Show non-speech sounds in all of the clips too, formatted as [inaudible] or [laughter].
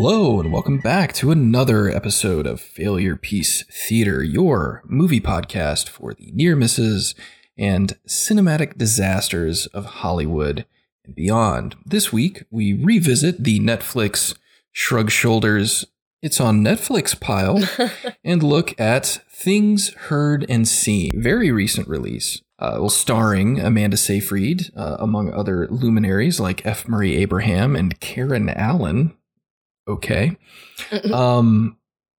Hello, and welcome back to another episode of Failure Piece Theater, your movie podcast for the near misses and cinematic disasters of Hollywood and beyond. This week, we revisit the Netflix Shrug Shoulders, it's on Netflix pile, [laughs] and look at Things Heard and Seen, very recent release. Uh, well, starring Amanda Seyfried, uh, among other luminaries like F. Murray Abraham and Karen Allen, okay. Um,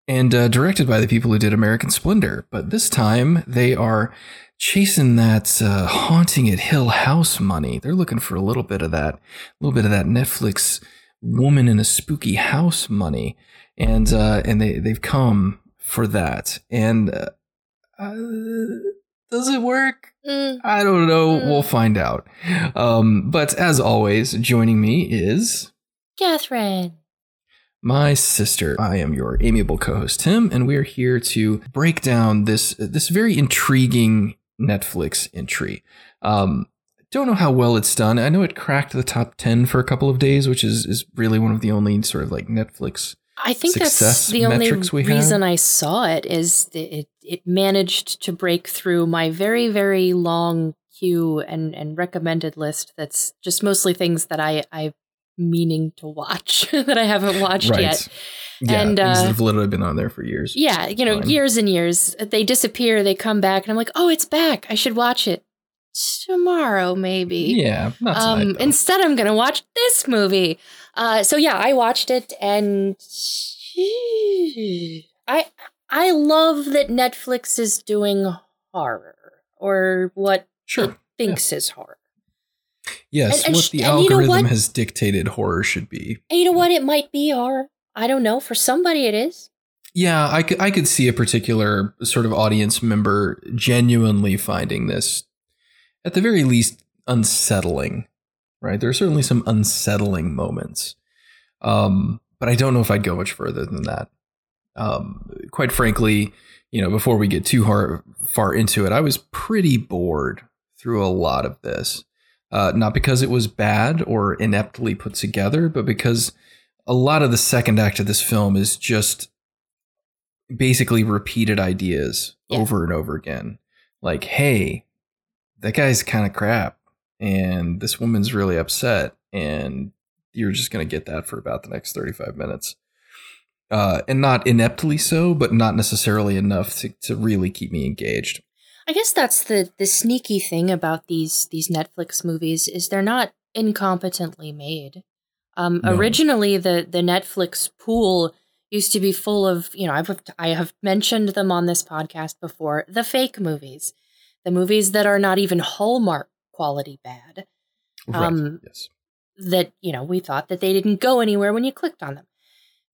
and uh, directed by the people who did American Splendor. But this time they are chasing that uh, haunting at Hill House money. They're looking for a little bit of that, a little bit of that Netflix woman in a spooky house money, and uh, and they they've come for that. And uh, uh, does it work? Mm. I don't know. Mm. We'll find out. Um, but as always, joining me is Catherine. My sister. I am your amiable co-host Tim, and we are here to break down this this very intriguing Netflix entry. Um, don't know how well it's done. I know it cracked the top ten for a couple of days, which is is really one of the only sort of like Netflix. I think that's the only we have? reason I saw it is that it it managed to break through my very very long queue and and recommended list. That's just mostly things that I I meaning to watch [laughs] that I haven't watched right. yet. Yeah, And, uh, have literally been on there for years. Yeah, you know, Fine. years and years. They disappear, they come back, and I'm like, oh, it's back. I should watch it tomorrow, maybe. Yeah, not tonight. Um, instead, I'm gonna watch this movie. Uh, so yeah, I watched it, and I I love that Netflix is doing horror or what sure. it thinks is horror. Yes, and- what the and you know algorithm what? has dictated horror should be. And you know what? It might be horror. I don't know. For somebody, it is. Yeah, I could I could see a particular sort of audience member genuinely finding this at the very least unsettling. Right? There are certainly some unsettling moments. Um, but I don't know if I'd go much further than that. Um, quite frankly, you know, before we get too hard, far into it, I was pretty bored through a lot of this. Uh, not because it was bad or ineptly put together, but because a lot of the second act of this film is just basically repeated ideas Yeah. over and over again. Like, hey, that guy's kind of crap, and this woman's really upset, and you're just going to get that for about the next 35 minutes. Uh, and not ineptly so, but not necessarily enough to, to really keep me engaged. I guess that's the the sneaky thing about these these Netflix movies is they're not incompetently made. Um, No. Originally, the the Netflix pool used to be full of you know I've I have mentioned them on this podcast before the fake movies, the movies that are not even Hallmark quality bad. Right. Um, yes. that you know we thought that they didn't go anywhere when you clicked on them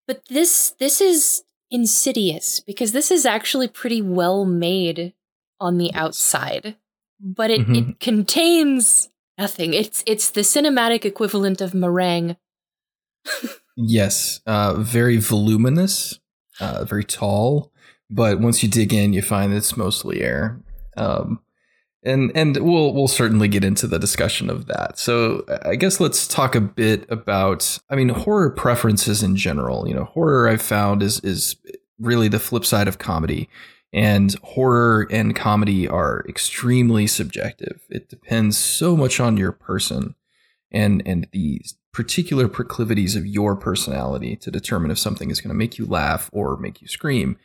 but this this is insidious because this is actually pretty well made on the outside but it, Mhm. it contains nothing it's it's the cinematic equivalent of meringue Yes, uh, very voluminous, uh, very tall, but once you dig in, you find it's mostly air. Um, and and we'll we'll certainly get into the discussion of that. So I guess let's talk a bit about. I mean, horror preferences in general. You know, horror I've found is is really the flip side of comedy, and horror and comedy are extremely subjective. It depends so much on your person and and the particular proclivities of your personality to determine if something is going to make you laugh or make you scream.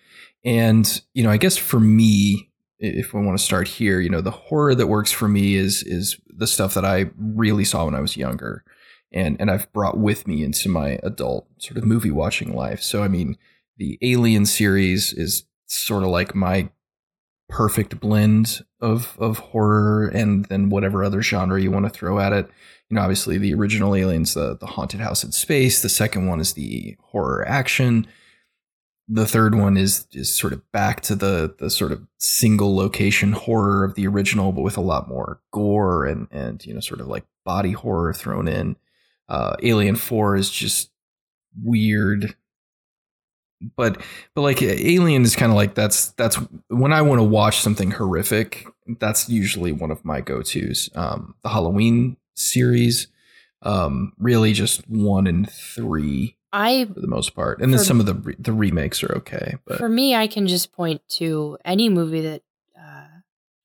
And you know, I guess for me, if we want to start here, you know, the horror that works for me is is the stuff that I really saw when I was younger, and and I've brought with me into my adult sort of movie watching life. So I mean, the Alien series is sort of like my perfect blend of of horror and then whatever other genre you want to throw at it you know, obviously the original Aliens, the the haunted house in space. The second one is the horror action. The third one is is sort of back to the the sort of single location horror of the original, but with a lot more gore and and you know sort of like body horror thrown in. Uh, Alien Four is just weird, but but like Alien is kind of like that's that's when I want to watch something horrific. That's usually one of my go tos. Um, the Halloween series, um, really just one and three. I for the most part, and then some of the re- the remakes are okay. But For me, I can just point to any movie that uh,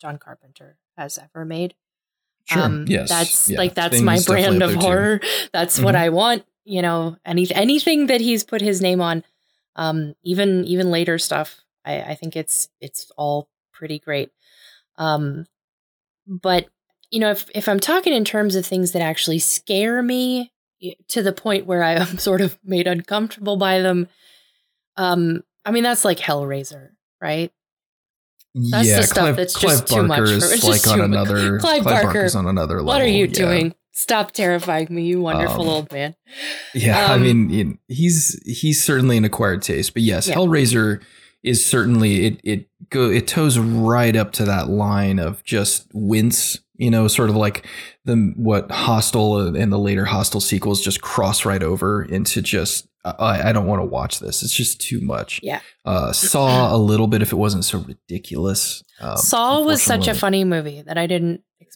John Carpenter has ever made. sure, yes, Um, that's yeah, like that's Thing my brand of there, too. horror. That's what Mhm. I want. You know, any anything that he's put his name on, um, even even later stuff. I, I think it's it's all pretty great. Um, but you know, if if I'm talking in terms of things that actually scare me to the point where I [laughs] am sort of made uncomfortable by them, um, I mean that's like Hellraiser, right? That's yeah, the stuff Clive, that's Clive just too much for- it's [laughs] like just on another. Clive Clive, Barker, Barker's on another level. What are you yeah. doing? Stop terrifying me, you wonderful Um, old man. Yeah, I Um, mean, he's he's certainly an acquired taste, but yes, Yeah. Hellraiser is certainly it it go it toes right up to that line of just wince, you know, sort of like the what Hostel and the later Hostel sequels just cross right over into just I, I don't want to watch this. It's just too much. Yeah. Uh, Saw a little bit if it wasn't so ridiculous. Um, Saw was such a funny movie that I didn't expect.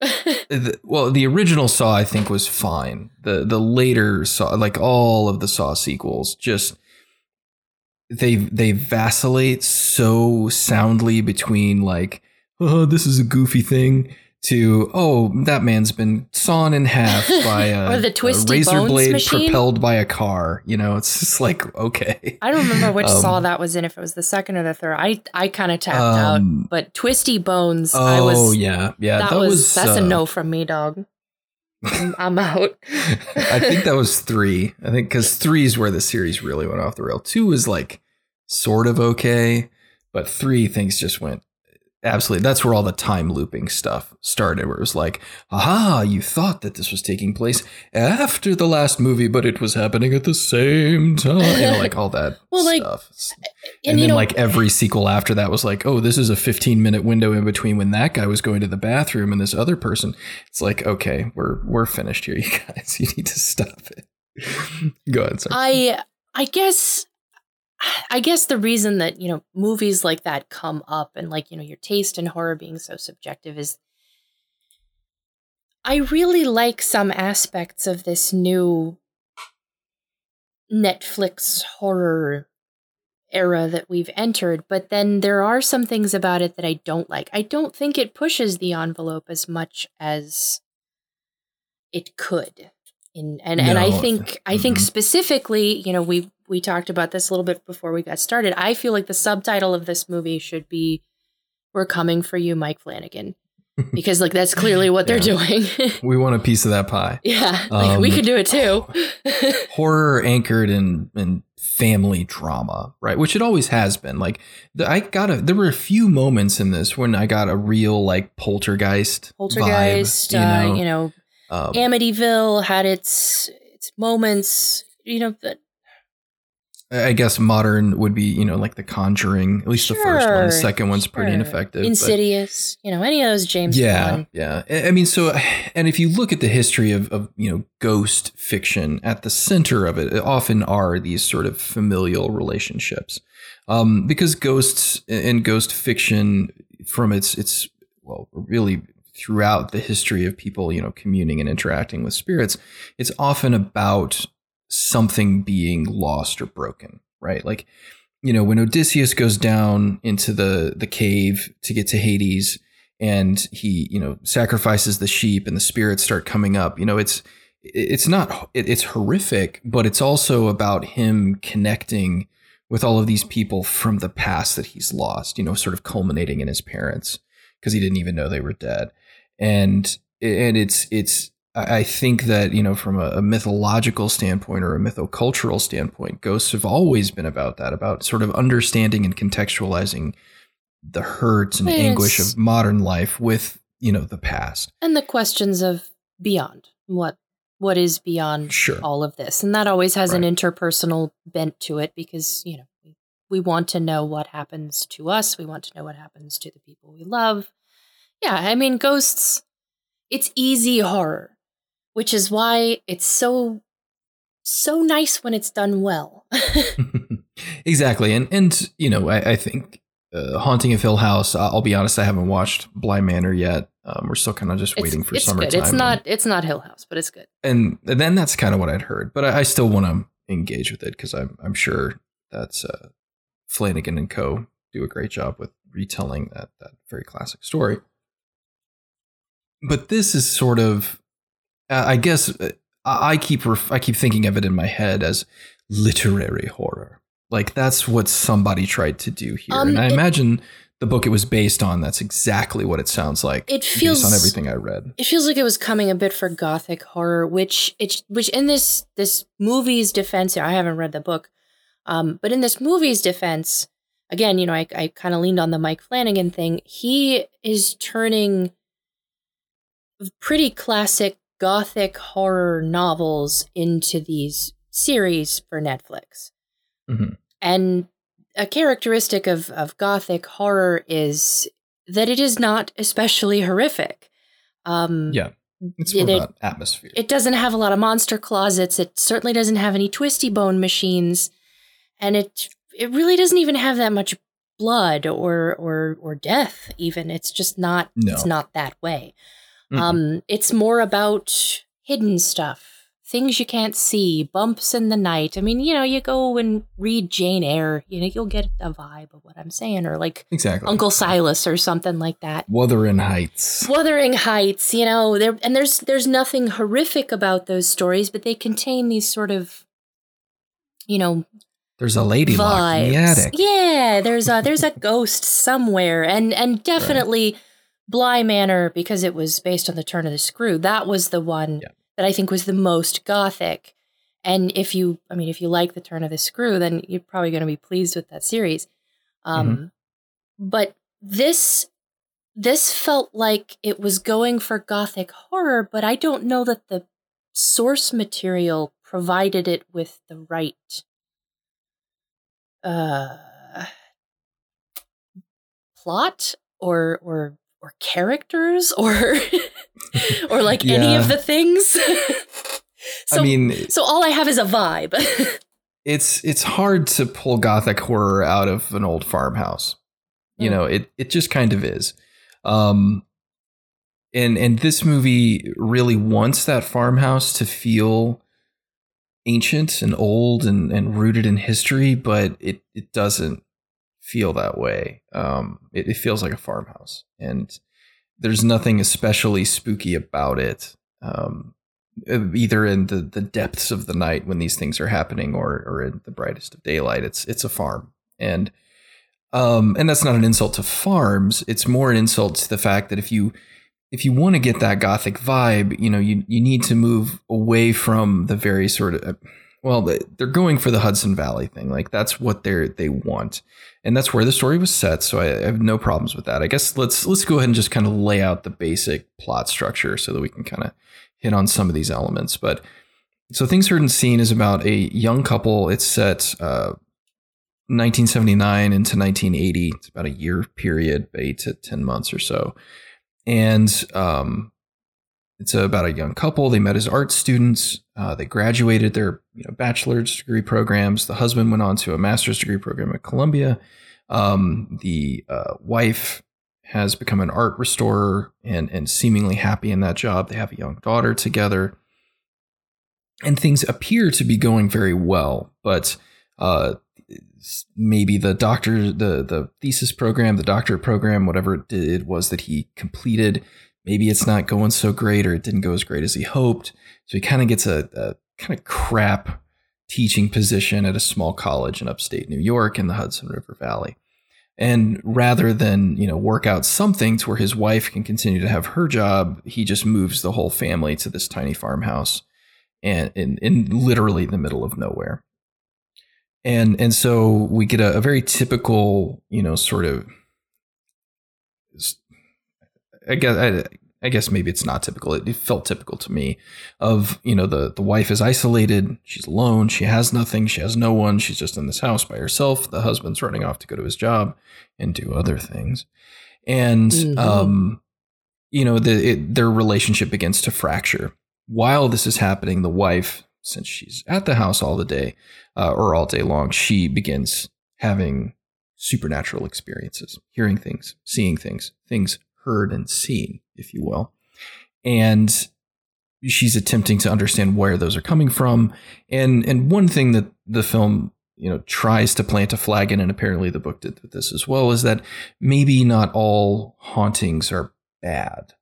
[laughs] the, well, the original Saw I think was fine. The the later Saw, like all of the Saw sequels, just they they vacillate so soundly between like, oh, this is a goofy thing to oh, that man's been sawn in half [laughs] by a, Or the a razor Bones blade machine. propelled by a car. You know, it's just like okay. I don't remember which Um, Saw that was in, if it was the second or the third. I I kind of tapped Um, out. But Twisty Bones, Oh I was yeah, yeah. that, That, was, that's a uh, no from me, dog. I'm, [laughs] I'm out. I think that was [laughs] three. I think because three is where the series really went off the rail. Two was like sort of okay, but three things just went absolutely. That's where all the time looping stuff started. Where it was like, aha, you thought that this was taking place after the last movie, but it was happening at the same time. You know, like all that [laughs] Well, like, stuff. Uh, and, And, then know, like every sequel after that was like, oh, this is a 15 minute window in between when that guy was going to the bathroom and this other person. It's like, okay, we're we're finished here, [laughs] you guys. You need to stop it. [laughs] Go ahead, sorry. I I guess I guess the reason that, you know, movies like that come up and like, you know, your taste in horror being so subjective is I really like some aspects of this new Netflix horror era that we've entered, but then there are some things about it that I don't like. I don't think it pushes the envelope as much as it could. In, and and I No. think I think Mhm. specifically, you know, we we talked about this a little bit before we got started. I feel like the subtitle of this movie should be "We're coming for you, Mike Flanagan," [laughs] because like that's clearly what they're doing. [laughs] we want a piece of that pie. yeah, like we Um, could do it too. Horror anchored in in family drama, right? Which it always has been. Like the, I got a there were a few moments in this when I got a real like poltergeist, Poltergeist, vibe, you know. uh, you know, um, Amityville had its its moments. You know, that I guess modern would be, you know, like The Conjuring. At least the first one. The second one's pretty sure. ineffective. but- Insidious. You know, any of those James yeah, Wan. yeah. I mean, so, and if you look at the history of, of, you know, ghost fiction, at the center of it, it often are these sort of familial relationships, um, because ghosts and ghost fiction, from its its well, really throughout the history of people, you know, communing and interacting with spirits, it's often about something being lost or broken, right? Like, you know, when Odysseus goes down into the the cave to get to Hades and he, you know, sacrifices the sheep and the spirits start coming up, you know, it's it's not it's horrific, but it's also about him connecting with all of these people from the past that he's lost, you know, sort of culminating in his parents because he didn't even know they were dead. And and it's it's I think that you know from a, a mythological standpoint or a mythocultural standpoint, ghosts have always been about that, about sort of understanding and contextualizing the hurts and anguish of modern life with you know the past. and the questions of beyond what what is beyond Sure. all of this? And that always has an interpersonal bent to it because you know we want to know what happens to us. We want to know what happens to the people we love yeah i mean ghosts it's easy horror which is why it's so so nice when it's done well [laughs] [laughs] exactly, and and you know I, I think uh, Haunting of Hill House. I'll be honest, I haven't watched Bly Manor yet. Um, we're still kind of just it's, waiting for it's summertime. good it's and- not it's not hill house but it's good and then that's kind of what I'd heard. But I, I still want to engage with it because I'm I'm sure that's uh, Flanagan and Co. do a great job with retelling that that very classic story. But this is sort of, uh, I guess, uh, I keep ref- I keep thinking of it in my head as literary horror. Like that's what somebody tried to do here, um, and I it, imagine the book it was based on. That's exactly what it sounds like. It feels based on everything I read. It feels like it was coming a bit for gothic horror, which it which in this this movie's defense, I haven't read the book, um, but in this movie's defense, again, you know, I I kind of leaned on the Mike Flanagan thing. He is turning pretty classic gothic horror novels into these series for Netflix. Mm-hmm. And a characteristic of, of gothic horror is that it is not especially horrific. Um, yeah. It's more it, about atmosphere. It doesn't have a lot of monster closets. It certainly doesn't have any twisty bone machines, and it it really doesn't even have that much blood or or or death. Even it's just not. No. It's not that way. Mm-hmm. Um, it's more about hidden stuff, things you can't see, bumps in the night. I mean, you know, you go and read Jane Eyre, you know, you'll get a vibe of what I'm saying, or like exactly Uncle Silas or something like that. Wuthering Heights. Wuthering Heights, you know, there and there's there's nothing horrific about those stories, but they contain these sort of, you know, there's a lady vibes. in the attic. Yeah, there's a there's a ghost somewhere, and and definitely. Right Bly Manor, because it was based on the turn of the screw, that was the one yeah. that I think was the most gothic. And if you, I mean, if you like the turn of the screw, then you're probably going to be pleased with that series. Um, mm-hmm. But this, this felt like it was going for gothic horror, but I don't know that the source material provided it with the right uh, plot or or or characters or [laughs] or like yeah. any of the things. [laughs] so, I mean, so all I have is a vibe. [laughs] it's it's hard to pull gothic horror out of an old farmhouse. You mm. know, it it just kind of is. Um and and this movie really wants that farmhouse to feel ancient and old and, and rooted in history, but it, it doesn't feel that way. Um, it, it, feels like a farmhouse, and there's nothing especially spooky about it. Um, either in the, the depths of the night when these things are happening, or or in the brightest of daylight. It's it's a farm, and um, and that's not an insult to farms. It's more an insult to the fact that if you if you want to get that gothic vibe, you know, you you need to move away from the very sort of well, they're going for the Hudson Valley thing. Like that's what they're they want, and that's where the story was set. So I, have no problems with that. I guess let's let's go ahead and just kind of lay out the basic plot structure so that we can kind of hit on some of these elements. But so things heard and seen is about a young couple. It's set uh, 1979 into 1980. It's about a year period, eight to ten months or so, and um, it's about a young couple. They met as art students. Uh, they graduated their you know, bachelor's degree programs. The husband went on to a master's degree program at Columbia. Um, the uh, wife has become an art restorer and, and seemingly happy in that job. They have a young daughter together. And things appear to be going very well, but uh, maybe the doctor, the the thesis program, the doctorate program, whatever it did was that he completed maybe it's not going so great or it didn't go as great as he hoped. So he kind of gets a, a kind of crap teaching position at a small college in upstate New York in the Hudson River Valley. And rather than, you know, work out something to where his wife can continue to have her job, he just moves the whole family to this tiny farmhouse and in, in literally the middle of nowhere. And and so we get a, a very typical, you know, sort of I guess I, I, guess maybe it's not typical. It, it, felt typical to me of you know the the wife is isolated, she's alone, she has nothing, she has no one, she's just in this house by herself. The husband's running off to go to his job and do other things, and mm-hmm. um, you know the it, their relationship begins to fracture. While this is happening, the wife, since she's at the house all the day uh, or all day long, she begins having supernatural experiences, hearing things, seeing things, things heard and seen, if you will. And she's attempting to understand where those are coming from. And and one thing that the film you know tries to plant a flag in, and apparently the book did this as well, is that maybe not all hauntings are bad.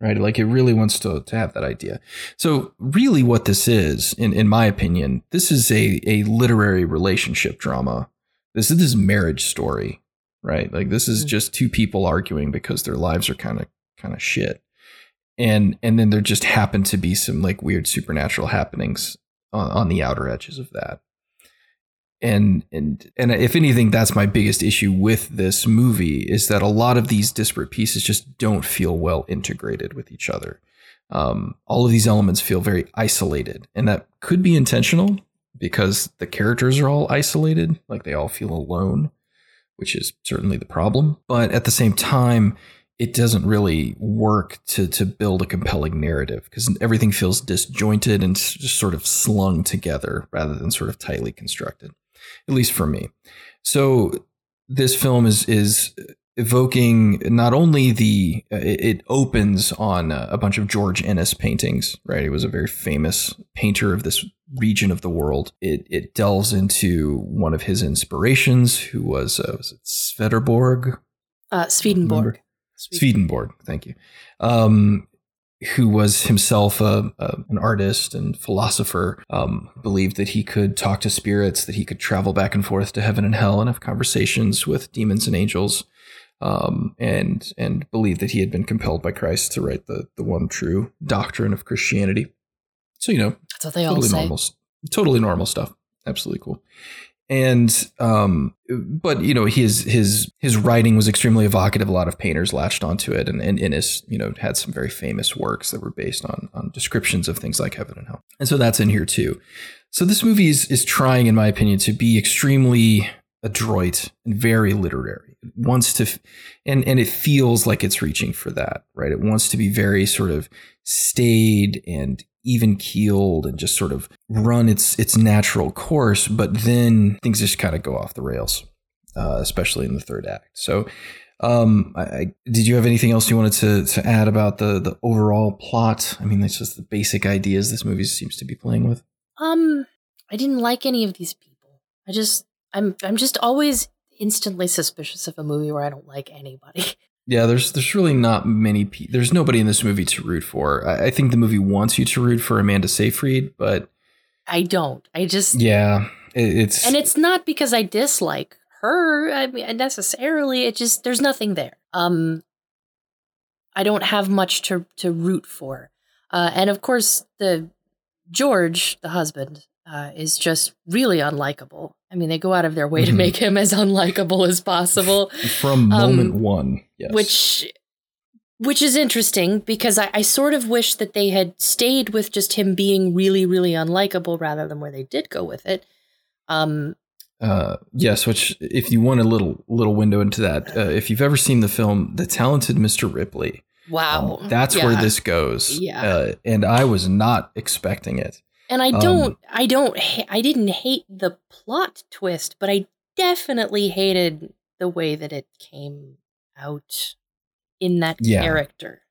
Right, like it really wants to, to have that idea. So, really, what this is, in, in my opinion, this is a, a literary relationship drama. This is this marriage story, right? Like this is mm-hmm. just two people arguing because their lives are kind of kind of shit. And and then there just happened to be some like weird supernatural happenings on, on the outer edges of that. And and and if anything that's my biggest issue with this movie is that a lot of these disparate pieces just don't feel well integrated with each other. Um, all of these elements feel very isolated and that could be intentional because the characters are all isolated like they all feel alone which is certainly the problem. But at the same time it doesn't really work to to build a compelling narrative because everything feels disjointed and just sort of slung together rather than sort of tightly constructed at least for me. So this film is is evoking not only the uh, it opens on a bunch of George Inness paintings right? He was a very famous painter of this region of the world. It it delves into one of his inspirations who was uh, was it Swedenborg? Uh, Swedenborg Swedenborg, thank you, um, who was himself a, a, an artist and philosopher, um, believed that he could talk to spirits, that he could travel back and forth to heaven and hell and have conversations with demons and angels, um, and and believed that he had been compelled by Christ to write the the one true doctrine of Christianity. So you know, that's what they totally all say. Normal, totally normal stuff. Absolutely cool and um but you know his his his writing was extremely evocative. A lot of painters latched onto it. And, and Inness you know had some very famous works that were based on on descriptions of things like heaven and hell. And so that's in here too. So this movie is is trying in my opinion to be extremely adroit and very literary. It wants to and and it feels like it's reaching for that right? It wants to be very sort of staid and even keeled and just sort of run its its natural course. But then things just kind of go off the rails, uh, especially in the third act. So, um, I, I, did you have anything else you wanted to to add about the the overall plot? I mean, that's just the basic ideas this movie seems to be playing with. Um, I didn't like any of these people. I just I'm I'm just always instantly suspicious of a movie where I don't like anybody. [laughs] Yeah, there's there's really not many. Pe- there's nobody in this movie to root for. I, I, think the movie wants you to root for Amanda Seyfried, but I don't. I just yeah, it, it's and it's not because I dislike her. I mean, necessarily. It just there's nothing there. Um, I don't have much to to root for, uh, and of course the George, the husband, uh, is just really unlikable. I mean, they go out of their way mm-hmm. to make him as [laughs] unlikable as possible from moment um, one. Yes. Which, which is interesting because I, I, sort of wish that they had stayed with just him being really, really unlikable rather than where they did go with it. Um, uh, yes, which if you want a little little window into that, uh, if you've ever seen the film The Talented Mr. Ripley, wow, um, that's yeah. where this goes. Yeah, uh, and I was not expecting it. And I don't, um, I don't, I didn't hate the plot twist, but I definitely hated the way that it came out in that yeah. character.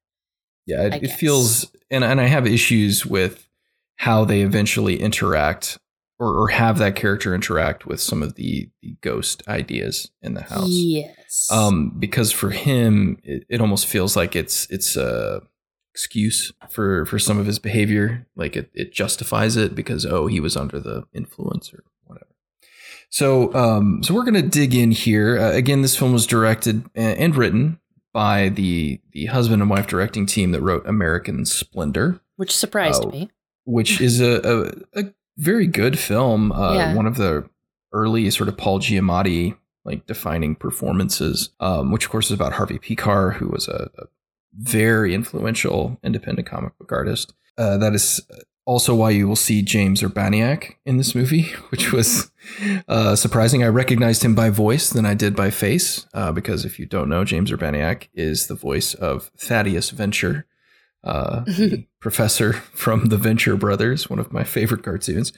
Yeah, it, it feels, and and I have issues with how they eventually interact or, or have that character interact with some of the, the ghost ideas in the house. Yes. Um, because for him, it, it almost feels like it's it's a excuse for for some of his behavior. Like it, it justifies it because oh he was under the influence or whatever. So um so we're gonna dig in here. Uh, again this film was directed and written by the the husband and wife directing team that wrote american splendor which surprised uh, me. which [laughs] is a, a, a very good film uh, yeah. one of the early sort of paul giamatti like defining performances um, which of course is about harvey pekar who was a, a very influential independent comic book artist. Uh, that is also why you will see James Urbaniak in this movie, [laughs] which was uh, surprising. I recognized him by voice than I did by face, uh, because if you don't know, James Urbaniak is the voice of Thaddeus Venture uh, [laughs] professor from the Venture Brothers, one of my favorite cartoons.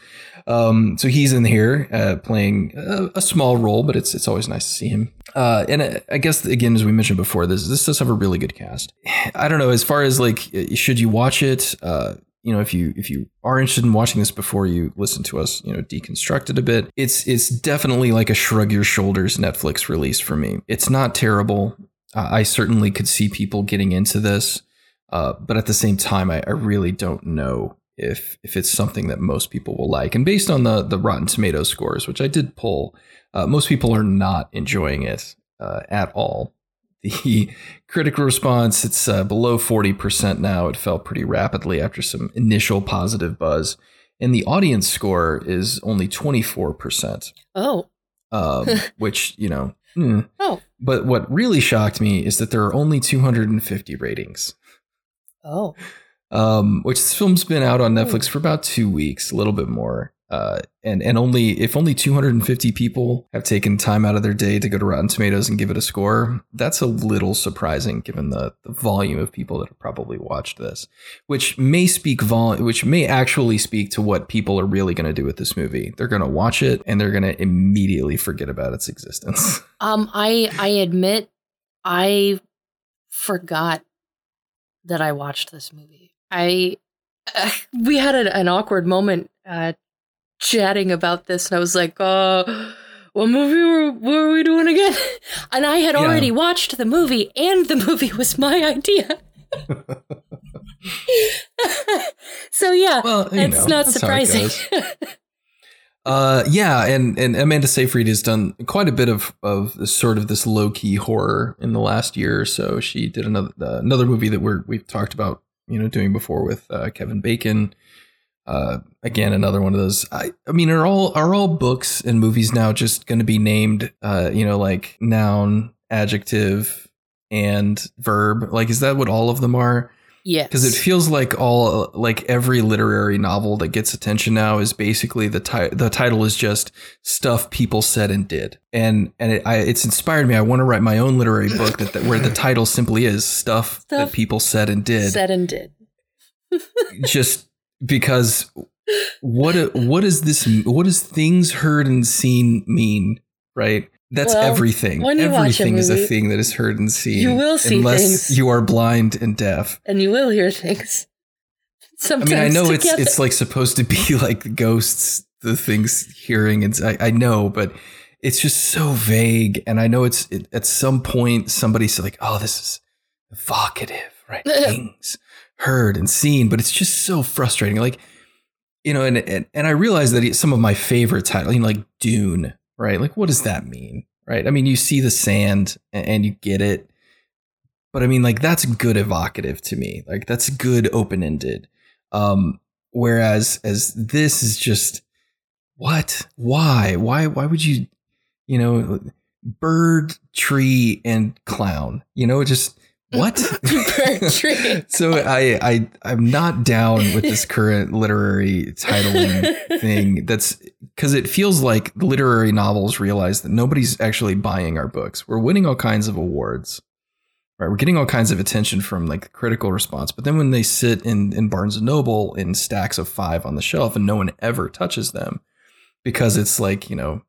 Um, so he's in here uh, playing a, a, small role, but it's it's always nice to see him. Uh, and uh, I guess again, as we mentioned before, this this does have a really good cast. [sighs] I don't know as far as like should you watch it. Uh, you know, if you if you are interested in watching this before you listen to us, you know, deconstruct it a bit, it's it's definitely like a shrug your shoulders Netflix release for me. It's not terrible. I certainly could see people getting into this. Uh, but at the same time, I, I, really don't know if if it's something that most people will like. And based on the the Rotten Tomatoes scores, which I did pull, uh, most people are not enjoying it uh, at all. The [laughs] critical response it's uh, below forty percent now. It fell pretty rapidly after some initial positive buzz, and the audience score is only twenty four percent. Oh, um, [laughs] which you know. Mm. Oh, but what really shocked me is that there are only 250 ratings. Oh. Um, which this film's been out on Netflix for about two weeks, a little bit more. Uh, and and only if only 250 people have taken time out of their day to go to Rotten Tomatoes and give it a score, that's a little surprising given the, the volume of people that have probably watched this, which may speak vol which may actually speak to what people are really going to do with this movie. They're going to watch it and they're going to immediately forget about its existence. [laughs] Um, I I admit I forgot that I watched this movie. I uh, we had a, an awkward moment uh, chatting about this, and I was like, "Uh, what movie were, were we doing again?" [laughs] And I had yeah. already watched the movie, and the movie was my idea. [laughs] so yeah, well, it's know, not surprising. [laughs] Uh, yeah, and and Amanda Seyfried has done quite a bit of of sort of this low key horror in the last year or so. She did another uh, another movie that we're we've talked about, you know, doing before with uh, Kevin Bacon. Uh, again, another one of those. I, I mean, are all are all books and movies now just going to be named, uh, you know, like noun, adjective, and verb? Like, is that what all of them are? Yes. Because it feels like all like every literary novel that gets attention now is basically the ti- the title is just stuff people said and did, and and it, I, it's inspired me. I want to write my own literary book that, that where the title simply is stuff, stuff that people said and did. Said and did. [laughs] just because what what is this? What does things heard and seen mean? Right. That's well, everything. Everything a is a thing that is heard and seen. You will see unless things. you are blind and deaf. And you will hear things. Sometimes [laughs] I mean, I know together. it's it's like supposed to be [laughs] like ghosts, the things hearing, and I, I know, but it's just so vague. And I know it's it, at some point somebody said like, "Oh, this is evocative, right? [laughs] things heard and seen," but it's just so frustrating. Like, you know, and and, and I realize that some of my favorite titles, you know, like Dune right? Like, what does that mean, right? I mean, you see the sand and you get it, but I mean, like, that's good evocative to me. Like, that's good open ended. Um, whereas as this is just what, why, why, why would you, you know, bird, tree, and clown? You know, just what? [laughs] [laughs] so I I I'm not down with this current literary titling [laughs] thing. That's because it feels like literary novels realize that nobody's actually buying our books. We're winning all kinds of awards. Right, we're getting all kinds of attention from like critical response, but then when they sit in in Barnes and Noble in stacks of five on the shelf and no one ever touches them because it's like you know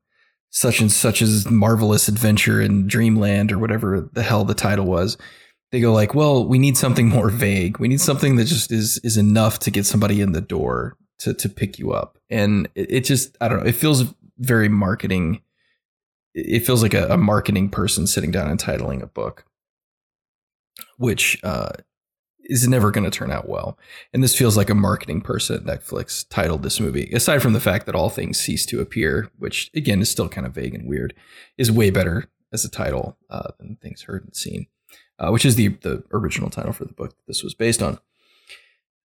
such and such as marvelous adventure in Dreamland or whatever the hell the title was, they go like, well, we need something [laughs] more vague. We need something that just is is enough to get somebody in the door to to pick you up. And it, it just I don't know. It feels very marketing. It feels like a, a marketing person sitting down and titling a book, which uh, is never going to turn out well. And this feels like a marketing person at Netflix titled this movie. Aside from the fact that all things cease to appear, which again is still kind of vague and weird, is way better as a title uh, than things heard and seen uh, which is the the original title for the book this was based on.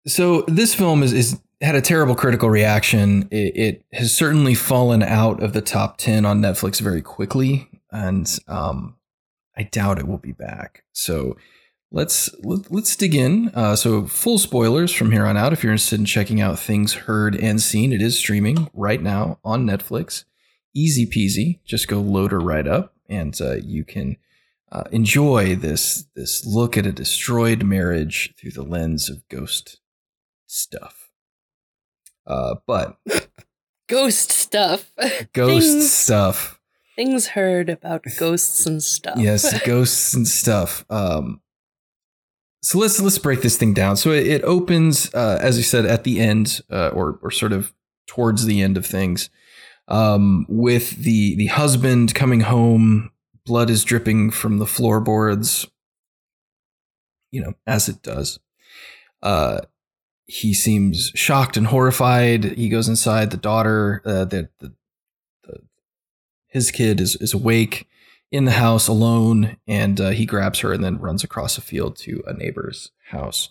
So this film is, is had a terrible critical reaction. It, it, has certainly fallen out of the top ten on Netflix very quickly, and um, I doubt it will be back. So let's let, us let us dig in. Uh, so full spoilers from here on out. If you're interested in checking out things heard and seen, it is streaming right now on Netflix. Easy peasy. Just go load her right up, and uh, you can uh, enjoy this this look at a destroyed marriage through the lens of ghost stuff. Uh, but [laughs] ghost stuff, [laughs] ghost things, stuff, things heard about ghosts and stuff. yes, [laughs] ghosts and stuff. Um, so let's let's break this thing down. So it, it opens, uh, as you said, at the end, uh, or or sort of towards the end of things, um, with the the husband coming home blood is dripping from the floorboards, you know, as it does. Uh, he seems shocked and horrified. He goes inside. The daughter, uh, the, the, his kid is is awake in the house alone, and uh, he grabs her and then runs across a field to a neighbor's house.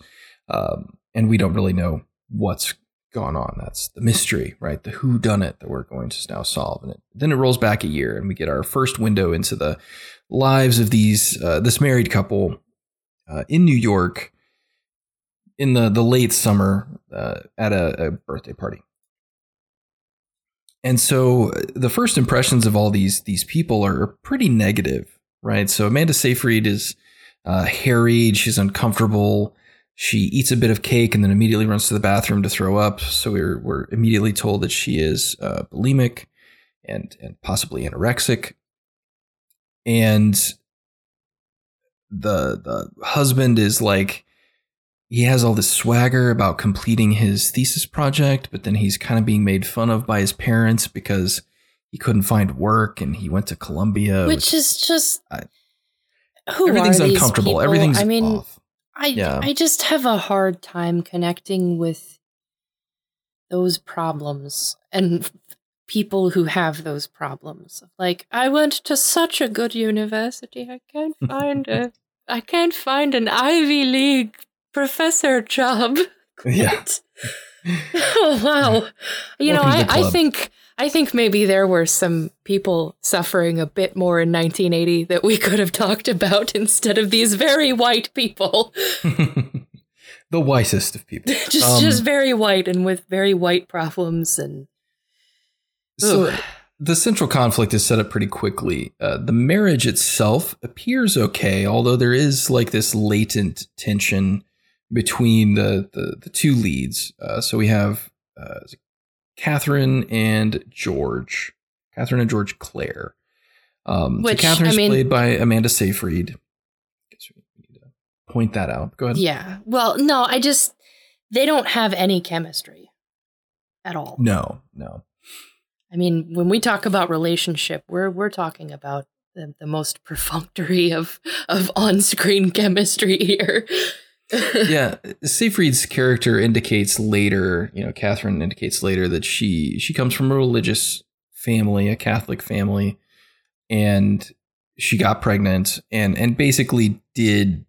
Um, and we don't really know what's gone on. That's the mystery, right? The who done it that we're going to now solve. And it, then it rolls back a year, and we get our first window into the lives of these uh, this married couple uh, in New York in the the late summer uh, at a, a, birthday party. And so uh, the first impressions of all these these people are pretty negative, right? So Amanda Seyfried is uh, harried, she's uncomfortable she eats a bit of cake and then immediately runs to the bathroom to throw up. So we're, we're immediately told that she is uh, bulimic and, and possibly anorexic. And the the husband is like he has all this swagger about completing his thesis project, but then he's kind of being made fun of by his parents because he couldn't find work and he went to Columbia, which, is just I, who everything's uncomfortable. Everything's I mean, off. I yeah. I just have a hard time connecting with those problems and people who have those problems. Like I went to such a good university, I can't find a [laughs] I can't find an Ivy League professor job. [laughs] Yeah. oh [laughs] wow. You Welcome know, I, I think I think maybe there were some people suffering a bit more in 1980 that we could have talked about [laughs] instead of these very white people. [laughs] the wisest of people. [laughs] just um, just very white and with very white problems and So the central conflict is set up pretty quickly. Uh, the marriage itself appears okay, although there is like this latent tension between the the, the two leads. Uh, so we have uh, Catherine and George. Catherine and George Clare. Um, Which, so Catherine's I mean, played by Amanda Seyfried. Point that out. Go ahead. Yeah. Well, no, I just they don't have any chemistry at all. No, no. I mean, when we talk about relationship, we're we're talking about the, the most perfunctory of of on-screen [laughs] chemistry here [laughs] yeah, Seyfried's character indicates later, you know, Catherine indicates later that she she comes from a religious family, a Catholic family, and she got pregnant and and basically did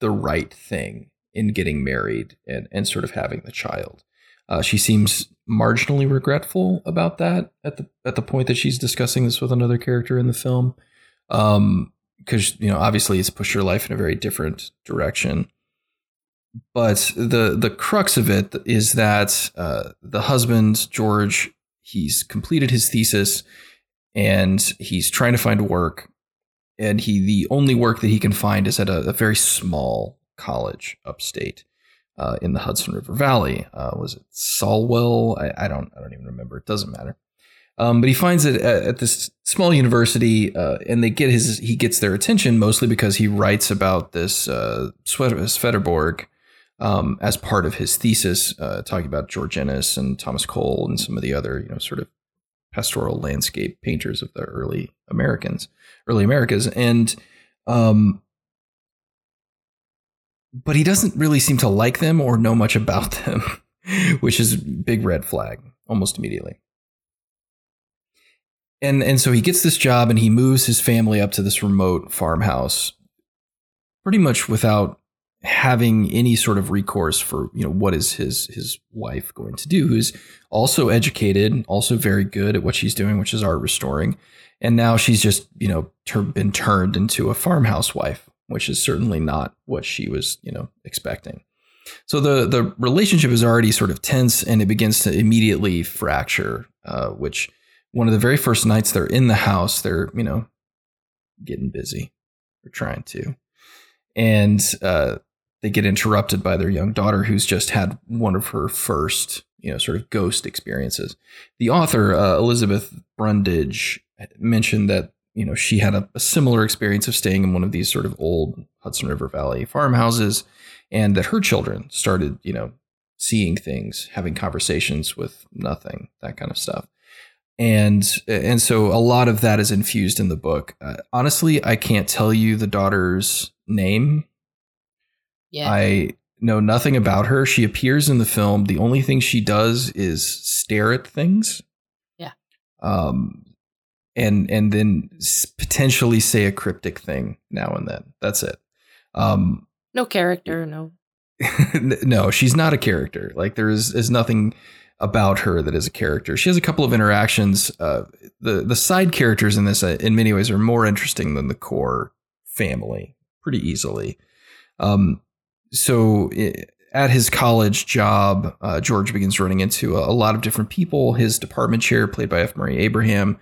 the right thing in getting married and and sort of having the child. Uh, she seems marginally regretful about that at the at the point that she's discussing this with another character in the film. Um, because you know obviously it's pushed your life in a very different direction. But the the crux of it is that uh, the husband george he's completed his thesis and he's trying to find work. And he the only work that he can find is at a, a very small college upstate uh, in the hudson river valley. Uh, was it solwell I, I, don't i don't even remember. It doesn't matter um, but he finds it at, at this small university, uh, and they get his he gets their attention mostly because he writes about this uh, Swedenborg um, as part of his thesis, uh, talking about George Inness and Thomas Cole and some of the other you know sort of pastoral landscape painters of the early Americans, early Americas, and um, but he doesn't really seem to like them or know much about [laughs] them, which is big red flag almost immediately and and so he gets this job and he moves his family up to this remote farmhouse pretty much without having any sort of recourse for you know what is his his wife going to do who's also educated also very good at what she's doing which is art restoring. And now she's just you know ter- been turned into a farmhouse wife which is certainly not what she was you know expecting. So the the relationship is already sort of tense and it begins to immediately fracture uh, which one of the very first nights they're in the house, they're, you know, getting busy or trying to. And uh, they get interrupted by their young daughter who's just had one of her first, you know, sort of ghost experiences. The author, uh, Elizabeth Brundage, mentioned that, you know, she had a, a similar experience of staying in one of these sort of old Hudson River Valley farmhouses and that her children started, you know, seeing things, having conversations with nothing, that kind of stuff. And and so a lot of that is infused in the book. Uh, honestly, I can't tell you the daughter's name. Yeah. I know nothing about her. She appears in the film. The only thing she does is stare at things. Yeah. Um and and then potentially say a cryptic thing now and then. That's it. Um no character, no [laughs] no, she's not a character. Like there is is nothing about her that is a character. She has a couple of interactions. Uh, the the side characters in this, uh, in many ways, are more interesting than the core family, pretty easily. Um, so at his college job, uh, George begins running into a, a, lot of different people. His department chair, played by F. Murray Abraham,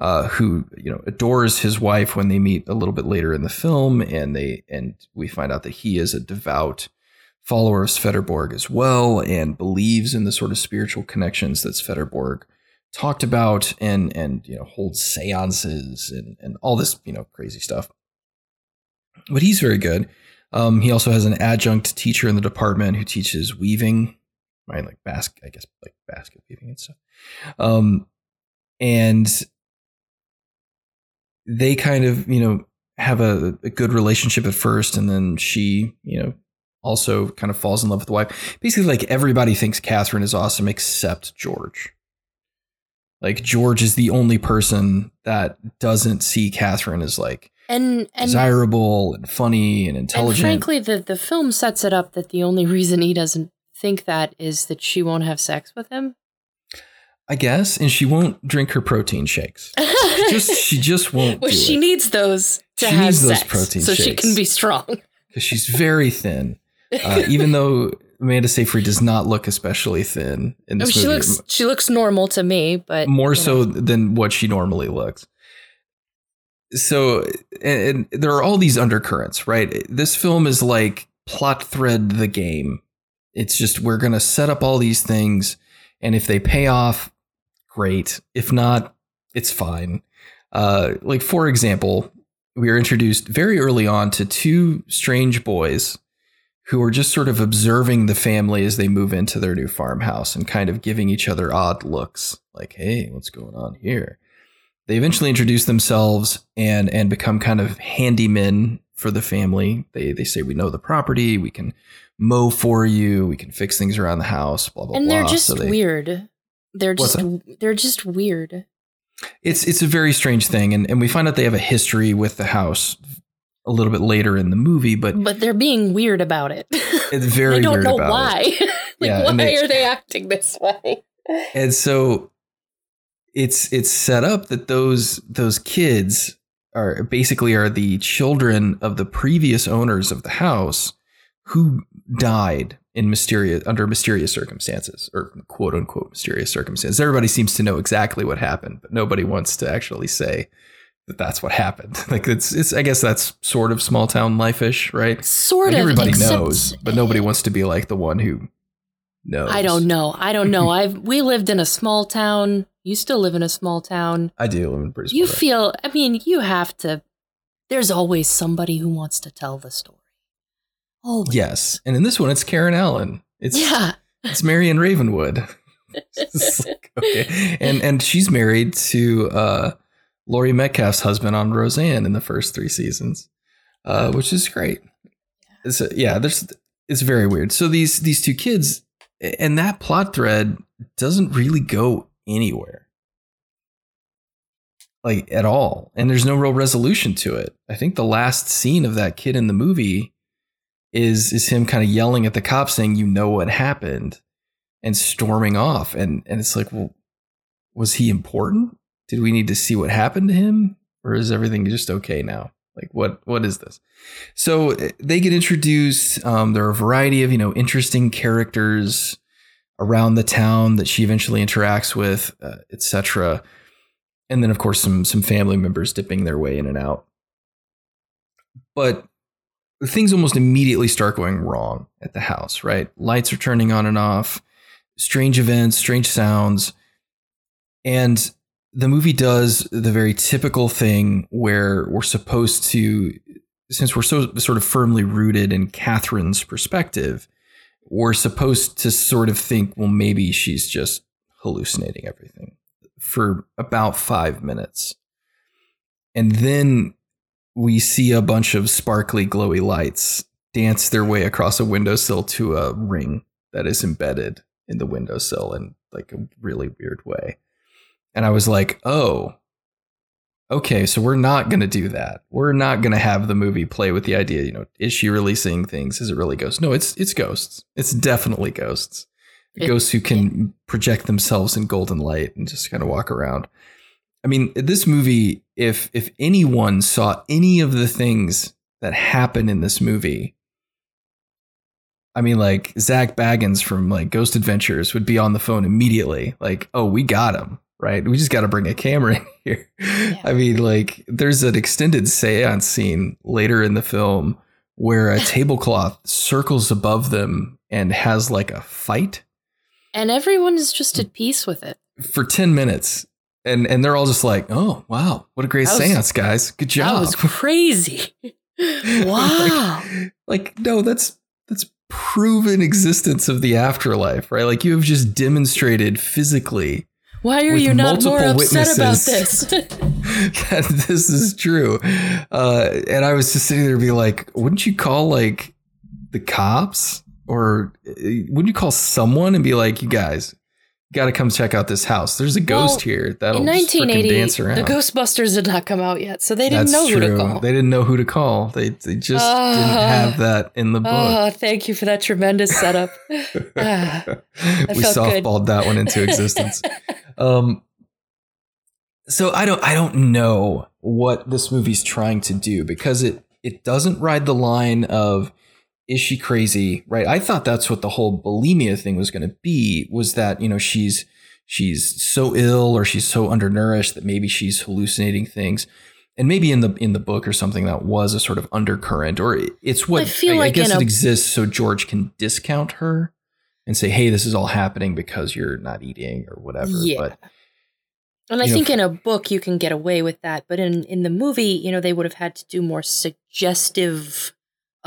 uh, who you know adores his wife when they meet a little bit later in the film, and they and we find out that he is a devout follower of Swedenborg as well and believes in the sort of spiritual connections that Swedenborg talked about and and you know holds seances and and all this you know crazy stuff. But he's very good. Um, he also has an adjunct teacher in the department who teaches weaving, right? Like basket, I guess, like basket weaving and stuff. Um, and they kind of, you know, have a, a good relationship at first, and then she, you know, also kind of falls in love with the wife. Basically, like everybody thinks Catherine is awesome except George. Like George is the only person that doesn't see Catherine as like and, and desirable and funny and intelligent. And frankly, the the film sets it up that the only reason he doesn't think that is that she won't have sex with him. I guess, and she won't drink her protein shakes. [laughs] She just she just won't. well, she it. needs those to she have needs sex, those protein so shakes. she can be strong. [laughs] Because she's very thin. Uh, [laughs] even though Amanda Seyfried does not look especially thin in this I mean, movie, she looks she looks normal to me, but more so know. than what she normally looks. So, and, and there are all these undercurrents, right? This film is like plot thread the game. It's just we're gonna set up all these things, and if they pay off, great. If not, it's fine. Uh, like for example, we are introduced very early on to two strange boys who are just sort of observing the family as they move into their new farmhouse and kind of giving each other odd looks like hey what's going on here? They eventually introduce themselves and and become kind of handymen for the family. They they say we know the property. We can mow for you. We can fix things around the house blah blah and blah. And they're just So they- weird. They're just they're just weird. It's it's a very strange thing, and, and we find out they have a history with the house a little bit later in the movie, but But they're being weird about it. it's [laughs] very I don't weird know why. [laughs] like Yeah, why they- are they acting this way? And so it's it's set up that those those kids are basically are the children of the previous owners of the house who died in mysterious under mysterious circumstances or quote unquote mysterious circumstances. Everybody seems to know exactly what happened, but nobody wants to actually say that that's what happened. [laughs] Like it's it's I guess that's sort of small town life-ish, right? Sort Like of. everybody knows, but nobody wants to be like the one who knows. I don't know. I don't know. [laughs] I've we lived in a small town. You still live in a small town. I do live in pretty You town. feel. I mean, you have to. There's always somebody who wants to tell the story. Oh Yes, and in this one, it's Karen Allen. It's yeah. it's Marion Ravenwood. [laughs] Like, okay, and and she's married to uh, Laurie Metcalf's husband on Roseanne in the first three seasons, uh, which is great. It's yeah, there's it's very weird. So these these two kids and that plot thread doesn't really go anywhere, like at all, and there's no real resolution to it. I think the last scene of that kid in the movie is is him kind of yelling at the cops saying you know what happened and storming off and and it's like well was he important did we need to see what happened to him or is everything just okay now like what what is this so eh, they get introduced um, there are a variety of you know interesting characters around the town that she eventually interacts with uh, etc and then of course some some family members dipping their way in and out but things almost immediately start going wrong at the house, right? Lights are turning on and off, strange events, strange sounds. And the movie does the very typical thing where we're supposed to, since we're so sort of firmly rooted in Catherine's perspective, we're supposed to sort of think, well, maybe she's just hallucinating everything for about five minutes. And then we see a bunch of sparkly, glowy lights dance their way across a windowsill to a ring that is embedded in the windowsill in like a really weird way. And I was like, oh, okay, so we're not going to do that. We're not going to have the movie play with the idea, you know, is she really seeing things? Is it really ghosts? No, it's it's ghosts. It's definitely ghosts. It, ghosts who can project themselves in golden light and just kind of walk around. I mean, this movie, if if anyone saw any of the things that happen in this movie, I mean, like Zak Bagans from like Ghost Adventures would be on the phone immediately, like, "Oh, we got him." Right, we just got to bring a camera in [laughs] here. Yeah. I mean, like, there's an extended seance scene later in the film where a [laughs] tablecloth circles above them and has like a fight, and everyone is just at peace with it for ten minutes and and they're all just like, "Oh, wow, what a great was, seance, guys! Good job." That was [laughs] crazy. wow. like, like, no, that's that's proven existence of the afterlife, right? Like you have just demonstrated physically. Why are you not more upset about this? [laughs] [laughs] that this is true. Uh, and I was just sitting there, be like, wouldn't you call like the cops? Or uh, wouldn't you call someone and be like, you guys, got to come check out this house. There's a ghost well, here that'll in 1980, dance around. The Ghostbusters did not come out yet, so they didn't That's know true. who to call. They didn't know who to call. They they just uh, didn't have that in the book. Oh, thank you for that tremendous setup. [laughs] uh, we softballed good. that one into existence. um, so I don't I don't know what this movie's trying to do because it it doesn't ride the line of is she crazy? Right. I thought that's what the whole bulimia thing was going to be was that, you know, she's, she's so ill or she's so undernourished that maybe she's hallucinating things. And maybe in the in the book or something that was a sort of undercurrent, or it's what I, feel I, like I guess it a, exists so George can discount her and say, "Hey, this is all happening because you're not eating or whatever." Yeah. But, and I think know, in a book you can get away with that, but in in the movie, you know, they would have had to do more suggestive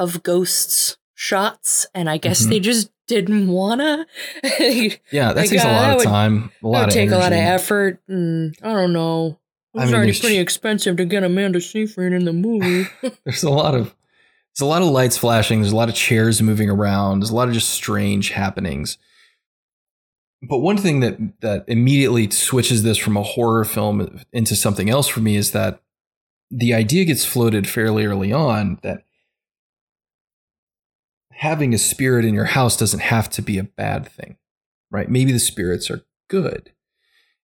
of ghosts shots, and I guess mm-hmm. they just didn't wanna. [laughs] yeah, that like, takes a lot of time. A lot of take energy. a lot of effort, and I don't know. It was I mean, already pretty expensive to get Amanda Seyfried in the movie. [laughs] [laughs] there's a lot of there's a lot of lights flashing. There's a lot of chairs moving around. There's a lot of just strange happenings. But one thing that that immediately switches this from a horror film into something else for me is that the idea gets floated fairly early on that having a spirit in your house doesn't have to be a bad thing, right? Maybe the spirits are good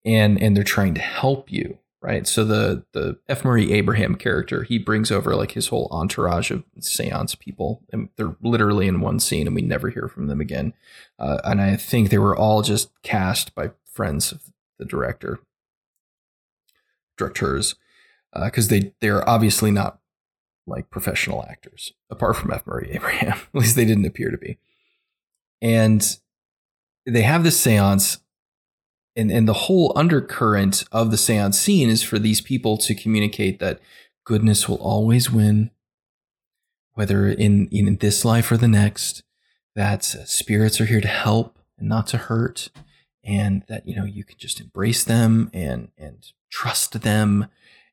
and and they're trying to help you, right? So the the F. Murray Abraham character, he brings over like his whole entourage of seance people, and they're literally in one scene, and we never hear from them again. Uh, and I think they were all just cast by friends of the director, directors, because uh, they they're obviously not like professional actors, apart from F. Murray Abraham. [laughs] At least they didn't appear to be. And they have this seance, and, and the whole undercurrent of the seance scene is for these people to communicate that goodness will always win, whether in, in this life or the next, that spirits are here to help and not to hurt, and that you know you can just embrace them and and trust them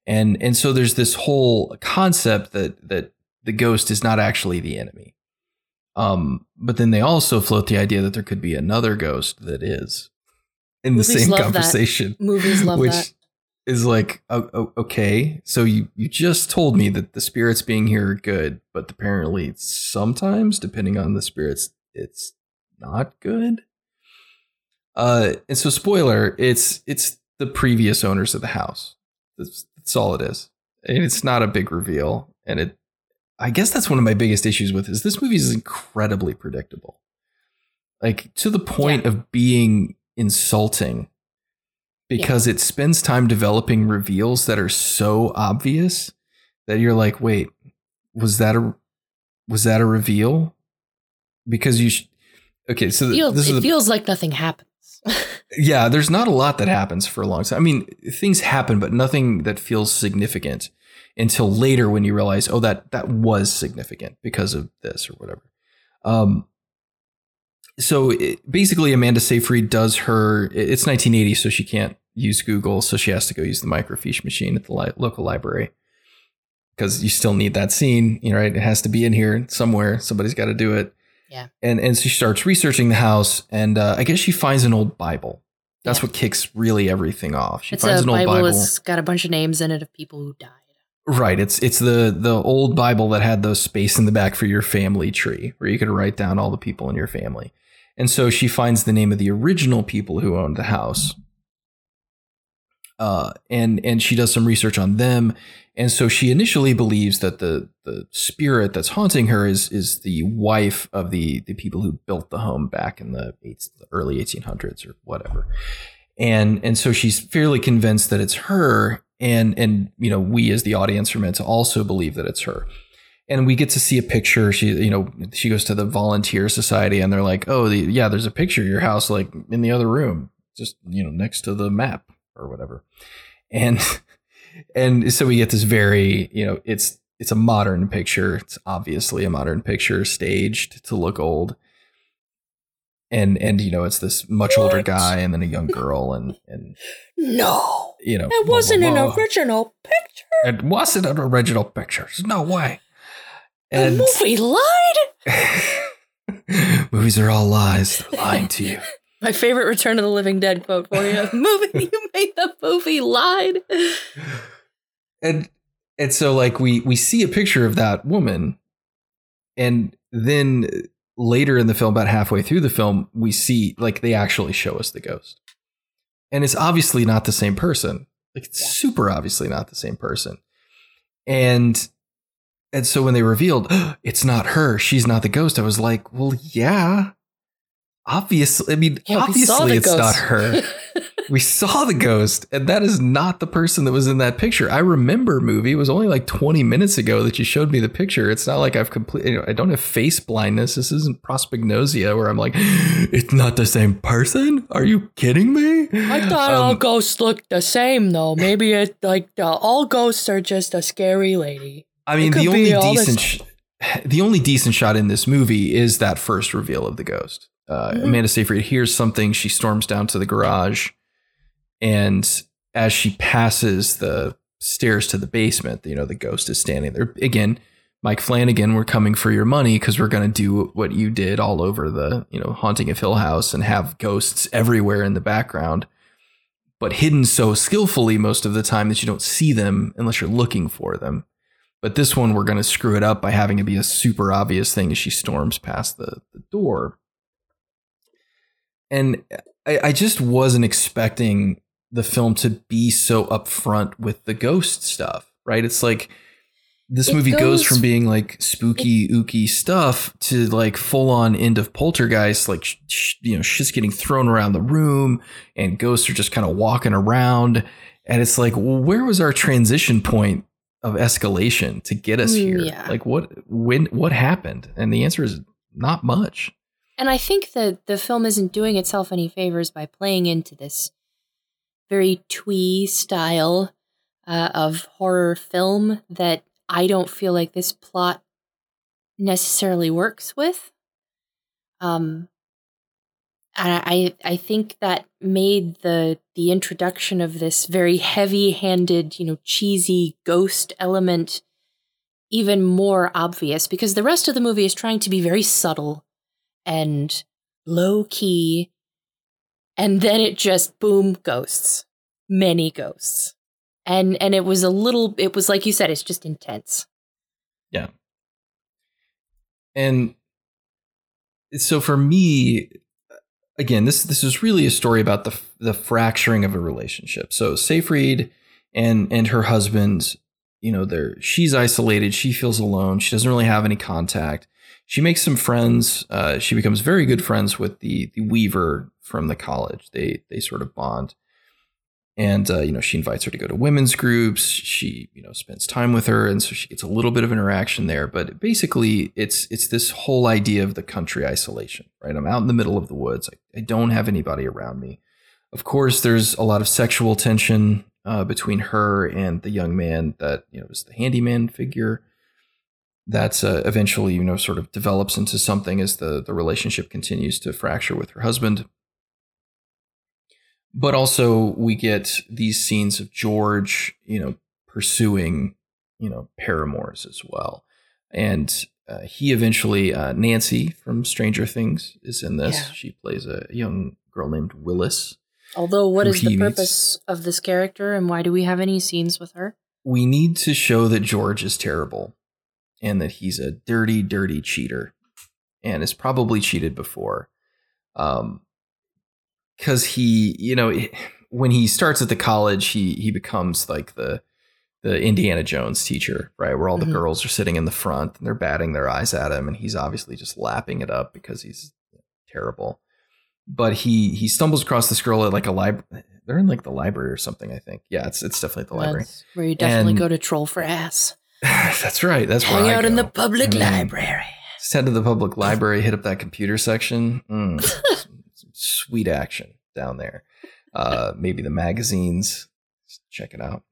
and and so there's this whole concept that that the ghost is not actually the enemy um but then they also float the idea that there could be another ghost that is in Movies the same conversation that. Movies love which that. is like okay so you you just told me that the spirits being here are good but apparently sometimes depending on the spirits it's not good uh and so spoiler it's it's the previous owners of the house that's, all it is. And it's not a big reveal. And it, I guess that's one of my biggest issues with is this movie is incredibly predictable. Like to the point yeah. of being insulting because yeah. it spends time developing reveals that are so obvious that you're like, wait, was that a was that a reveal? Because you, sh- okay, so Feels- this is it the- feels like nothing happens. Yeah. There's not a lot that happens for a long time. I mean, things happen, but nothing that feels significant until later when you realize, oh, that that was significant because of this or whatever. Um, so it, basically, Amanda Seyfried does her. It's 1980, so she can't use Google, so she has to go use the microfiche machine at the li- local library because you still need that scene. You know, right? It has to be in here somewhere. Somebody's got to do it. Yeah. And and she starts researching the house, and uh, I guess she finds an old Bible. That's Yeah. what kicks really everything off. She it's finds an old Bible. Bible. It's got a bunch of names in it of people who died. Right. It's it's the the old Bible that had those space in the back for your family tree, where you could write down all the people in your family. And so she finds the name of the original people who owned the house. Uh, and and she does some research on them, and so she initially believes that the the spirit that's haunting her is is the wife of the the people who built the home back in the, eight, the early 1800s or whatever. And and so she's fairly convinced that it's her. And and you know we as the audience are meant to also believe that it's her. And we get to see a picture. She you know she goes to the volunteer society and they're like oh the, yeah there's a picture of your house like in the other room just you know next to the map or whatever. And [laughs] and so we get this very you know it's it's a modern picture. It's obviously a modern picture staged to look old. And and you know it's this much older guy and then a young girl and and No, you know it wasn't blah, an blah. original picture. it wasn't an original picture. There's no way. The and movie lied. [laughs] movies are all lies. They're lying to [laughs] you My favorite Return of the Living Dead quote for you. [laughs] movie, you made the movie lied. and and so like we we see a picture of that woman. And then later in the film about halfway through the film we see like they actually show us the ghost. And it's obviously not the same person. Like it's super obviously not the same person. And and so when they revealed [gasps] it's not her. She's not the ghost. I was like well yeah obviously i mean Yeah, obviously it's ghost. not her. [laughs] We saw the ghost and that is not the person that was in that picture. I remember movie it was only like 20 minutes ago that you showed me the picture. It's not like i've completely you know, i don't have face blindness. This isn't prosopagnosia where i'm like [gasps] it's not the same person? Are you kidding me? I thought all Um, ghosts looked the same, though. Maybe it like uh, all ghosts are just a scary lady. i mean the only all this- decent sh- the only decent shot in this movie is that first reveal of the ghost uh, Mhm. amanda seyfried hears something she storms down to the garage and as she passes the stairs to the basement, you know, the ghost is standing there. Again, Mike Flanagan, we're coming for your money because we're going to do what you did all over the, you know, Haunting of Hill House and have ghosts everywhere in the background, but hidden so skillfully most of the time that you don't see them unless you're looking for them. But this one, we're going to screw it up by having it be a super obvious thing as she storms past the, the door. And I, I just wasn't expecting the film to be so upfront with the ghost stuff, right? It's like this It movie goes, goes- from being like spooky, ooky stuff to like full on end of poltergeist, like sh- sh- you know, shit's getting thrown around the room and ghosts are just kind of walking around. And it's like, well, where was our transition point of escalation to get us Mm, here? yeah. Like what when what happened? And the answer is not much. And I think that the film isn't doing itself any favors by playing into this very twee style uh, of horror film that I don't feel like this plot necessarily works with. Um, and I I think that made the the introduction of this very heavy-handed, you know, cheesy ghost element even more obvious because the rest of the movie is trying to be very subtle and low key. And then it just boom, ghosts. Many ghosts. And and it was a little it was like you said, it's just intense. Yeah. And so for me, again, this this is really a story about the the fracturing of a relationship. So Seyfried and and her husband, you know, they're she's isolated. She feels alone. She doesn't really have any contact. She makes some friends. Uh, she becomes very good friends with the the Weaver from the college. They they sort of bond. and uh, you know she invites her to go to women's groups she you know spends time with her and so she gets a little bit of interaction there but basically it's it's this whole idea of the country isolation right i'm out in the middle of the woods i, I don't have anybody around me of course there's a lot of sexual tension uh, between her and the young man that you know was the handyman figure that's uh, eventually you know sort of develops into something as the the relationship continues to fracture with her husband but also we get these scenes of George, you know, pursuing, you know, paramours as well. And uh, he eventually, uh, Nancy from Stranger Things is in this. Yeah. She plays a young girl named Willis. Although, what is the purpose meets. of this character and why do we have any scenes with her? We need to show that George is terrible and that he's a dirty, dirty cheater and has probably cheated before. Um, because he, you know, when he starts at the college, he he becomes like the the Indiana Jones teacher, right? Where all the mm-hmm. girls are sitting in the front and they're batting their eyes at him, and he's obviously just lapping it up because he's terrible. But he he stumbles across this girl at like a library. They're in like the library or something, I think. Yeah, it's it's definitely the library. where you definitely and, go to troll for ass. [sighs] that's right. That's Hang out in the public mean, library. Just head to the public library, hit up that computer section. Mm, [laughs] sweet action down there. Uh, maybe the magazines. Check it out.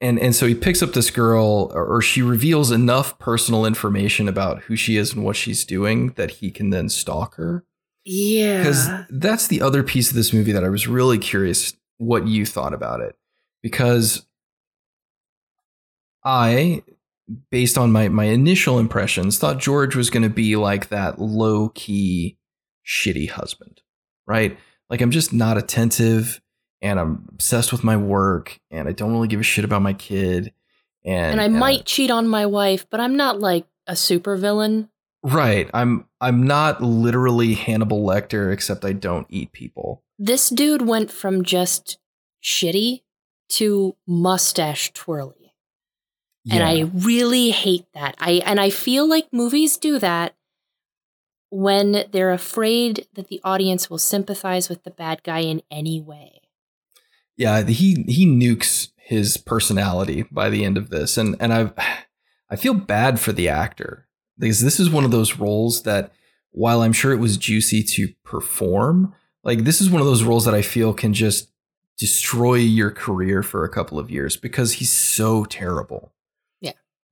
and and so he picks up this girl, or, or she reveals enough personal information about who she is and what she's doing that he can then stalk her. Yeah, because that's the other piece of this movie that I was really curious what you thought about it, because I based on my my initial impressions, thought George was going to be like that low key shitty husband, right? Like I'm just not attentive and I'm obsessed with my work and I don't really give a shit about my kid. And, and I and might cheat on my wife, but I'm not like a supervillain. Right. I'm I'm not literally Hannibal Lecter except I don't eat people. This dude went from just shitty to mustache twirly. Yeah. And I really hate that. I and I feel like movies do that when they're afraid that the audience will sympathize with the bad guy in any way. Yeah, he he nukes his personality by the end of this and and I I feel bad for the actor because this is one of those roles that while I'm sure it was juicy to perform, like this is one of those roles that I feel can just destroy your career for a couple of years because he's so terrible.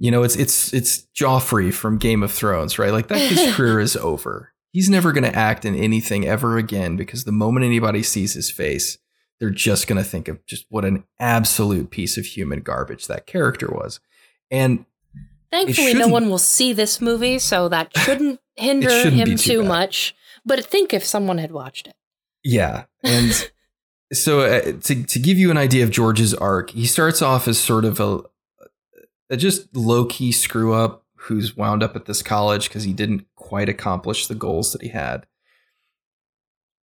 You know, it's it's it's Joffrey from Game of Thrones, right? Like that his [laughs] career is over. He's never going to act in anything ever again because the moment anybody sees his face, they're just going to think of just what an absolute piece of human garbage that character was. And thankfully, no one will see this movie, so that [laughs] shouldn't hinder him too, too much. But think if someone had watched it. Yeah, and [laughs] so uh, to to give you an idea of George's arc, he starts off as sort of a a just low key screw up who's wound up at this college because he didn't quite accomplish the goals that he had,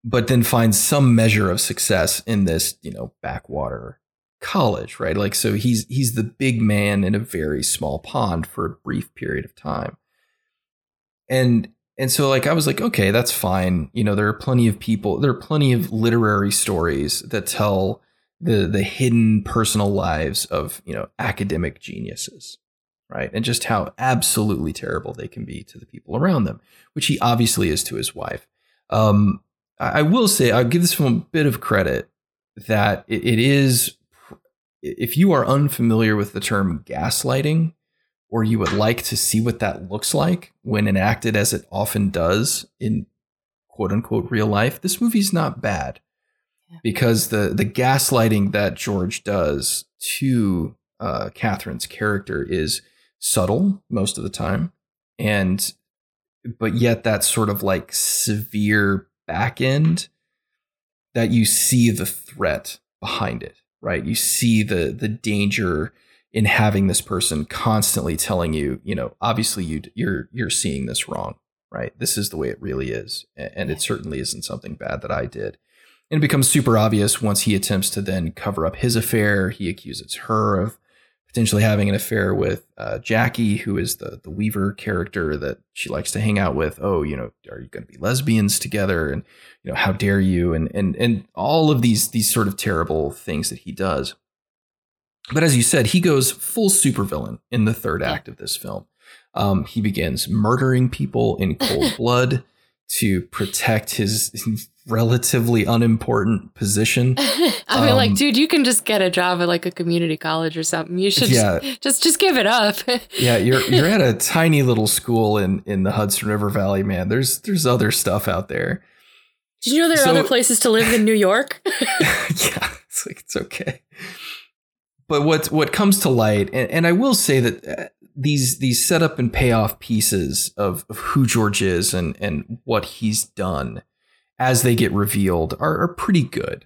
but then finds some measure of success in this, you know, backwater college, right? Like, so he's he's the big man in a very small pond for a brief period of time, and and so like I was like, okay, that's fine. You know, there are plenty of people, there are plenty of literary stories that tell the the hidden personal lives of you know academic geniuses right? And just how absolutely terrible they can be to the people around them which he obviously is to his wife. Um, I, I, will say i'll give this film a bit of credit that it, it is if you are unfamiliar with the term gaslighting or you would like to see what that looks like when enacted as it often does in quote unquote real life this movie's not bad because the the gaslighting that George does to uh, Catherine's character is subtle most of the time, and but yet that sort of like severe back end that you see the threat behind it, right? You see the the danger in having this person constantly telling you, you know, obviously you you're you're seeing this wrong, right? This is the way it really is, and it certainly isn't something bad that I did. And it becomes super obvious once he attempts to then cover up his affair. He accuses her of potentially having an affair with uh, Jackie, who is the the Weaver character that she likes to hang out with. Oh, you know, are you going to be lesbians together? And you know, how dare you? And and and all of these these sort of terrible things that he does. But as you said, he goes full supervillain in the third act of this film. Um, he begins murdering people in cold [laughs] blood to protect his relatively unimportant position. [laughs] I mean, um, like, dude, you can just get a job at like a community college or something. You should yeah. just, [laughs] just just give it up. [laughs] yeah, you're you're at a tiny little school in in the Hudson River Valley, man. There's there's other stuff out there. Did you know there are so, other places to live in New York? yeah, it's like it's okay. But what what comes to light, and, and I will say that uh, these these setup and payoff pieces of, of who George is and and what he's done as they get revealed are, are pretty good.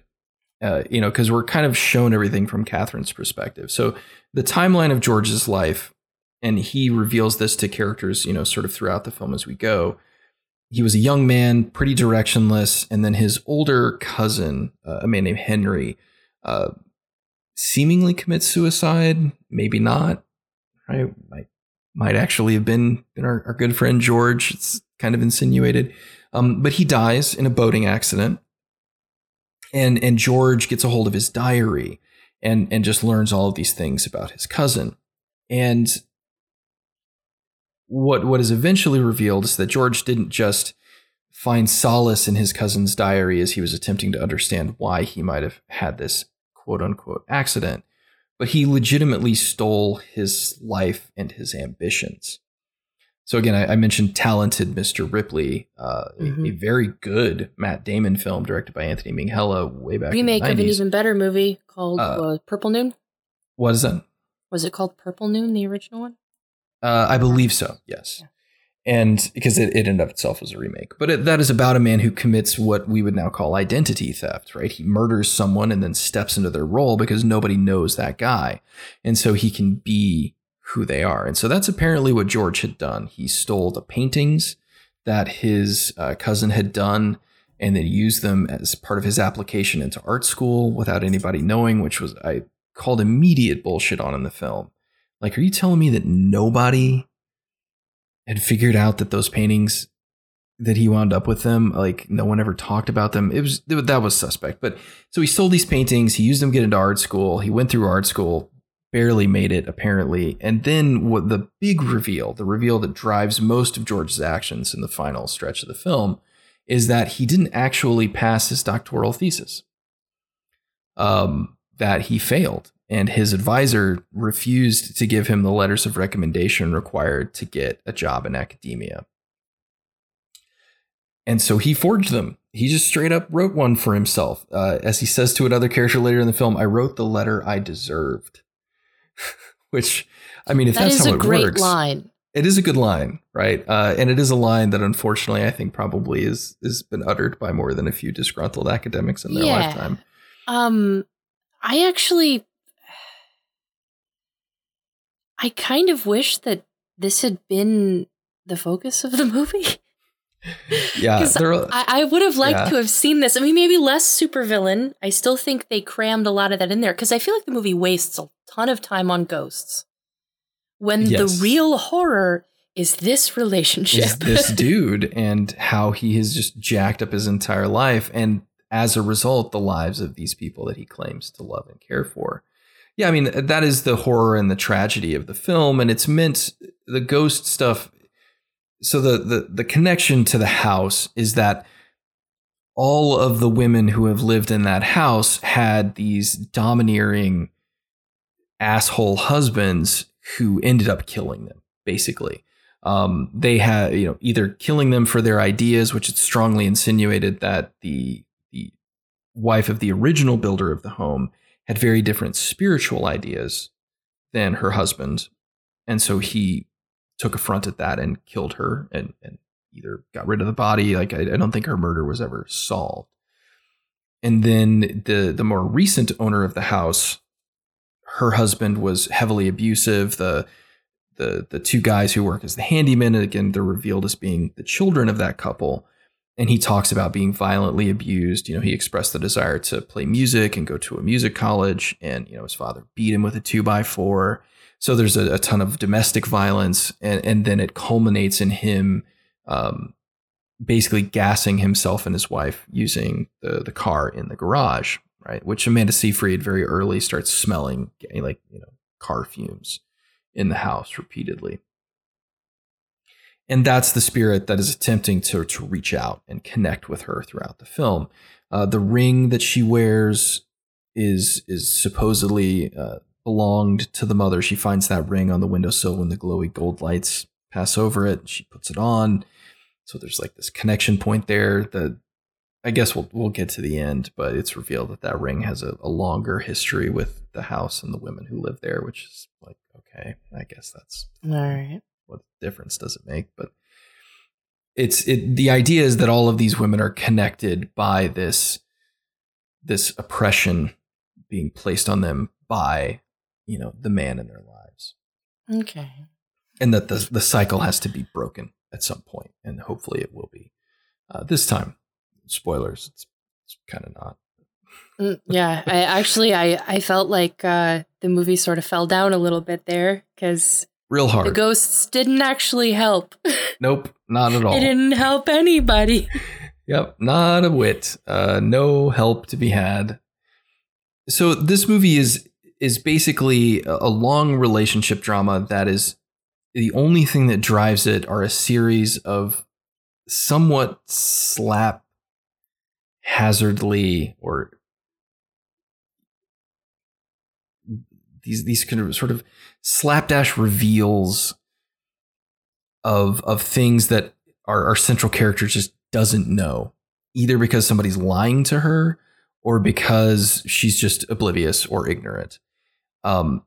Uh, you know, because we're kind of shown everything from Catherine's perspective. So the timeline of George's life, and he reveals this to characters, you know, sort of throughout the film as we go. He was a young man, pretty directionless, and then his older cousin, uh, a man named Henry, uh, seemingly commits suicide, maybe not right? Might might actually have been, our, our, good friend George. It's kind of insinuated. Um, but he dies in a boating accident. And and George gets a hold of his diary and and just learns all of these things about his cousin. And what what is eventually revealed is that George didn't just find solace in his cousin's diary as he was attempting to understand why he might have had this quote unquote accident but he legitimately stole his life and his ambitions. So again, I, I mentioned talented Mr. Ripley, uh, mm-hmm. a, a, very good Matt Damon film directed by Anthony Minghella way back. Remake of an even better movie called uh, uh, Purple Noon. What is that? Was it called Purple Noon, the original one? Uh, I believe so. Yes. Yeah and because it, it in of itself was a remake. But it, that is about a man who commits what we would now call identity theft right? He murders someone and then steps into their role because nobody knows that guy. And so he can be who they are. And so that's apparently what george had done. He stole the paintings that his uh, cousin had done and then used them as part of his application into art school without anybody knowing which was i called immediate bullshit on in the film. Like are you telling me that nobody had figured out that those paintings that he wound up with them like no one ever talked about them. It was that was suspect. But so he sold these paintings he used them to get into art school he went through art school barely made it apparently. And then what the big reveal the reveal that drives most of george's actions in the final stretch of the film is that he didn't actually pass his doctoral thesis. Um that he failed and his advisor refused to give him the letters of recommendation required to get a job in academia. And so he forged them. He just straight up wrote one for himself. Uh, as he says to another character later in the film, I wrote the letter I deserved. [laughs] Which, I mean, if that that's how it works, line. it is a good line, right? Uh, and it is a line that unfortunately I think probably is has been uttered by more than a few disgruntled academics in their yeah. lifetime. Um, I actually I kind of wish that this had been the focus of the [laughs] movie. yeah, I, I, would have liked yeah. to have seen this. I mean, maybe less supervillain. I still think they crammed a lot of that in there because I feel like the movie wastes a ton of time on ghosts when yes. the real horror is this relationship. Is this [laughs] dude and how he has just jacked up his entire life, and as a result, the lives of these people that he claims to love and care for. Yeah, I mean that is the horror and the tragedy of the film, and it's meant the ghost stuff. So the the the connection to the house is that all of the women who have lived in that house had these domineering asshole husbands who ended up killing them basically um, they had you know either killing them for their ideas which it's strongly insinuated that the the wife of the original builder of the home had very different spiritual ideas than her husband. And so he took affront at that and killed her and, and either got rid of the body. Like, I, I don't think her murder was ever solved. And then the, the more recent owner of the house, her husband was heavily abusive. The, the, the two guys who work as the handyman, again, they're revealed as being the children of that couple and he talks about being violently abused. You know, he expressed the desire to play music and go to a music college, and you know, his father beat him with a two by four. So there's a, a ton of domestic violence, and and then it culminates in him um, basically gassing himself and his wife using the the car in the garage, right? Which Amanda Seyfried very early starts smelling like you know car fumes in the house repeatedly and that's the spirit that is attempting to, to reach out and connect with her throughout the film. Uh, the ring that she wears is is supposedly uh, belonged to the mother. She finds that ring on the windowsill when the glowy gold lights pass over it. She puts it on, so there's like this connection point there. That I guess we'll we'll get to the end, but it's revealed that that ring has a, a longer history with the house and the women who live there, which is like okay, I guess that's all right what difference does it make? But it's it the idea is that all of these women are connected by this this oppression being placed on them by you know the man in their lives. Okay. And that the the cycle has to be broken at some point and hopefully it will be. Uh, this time spoilers it's, it's kind of not. Mm, yeah i actually i i felt like uh the movie sort of fell down a little bit there because real hard. The ghosts didn't actually help. [laughs] Nope, not at all. It didn't help anybody. [laughs] Yep, not a whit. Uh, no help to be had. So this movie is is basically a long relationship drama that is the only thing that drives it are a series of somewhat slap hazardly or these these kind of sort of slapdash reveals of of things that our, our central character just doesn't know, either because somebody's lying to her or because she's just oblivious or ignorant. Um,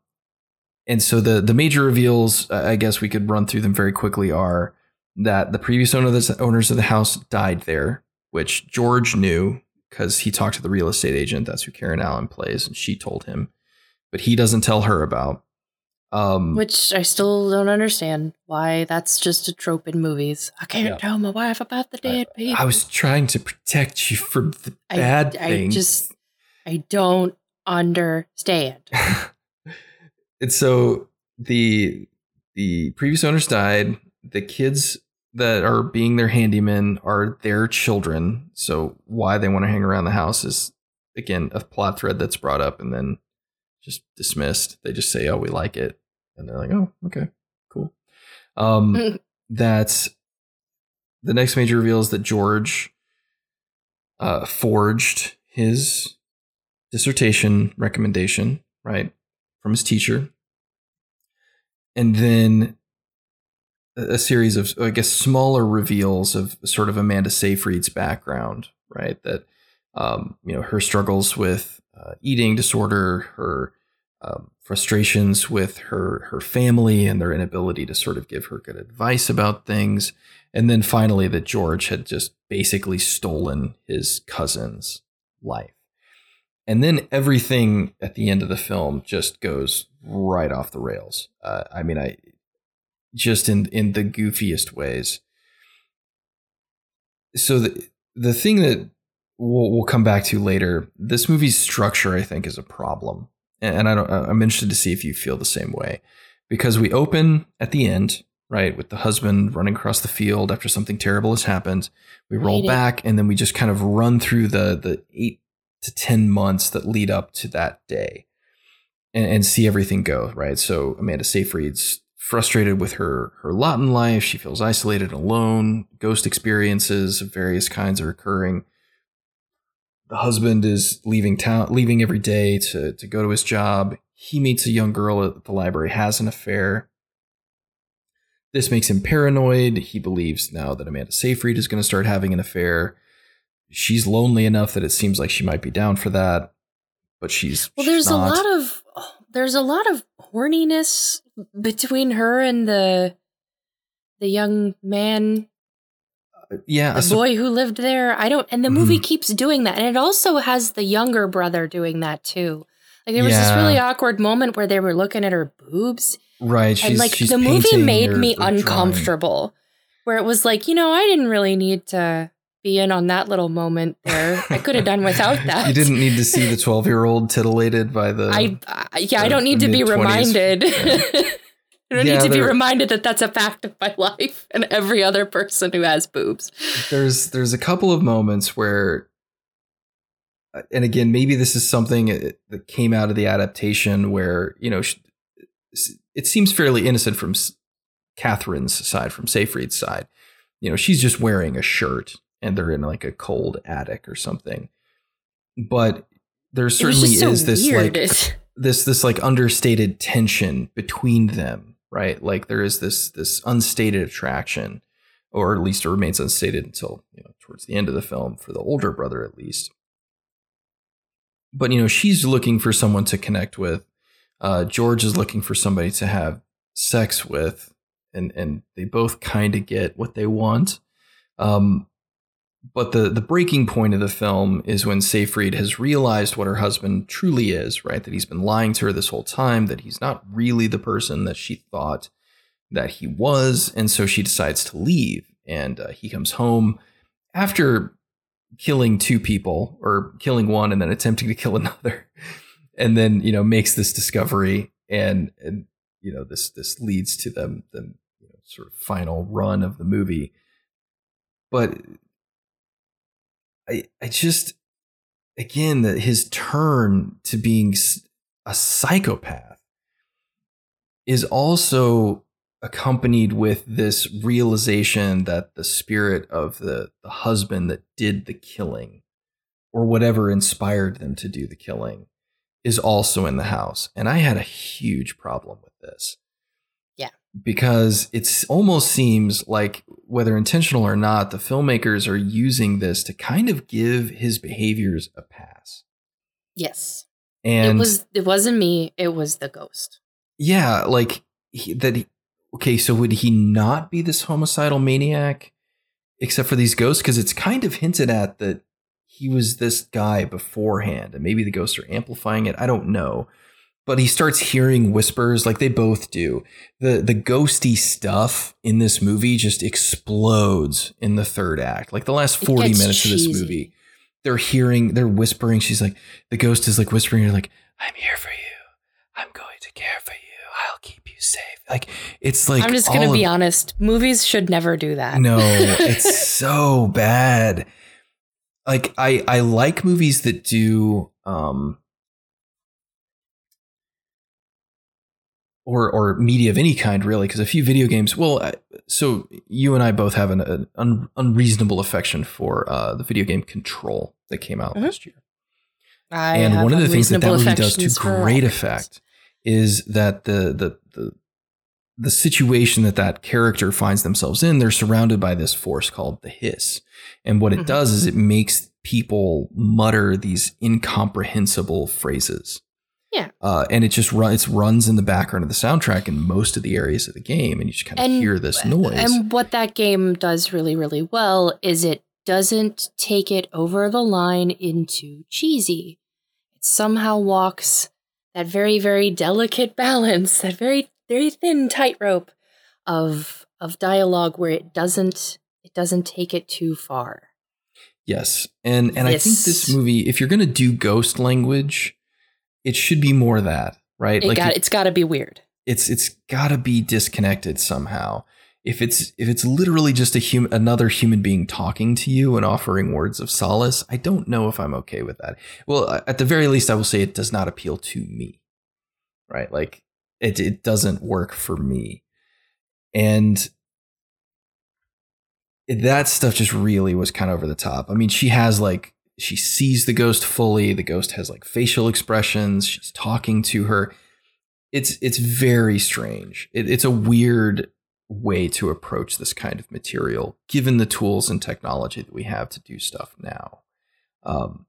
and so the the major reveals, I guess we could run through them very quickly, are that the previous owner the owners of the house died there, which George knew because he talked to the real estate agent. That's who Karen Allen plays, and she told him, but he doesn't tell her about. Um, Which I still don't understand why that's just a trope in movies. I can't yeah. tell my wife about the dead I, people. I was trying to protect you from the bad I, things. I just, I don't understand. [laughs] and so the the previous owners died. The kids that are being their handymen are their children. So why they want to hang around the house is again a plot thread that's brought up, and then just dismissed. They just say, "Oh, we like it," and they're like, "Oh, okay, cool." Um, [laughs] that's the next major reveal is that George uh, forged his dissertation recommendation, right, from his teacher, and then a series of, I guess, smaller reveals of sort of Amanda Seyfried's background, right? That um, you know her struggles with uh, eating disorder, her um, frustrations with her her family and their inability to sort of give her good advice about things, and then finally that George had just basically stolen his cousin's life. And then everything at the end of the film just goes right off the rails. Uh, I mean, I just in in the goofiest ways. So the the thing that we'll we'll come back to later, this movie's structure, I think, is a problem and I don't, I'm interested to see if you feel the same way, because we open at the end, right, with the husband running across the field after something terrible has happened. We roll back, and then we just kind of run through the the eight to ten months that lead up to that day, and, and see everything go right. So Amanda Seyfried's frustrated with her her lot in life. She feels isolated, alone. Ghost experiences of various kinds are occurring the husband is leaving town, leaving every day to, to go to his job. He meets a young girl at the library, has an affair. This makes him paranoid. He believes now that Amanda Seyfried is going to start having an affair. She's lonely enough that it seems like she might be down for that, but she's well. There's a lot of there's a lot of horniness between her and the the young man yeah, the boy who lived there. I don't, and the movie mm-hmm. keeps doing that, and it also has the younger brother doing that too. Like there was yeah. this really awkward moment where they were looking at her boobs, right? and like the movie made me uncomfortable, drawing. where it was like, you know, I didn't really need to be in on that little moment there. I could have [laughs] done without that. you didn't need to see the 12 year old titillated by the. I, I yeah, the, I don't need to be reminded. Yeah. [laughs] I don't yeah, need to be reminded that that's a fact of my [laughs] life and every other person who has boobs. There's there's a couple of moments where uh, and again maybe this is something uh, that came out of the adaptation where you know it seems fairly innocent from Catherine's side from Seyfried's side you know she's just wearing a shirt and they're in like a cold attic or something but there certainly so is this weird. like [laughs] this this like understated tension between them right? Like there is this this unstated attraction or at least it remains unstated until you know towards the end of the film for the older brother at least. But you know she's looking for someone to connect with. Uh, george is looking for somebody to have sex with and and they both kind of get what they want. Um, but the the breaking point of the film is when Seyfried has realized what her husband truly is, right? That he's been lying to her this whole time, that he's not really the person that she thought that he was, and so she decides to leave. And uh, he comes home after killing two people, or killing one and then attempting to kill [laughs] another, and then you know makes this discovery, and and you know this this leads to them the you know, sort of final run of the movie. But I I just again that his turn to being a psychopath is also accompanied with this realization that the spirit of the, the husband that did the killing or whatever inspired them to do the killing is also in the house. And I had a huge problem with this because it almost seems like whether intentional or not the filmmakers are using this to kind of give his behaviors a pass. Yes. And it was it wasn't me it was the ghost. Yeah like he, that he, okay so would he not be this homicidal maniac except for these ghosts? Because it's kind of hinted at that he was this guy beforehand and maybe the ghosts are amplifying it i don't know but he starts hearing whispers like they both do. The the ghosty stuff in this movie just explodes in the third act. Like the last 40 minutes cheesy. of this movie. They're hearing, they're whispering. She's like, the ghost is like whispering, you're like, I'm here for you. I'm going to care for you. I'll keep you safe. Like it's like I'm just gonna be of, honest. Movies should never do that. No, [laughs] it's so bad. Like I I like movies that do um or or media of any kind really because a few video games well so you and i both have an, an un, unreasonable affection for uh, the video game control that came out mm-hmm. last year I and one of the things that that movie does to great effect is that the, the the the situation that that character finds themselves in they're surrounded by this force called the hiss and what it mm-hmm. does is it makes people mutter these incomprehensible phrases yeah. Uh, and it just runs. It runs in the background of the soundtrack in most of the areas of the game, and you just kind of and, hear this noise. And what that game does really, really well is it doesn't take it over the line into cheesy. It somehow walks that very, very delicate [laughs] balance, that very, very thin tightrope of of dialogue where it doesn't it doesn't take it too far. Yes, and and this, I think this movie, if you're going to do ghost language it should be more that, right? It like got, it, it's got to be weird. It's it's got to be disconnected somehow. If it's if it's literally just a human another human being talking to you and offering words of solace, I don't know if I'm okay with that. Well, at the very least, I will say it does not appeal to me. Right? Like it it doesn't work for me. And that stuff just really was kind of over the top. I mean, she has like she sees the ghost fully. The ghost has like facial expressions. She's talking to her. It's it's very strange. It, it's a weird way to approach this kind of material, given the tools and technology that we have to do stuff now. Um,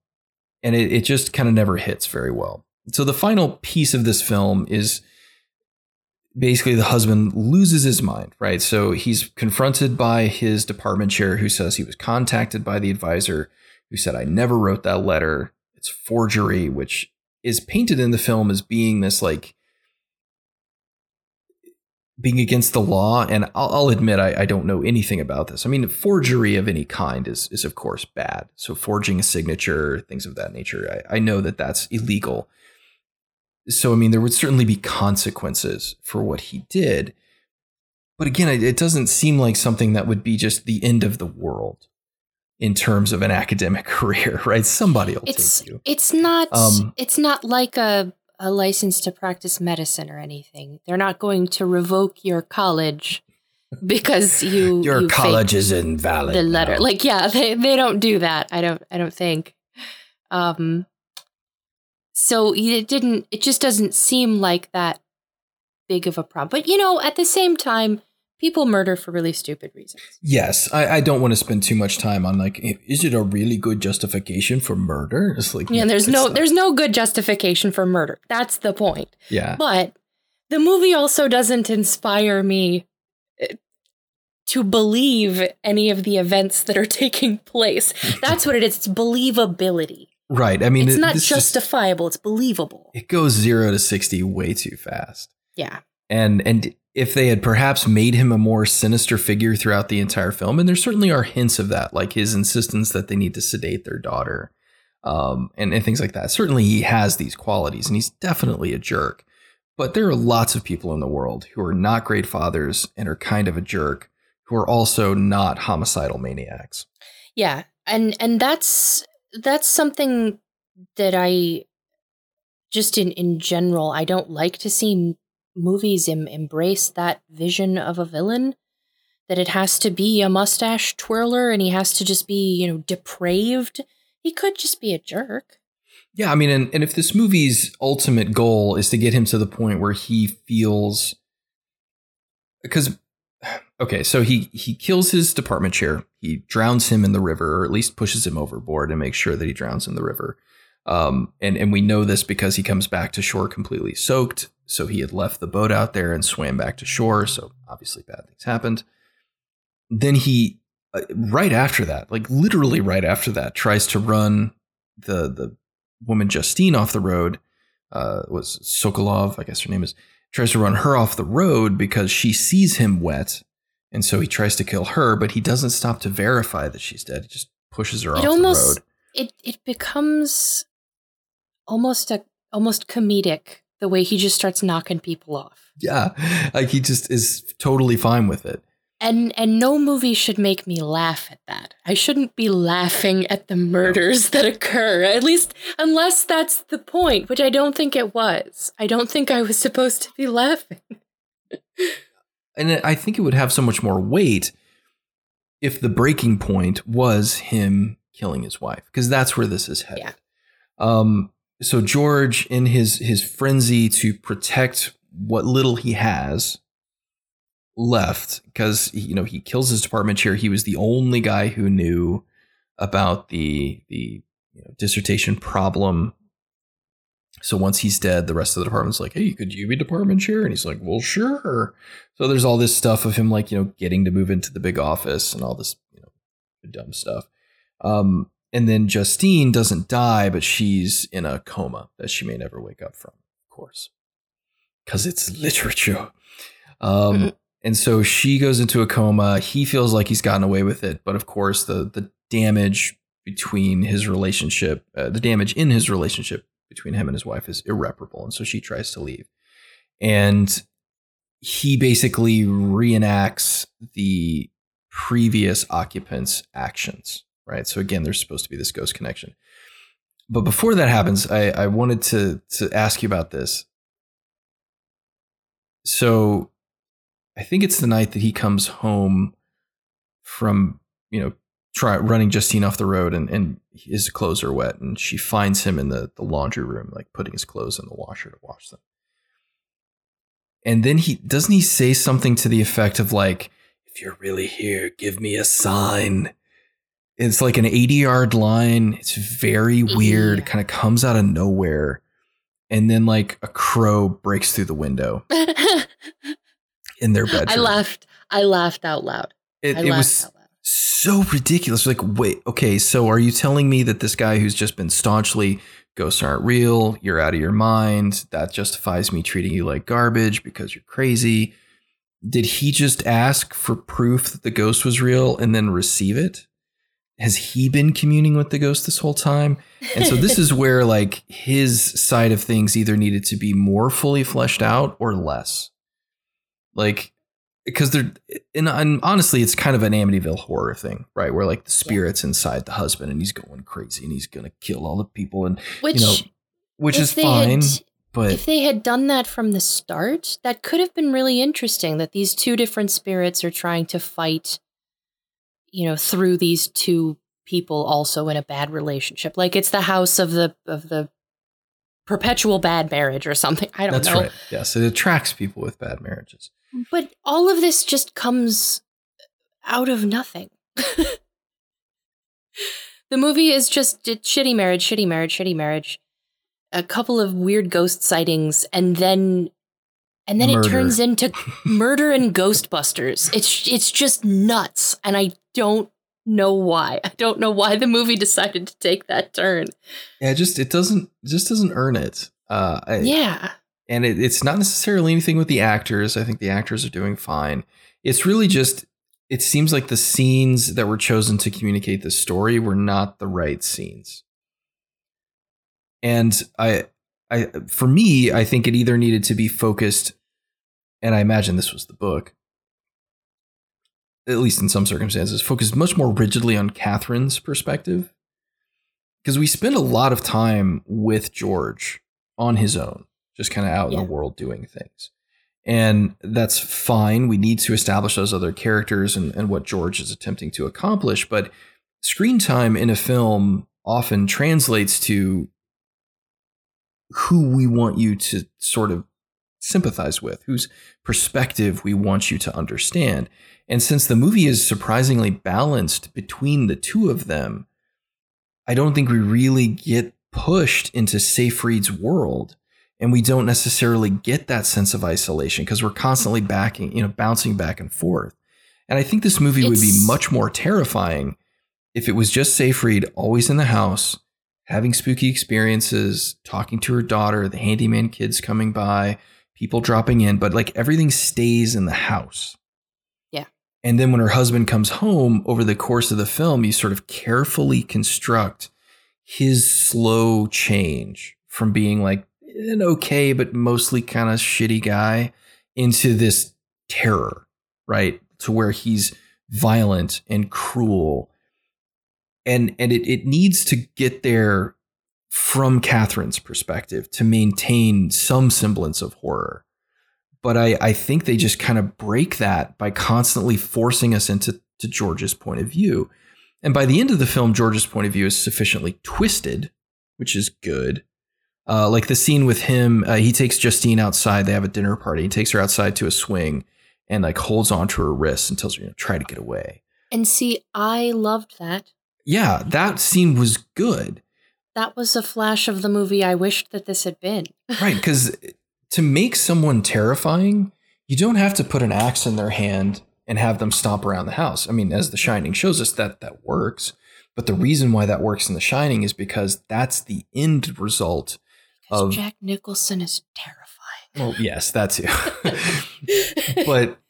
and it, it just kind of never hits very well. So the final piece of this film is basically the husband loses his mind, right? So he's confronted by his department chair who says he was contacted by the advisor who said, I never wrote that letter. It's forgery, which is painted in the film as being this like being against the law. And I'll, I'll admit I, I, don't know anything about this. I mean, forgery of any kind is is of course bad. So forging a signature, things of that nature, I, I know that that's illegal. So I mean, there would certainly be consequences for what he did. But again, it doesn't seem like something that would be just the end of the world in terms of an academic [laughs] career, right? Somebody will it's, take you. It's not. Um, it's not like a a license to practice medicine or anything. They're not going to revoke your college because [laughs] you your you college is invalid. The letter, now. like yeah, [laughs] they they don't do that. I don't I don't think. Um. So it didn't. It just doesn't seem like that big of a problem. But you know, at the same time, people murder for really stupid reasons. Yes, I, I, don't want to spend too much time on like, is it a really good justification for murder? [laughs] It's like, yeah, there's no, not. there's no good justification for murder. That's the point. Yeah, but the movie also doesn't inspire me eh, to believe any of the events that are [laughs] taking place. That's what it is. It's believability. Right. I mean, it's not justifiable. Just, it's believable. It goes zero to sixty way too fast. Yeah. And and if they had perhaps made him a more sinister figure throughout the entire film, and there certainly are hints of that, like his insistence that they need to sedate their daughter, um, and, and things like that. Certainly, he has these qualities, and he's definitely a jerk. But there are lots of people in the world who are not great fathers and are kind of a jerk, who are also not homicidal maniacs. Yeah, and and that's that's something that I just in in general I don't like to see movies em- embrace that vision of a villain that it has to be a mustache twirler and he has to just be, you know, depraved. He could just be a jerk. Yeah, I mean, and, and if this movie's ultimate goal is to get him to the point where he feels because [sighs] okay, so he he kills his department chair, he drowns him in the river, or at least pushes him overboard and makes sure that he drowns in the river. Um, and and we know this because he comes back to shore completely soaked. So he had left the boat out there and swam back to shore. So obviously bad things happened. Then he, uh, right after that, like literally right after that, tries to run the the woman Justine off the road. Uh, was Sokolov, I guess her name is, tries to run her off the road because she sees him wet, and so he tries to kill her, but he doesn't stop to verify that she's dead. He just pushes her it off almost, the road. It it becomes almost a almost comedic the way he just starts knocking people off. Yeah, like he just is totally fine with it. And and no movie should make me laugh at that. I shouldn't be laughing at the murders that occur. At least unless that's the point, which I don't think it was. I don't think I was supposed to be laughing. and I think it would have so much more weight if the breaking point was him killing his wife because that's where this is headed. Yeah. Um so George, in his his frenzy to protect what little he has left, because you know he kills his department chair. He was the only guy who knew about the the you know, dissertation problem. So once he's dead, the rest of the department's like, "Hey, could you be department chair?" And he's like, "Well, sure." So there's all this stuff of him like you know getting to move into the big office and all this you know dumb stuff. Um, and then Justine doesn't die, but she's in a coma that she may never wake up from, of course, because it's literature. Um, mm-hmm. And so she goes into a coma. He feels like he's gotten away with it, but of course, the the damage between his relationship, uh, the damage in his relationship between him and his wife is irreparable. And so she tries to leave, and he basically reenacts the previous occupant's actions right? So again, there's supposed to be this ghost connection. But before that happens, I, I wanted to to ask you about this. So I think it's the night that he comes home from, you know, try running Justine off the road and, and his clothes are wet and she finds him in the, the laundry room, like putting his clothes in the washer to wash them. And then he doesn't he say something to the effect of like, if you're really here, give me a sign. It's like an 80 yard line. It's very mm-hmm. weird. Yeah. Kind of comes out of nowhere. And then like a crow breaks through the window [laughs] in their bedroom. I laughed. I laughed out loud. It, it was so ridiculous. Like, wait, okay, so are you telling me that this guy who's just been staunchly ghosts aren't real, you're out of your mind, that justifies me treating you like garbage because you're crazy? did he just ask for proof that the ghost was real and then receive it? Has he been communing with the ghost this whole time? And so this is [laughs] where like his side of things either needed to be more fully fleshed out or less. Like because they're and, and honestly it's kind of an Amityville horror thing, right? Where like the spirits inside the husband and he's going crazy and he's gonna kill all the people and which, you know which is fine. Had, but if they had done that from the start, that could have been really interesting that these two different spirits are trying to fight, you know, through these two people also in a bad relationship. Like it's the house of the of the perpetual bad marriage or something. I don't That's know. That's right. Yes, it attracts people with bad marriages. But all of this just comes out of nothing. [laughs] the movie is just shitty marriage, shitty marriage, shitty marriage a couple of weird ghost sightings and then and then murder. it turns into [laughs] murder and ghostbusters it's it's just nuts and i don't know why. I don't know why the movie decided to take that turn. Yeah it just it doesn't it just doesn't earn it uh I, yeah. And it, it's not necessarily anything with the actors. I think the actors are doing fine. It's really just it seems like the scenes that were chosen to communicate the story were not the right scenes. And I, I, for me, I think it either needed to be focused, and I imagine this was the book, at least in some circumstances, focused much more rigidly on Catherine's perspective. Because we spend a lot of time with George on his own, just kind of out yeah. in the world doing things. And that's fine. We need to establish those other characters and, and what George is attempting to accomplish. But screen time in a film often translates to who we want you to sort of sympathize with, whose perspective we want you to understand. And since the movie is surprisingly balanced between the two of them, I don't think we really get pushed into Seyfried's world. And we don't necessarily get that sense of isolation because we're constantly backing, you know, bouncing back and forth. And I think this movie it's, would be much more terrifying if it was just Seyfried always in the house, having spooky experiences, talking to her daughter, the handyman kids coming by, people dropping in, but like everything stays in the house. Yeah. And then when her husband comes home over the course of the film, you sort of carefully construct his slow change from being like an okay, but mostly kind of shitty guy into this terror, right? To where he's violent and cruel and and it, it needs to get there from Catherine's perspective to maintain some semblance of horror. But I, I think they just kind of break that by constantly forcing us into to George's point of view. And by the end of the film, George's point of view is sufficiently twisted, which is good. Uh, like the scene with him, uh, he takes Justine outside. They have a dinner party. He takes her outside to a swing and like holds onto her wrist and tells her, you know, try to get away. And see, I loved that yeah, that scene was good. That was a flash of the movie I wished that this had been. [laughs] right, because to make someone terrifying, you don't have to put an axe in their hand and have them stomp around the house. I mean, as The Shining shows us, that that works. But the reason why that works in The Shining is because that's the end result because of Jack Nicholson is terrifying. Well, yes, that too. [laughs] but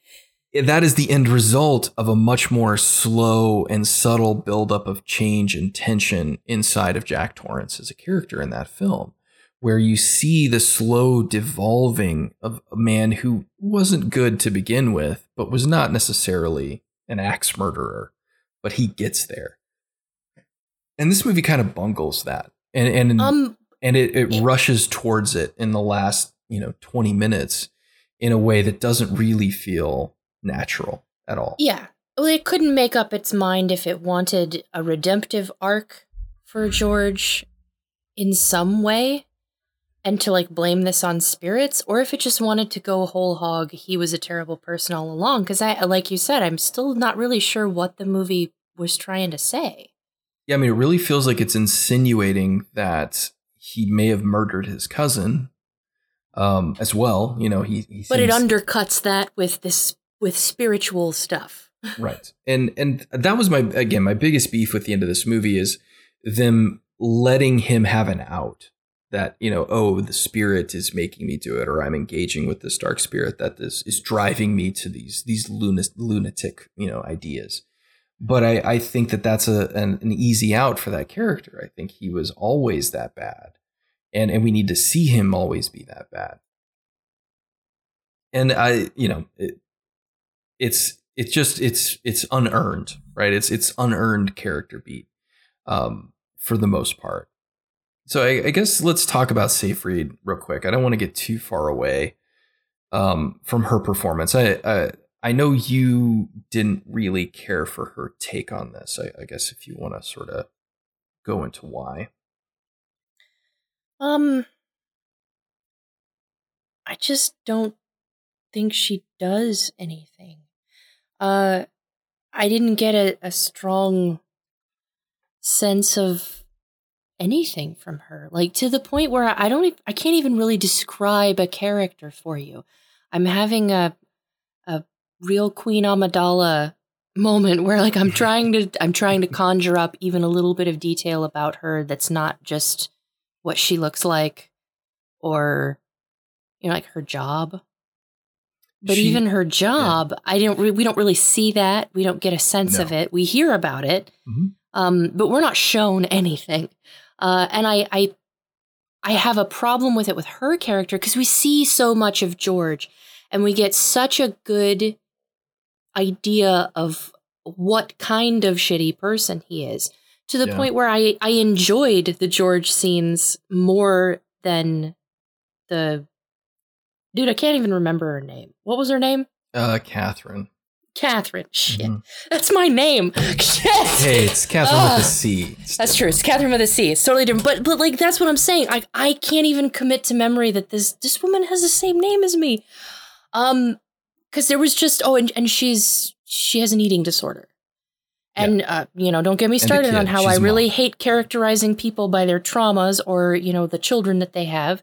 that is the end result of a much more slow and subtle buildup of change and tension inside of Jack Torrance as a character in that film, where you see the slow devolving of a man who wasn't good to begin with, but was not necessarily an axe murderer, but he gets there. And this movie kind of bungles that. And and um, and it, it rushes towards it in the last, you know, 20 minutes in a way that doesn't really feel natural at all. Yeah. Well, it couldn't make up its mind if it wanted a redemptive arc for George in some way and to like blame this on spirits or if it just wanted to go whole hog he was a terrible person all along because i like you said i'm still not really sure what the movie was trying to say yeah i mean it really feels like it's insinuating that he may have murdered his cousin um, as well you know he, he but it undercuts that with this with spiritual stuff. [laughs] right. And and that was my again my biggest beef with the end of this movie is them letting him have an out. that you know oh the spirit is making me do it or i'm engaging with this dark spirit that this is driving me to these these lunatic, lunatic you know ideas but i i think that that's a an, an easy out for that character i think he was always that bad and and we need to see him always be that bad and i you know it, it's it's just it's it's unearned right it's it's unearned character beat um for the most part so I, I, guess let's talk about Seyfried real quick. I don't want to get too far away um, from her performance. I, I, I know you didn't really care for her take on this. I, I guess if you want to sort of go into why. Um, I just don't think she does anything. Uh, I didn't get a, a strong sense of anything from her. Like to the point where I don't I can't even really describe a character for you. I'm having a a real Queen Amidala moment where like I'm [laughs] trying to I'm trying to conjure up even a little bit of detail about her that's not just what she looks like or you know like her job. But she, even her job, yeah. I don't. Re- we don't really see that. We don't get a sense no. of it. We hear about it, mm-hmm. um, but we're not shown [laughs] anything. Uh, and I, I, I have a problem with it with her character because we see so much of George, and we get such a good idea of what kind of shitty person he is to the yeah. point where I, I enjoyed the George scenes more than the dude. I can't even remember her name. What was her name? Uh, Catherine. Catherine. Shit. Mm-hmm. That's my name. [laughs] Shit. Hey, it's Catherine with a C. It's that's true. It's Catherine with a C. It's totally different. But but like that's what I'm saying. I I can't even commit to memory that this this woman has the same name as me. Um because there was just oh and, and she's she has an eating disorder. And yeah. uh, you know, don't get me started on how she's I really mom. hate characterizing people by their traumas or, you know, the children that they have.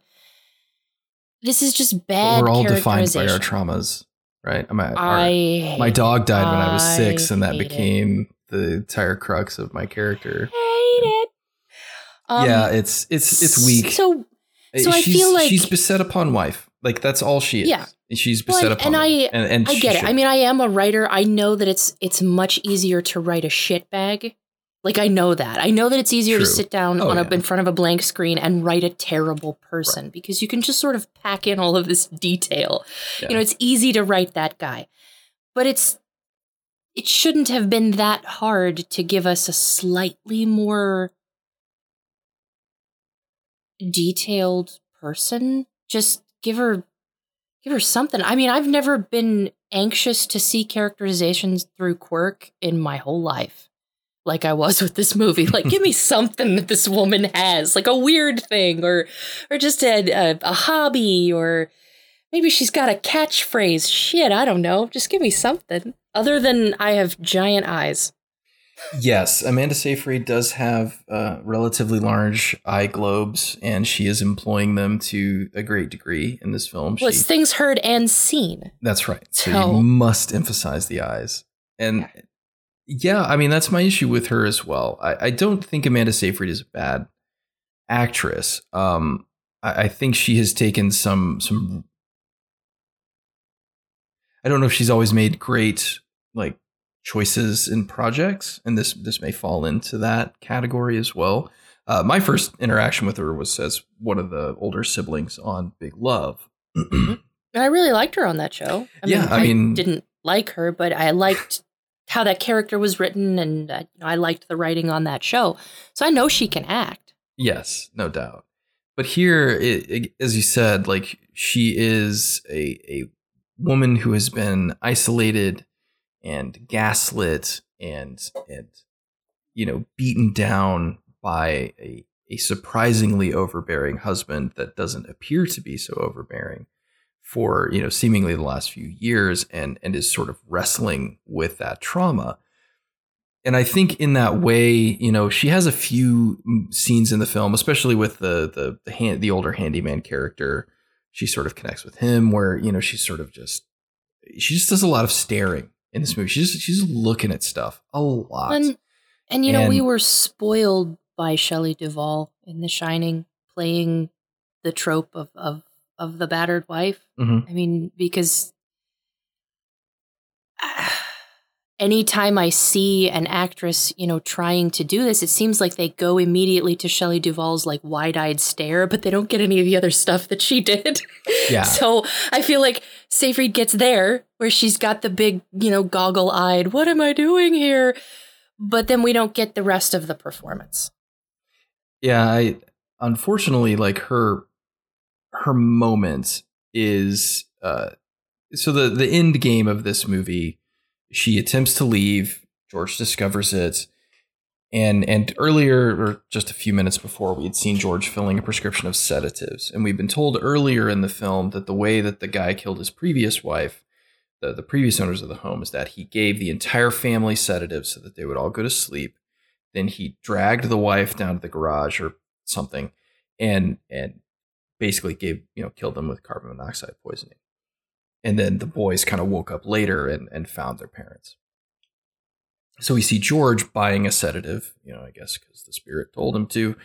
This is just bad. But we're all defined by our traumas right? I'm at, my dog died when I was six, and that became it. the entire crux of my character. Hate it. Um, yeah, it's it's it's weak. So, so I feel like she's beset upon wife. Like that's all she is. Yeah, she's beset upon. And I and, and I get it. I mean, I am a writer. I know that it's it's much easier to write a shit bag like I know that. I know that it's easier True. to sit down oh, on a, in front of a blank screen and write a terrible person right. because you can just sort of pack in all of this detail. Yeah. You know, it's easy to write that guy. But it's it shouldn't have been that hard to give us a slightly more detailed person. Just give her give her something. I mean, I've never been anxious to see characterizations through quirk in my whole life like I was with this movie. [laughs] Like, give me something that this woman has, like a weird thing, or or just a, a, a hobby, or maybe she's got a catchphrase. Shit, I don't know. Just give me something other than I have giant eyes. yes, Amanda Seyfried does have uh, relatively large eye globes, and she is employing them to a great degree in this film. Well, she, it's things heard and seen. That's right. So, so you must emphasize the eyes. And yeah, I mean that's my issue with her as well. I, I don't think Amanda Seyfried is a bad actress. Um, I, I think she has taken some some. I don't know if she's always made great like choices in projects, and this this may fall into that category as well. Uh, my first interaction with her was as one of the older siblings on Big Love. and I really liked her on that show. I yeah, mean, I, mean, didn't like her, but I liked how that character was written, and uh, you know, I liked the writing on that show. So I know she can act. Yes, no doubt. But here, it, it, as you said, like she is a a woman who has been isolated and gaslit and and you know beaten down by a a surprisingly overbearing husband that doesn't appear to be so overbearing for you know seemingly the last few years and and is sort of wrestling with that trauma. And i think in that way you know she has a few mm, scenes in the film especially with the the the, hand, the older handyman character. She sort of connects with him where you know she's sort of just she just does a lot of staring in this movie. She's she's looking at stuff a lot. And and you know and, we were spoiled by Shelley Duvall in The Shining playing the trope of of of the battered wife. Mhm. I mean, because anytime I see an actress, you know, trying to do this, it seems like they go immediately to Shelley Duvall's like wide-eyed stare, but they don't get any of the other stuff that she did. Yeah. [laughs] so I feel like Seyfried gets there where she's got the big, you know, goggle-eyed, what am I doing here? But then we don't get the rest of the performance. Yeah, I unfortunately like her her moment is uh so the the end game of this movie she attempts to leave George discovers it and and earlier or just a few minutes before we had seen George filling a prescription of sedatives and we've been told earlier in the film that the way that the guy killed his previous wife the, the previous owners of the home is that he gave the entire family sedatives so that they would all go to sleep. Then he dragged the wife down to the garage or something and and basically gave you know killed them with carbon monoxide poisoning. And then the boys kind of woke up later and, and found their parents. So we see george buying a sedative you know i guess because the spirit told him to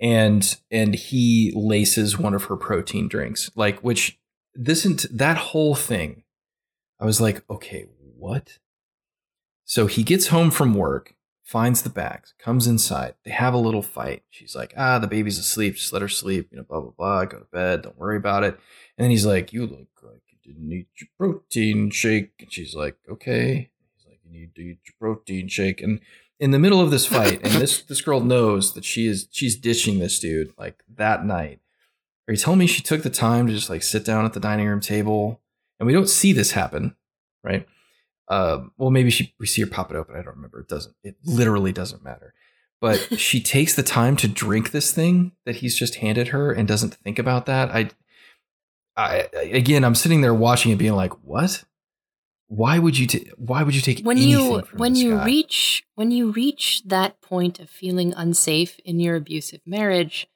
and and he laces one of her protein drinks like which this int- that whole thing i was like okay what? So he gets home from work finds the bags, comes inside. They have a little fight. She's like, ah, the baby's asleep. Just let her sleep. You know, blah, blah, blah. Go to bed. Don't worry about it. And then he's like, you look like you didn't eat your protein shake. And she's like, okay. He's like, you need to eat your protein shake. And in the middle of this fight, and this this girl knows that she is she's ditching this dude like that night. Are you telling me she took the time to just like sit down at the dining room table? And we don't see this happen, right? Uh, well, maybe she we see her pop it open. I don't remember. It doesn't. It literally doesn't matter. But [laughs] she takes the time to drink this thing that he's just handed her and doesn't think about that. I, I again, I'm sitting there watching it, being like, "What? Why would you? take? why would you take when you when you guy? reach when you reach that point of feeling unsafe in your abusive marriage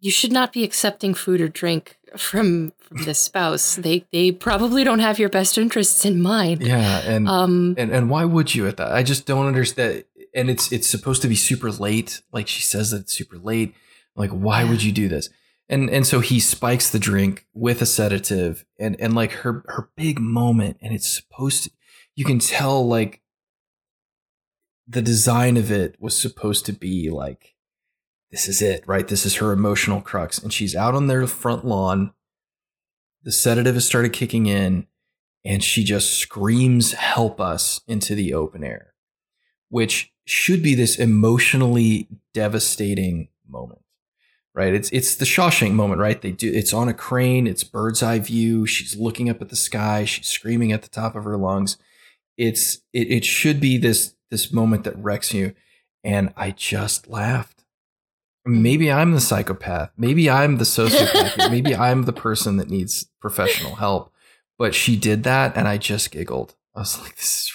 you should not be accepting food or drink from from this spouse [laughs] they they probably don't have your best interests in mind Yeah, and um and and why would you at that? I just don't understand. And it's it's supposed to be super late. Like she says that it's super late. Like why would you do this? And and so he spikes the drink with a sedative, and and like her her big moment, and it's supposed to. You can tell like the design of it was supposed to be like this is it, right? This is her emotional crux, and she's out on their front lawn. The sedative has started kicking in and she just screams help us into the open air which should be this emotionally devastating moment right? It's it's the Shawshank moment right? They do it's on a crane it's bird's eye view she's looking up at the sky she's screaming at the top of her lungs. It's it, it should be this this moment that wrecks you. And i just laughed Hmm. maybe i'm the psychopath maybe i'm the sociopath [laughs] maybe i'm the person that needs professional help but she did that and I just giggled. I was like, this is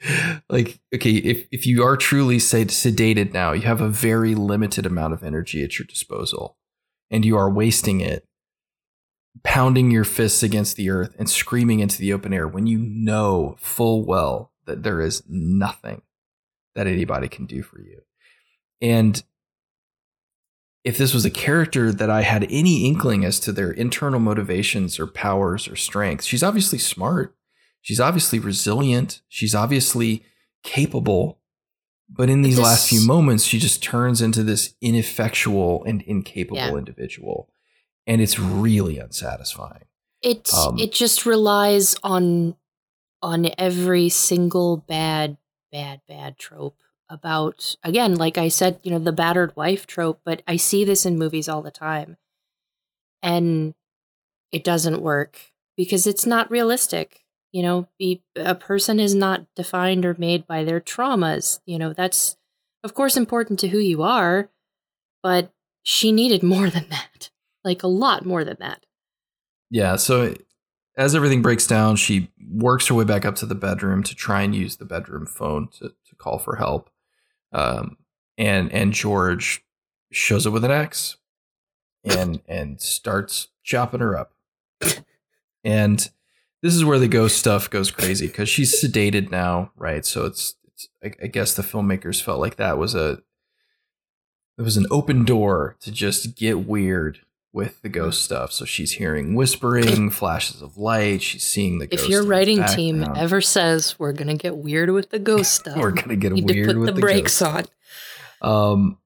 ridiculous. [laughs] like, okay, if, if you are truly say, sedated now, you have a very limited amount of energy at your disposal and you are wasting it pounding your fists against the earth and screaming into the open air when you know full well that there is nothing that anybody can do for you. And if this was a character that I had any inkling as to their internal motivations or powers or strengths, she's obviously smart. She's obviously resilient. She's obviously capable. But in these This- last few moments, she just turns into this ineffectual and incapable Yeah. individual. And it's really unsatisfying. it um, it just relies on on every single bad bad bad trope about again like i said you know the battered wife trope but i see this in movies all the time and it doesn't work because it's not realistic you know be, a person is not defined or made by their traumas you know that's of course important to who you are but she needed [laughs] more than that like a lot more than that Yeah. So as everything breaks down, she works her way back up to the bedroom to try and use the bedroom phone to, to call for help. Um, and and George shows up with an axe and and starts chopping her up. And this is where the ghost stuff goes crazy because she's sedated now, right? So it's, it's I, I guess the filmmakers felt like that was a it was an open door to just get weird with the ghost stuff. So she's hearing whispering, [laughs] flashes of light. She's seeing the. If your writing team ever says we're gonna get weird with the ghost [laughs] stuff, we're gonna get need to weird put with the, the brakes ghost. on. Um,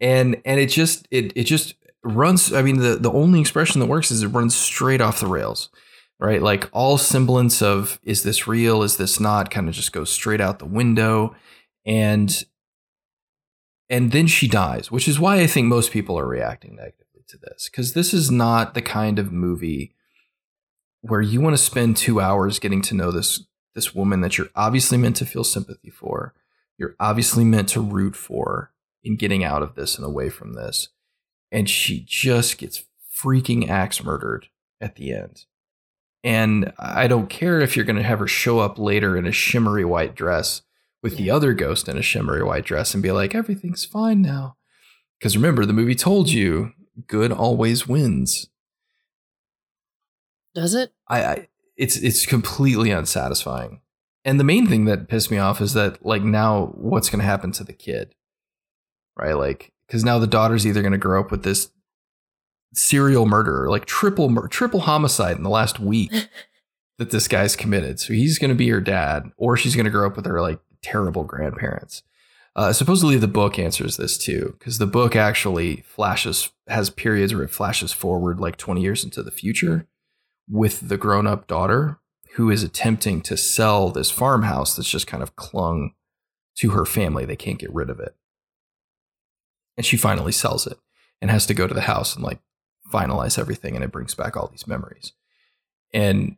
and and it just it it just runs. I mean, the the only expression that works is it runs straight off the rails, right? Like all semblance of is this real, is this not, kind of just goes straight out the window, and and then she dies, which is why I think most people are reacting negatively to this because this is not the kind of movie where you want to spend two hours getting to know this this woman that you're obviously meant to feel sympathy for you're obviously meant to root for in getting out of this and away from this. And she just gets freaking axe murdered at the end. And I don't care if you're going to have her show up later in a shimmery white dress with the other ghost in a shimmery white dress and be like, everything's fine now. Because remember, the movie told you good always wins. Does it? I, I it's it's completely unsatisfying. And the main thing that pissed me off is that like now what's going to happen to the kid? Right? Like cuz now the daughter's either going to grow up with this serial murderer, like triple mur- triple homicide in the last week [laughs] that this guy's committed. So he's going to be her dad or she's going to grow up with her like terrible grandparents. Uh, supposedly the book answers this too because the book actually flashes has periods where it flashes forward like 20 years into the future with the grown-up daughter who is attempting to sell this farmhouse that's just kind of clung to her family. They can't get rid of it. And she finally sells it and has to go to the house and like finalize everything and it brings back all these memories. And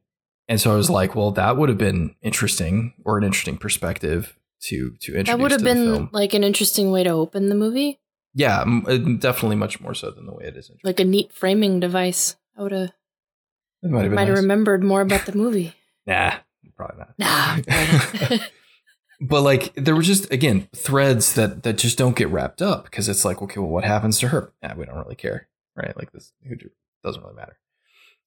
and so I was like, well, that would have been interesting or an interesting perspective to to introduce That would have been like an interesting way to open the movie, Yeah, m- uh, definitely much more so than the way it is. like a neat framing device. I would have might have been might have nice. remembered more about the [laughs] movie. Nah, probably not. Nah, probably not. [laughs] but like there were just again threads that that just don't get wrapped up because it's like okay well what happens to her yeah we don't really care right like this who do, doesn't really matter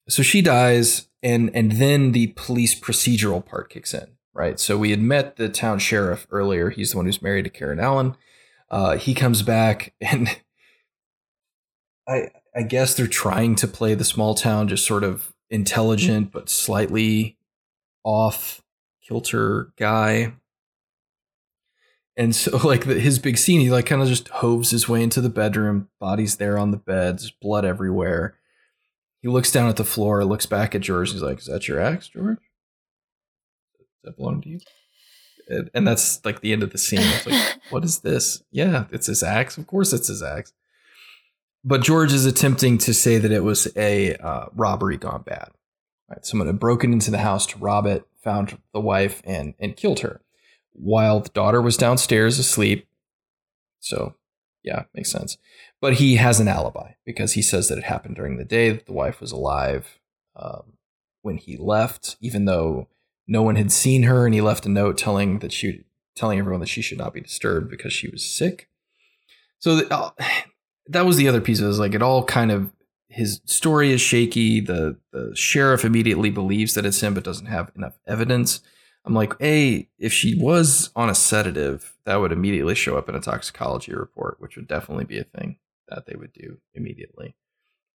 so she dies and and then the police procedural part kicks in right so we had met the town sheriff earlier he's the one who's married to karen allen uh, he comes back [laughs] and i i guess they're trying to play the small town just sort of intelligent but slightly off kilter guy and so, [laughs] like the, his big scene, he like kind of just hoves his way into the bedroom. Body's there on the bed. There's blood everywhere. He looks down at the floor, looks back at George. He's like, "Is that your axe, George? That belong to you?" And, and that's like the end of the scene. It's like, [laughs] what is this? Yeah, it's his axe. Of course, it's his axe. But George is attempting to say that it was a uh, robbery gone bad. Right, someone had broken into the house to rob it, found the wife, and and killed her while the daughter was downstairs asleep. So, yeah, makes sense. But he has an alibi because he says that it happened during the day that the wife was alive um, when he left, even though no one had seen her, and he left a note telling that she, telling everyone that she should not be disturbed because she was sick. So the, uh, [sighs] that was the other piece it. Is like it all kind of his story is shaky. The the sheriff immediately believes that it's him, but doesn't have enough evidence. I'm like, A, if she was on a sedative, that would immediately show up in a toxicology report, which would definitely be a thing that they would do immediately.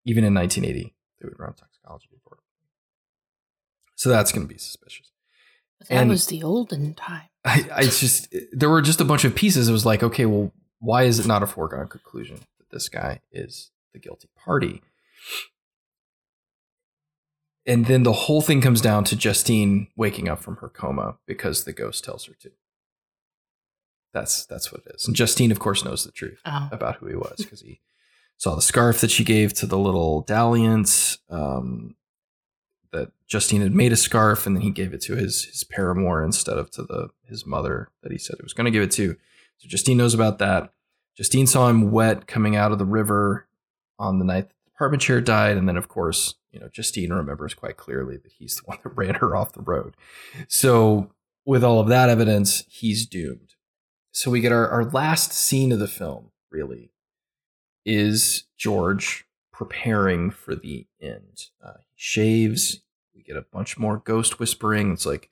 Even in 1980, they would run a toxicology report. So that's going to be suspicious. But that And- was the olden time. I, I just, there were just a bunch of pieces. It was like, okay, well, why is it not a foregone conclusion that this guy is the guilty party? And then the whole thing comes down to Justine waking up from her coma because the ghost tells her to. That's that's what it is. And Justine, of course, knows the truth Oh. about who he was because he saw the scarf that she gave to the little dalliance. Um, that Justine had made a scarf, and then he gave it to his his paramour instead of to the his mother that he said he was going to give it to. So Justine knows about that. Justine saw him wet coming out of the river on the night the department chair died, and then of course, you know, Justine remembers quite clearly that he's the [laughs] one that ran her off the road. So with all of that evidence, he's doomed. So we get our, our last scene of the film, really, is George preparing for the end. Uh, he shaves. Get a bunch more ghost whispering. It's like,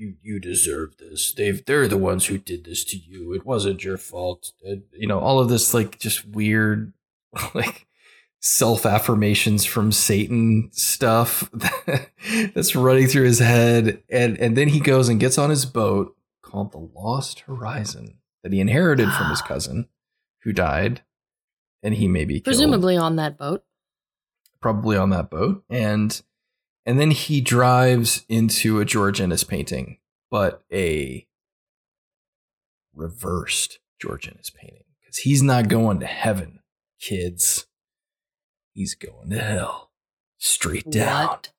you you deserve this. They've they're the ones who did this to you. It wasn't your fault. Uh, you know, all of this like just weird [laughs] like self affirmations from Satan stuff [laughs] that's running through his head, and and then he goes and gets on his boat called the Lost Horizon that he inherited from his [gasps] cousin, who died, and he may be presumably on that boat, probably on that boat, and and then he drives into a George Inness painting, but a reversed George Inness painting because he's not going to heaven, kids. He's going to hell, straight down. What?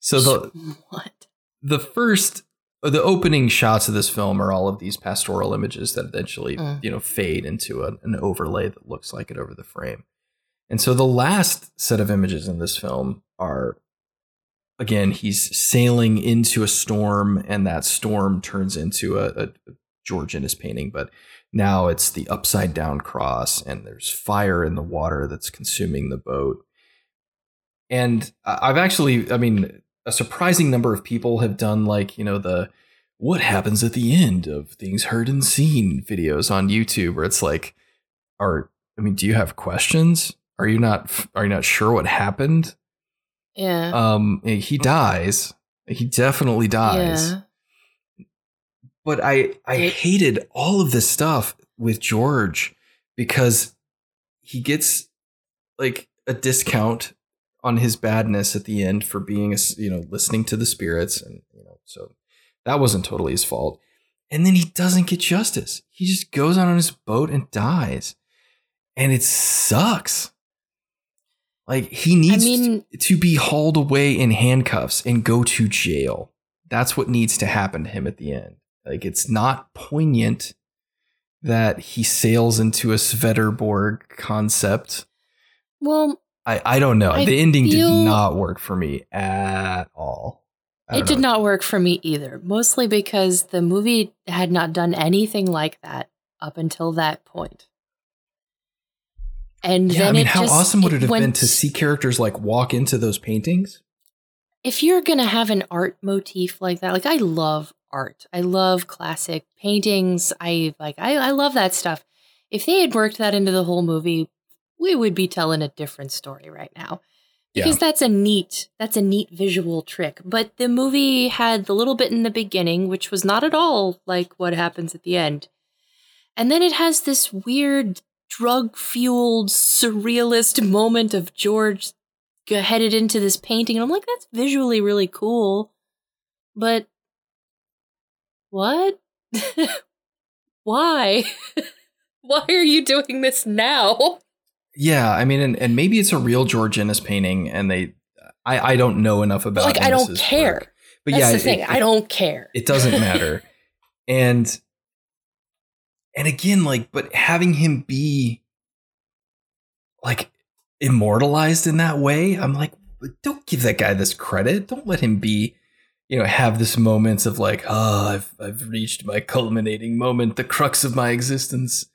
So the [laughs] what the first the opening shots of this film are all of these pastoral images that eventually mm. you know fade into a, an overlay that looks like it over the frame. And so the last set of images in this film are again, he's sailing into a storm, and that storm turns into a, a George Inness painting, but now it's the upside down cross, and there's fire in the water that's consuming the boat. And I've actually, I mean, a surprising number of people have done like, you know, the what happens at the end of things heard and seen videos on YouTube where it's like, are, I mean, do you have questions? Are you not, are you not sure what happened? Yeah. Um, he dies. He definitely dies. Yeah. But I I hated all of this stuff with George because he gets like a discount on his badness at the end for being a, you know listening to the spirits and you know so that wasn't totally his fault. And then he doesn't get justice. He just goes out on his boat and dies. And it sucks. Like he needs I mean, to be hauled away in handcuffs and go to jail. That's what needs to happen to him at the end. Like it's not poignant that he sails into a Swedenborg concept. Well, I, I don't know. I the ending did not work for me at all. It did not work for me either, mostly because the movie had not done anything like that up until that point. And yeah, I mean, how just, awesome would it have went, been to see characters like walk into those paintings? If you're gonna have an art motif like that, like I love art, I love classic paintings. I like, I, I love that stuff. If they had worked that into the whole movie, we would be telling a different story right now because yeah. that's a neat that's a neat visual trick but the movie had the little bit in the beginning which was not at all like what happens at the end and then it has this weird drug fueled surrealist moment of George headed into this painting. And I'm like, that's visually really cool. But what? [laughs] Why? [laughs] Why are you doing this now? Yeah, I mean, and, and maybe it's a real George Inness painting, and they, I, I don't know enough about. Like, I don't care. Work. But That's yeah, the thing. It, I don't care. It doesn't matter, [laughs] and and again, like, but having him be like immortalized in that way, I'm like, don't give that guy this credit. Don't let him be, you know, have this moments of like, oh, I've I've reached my culminating moment, the crux of my existence.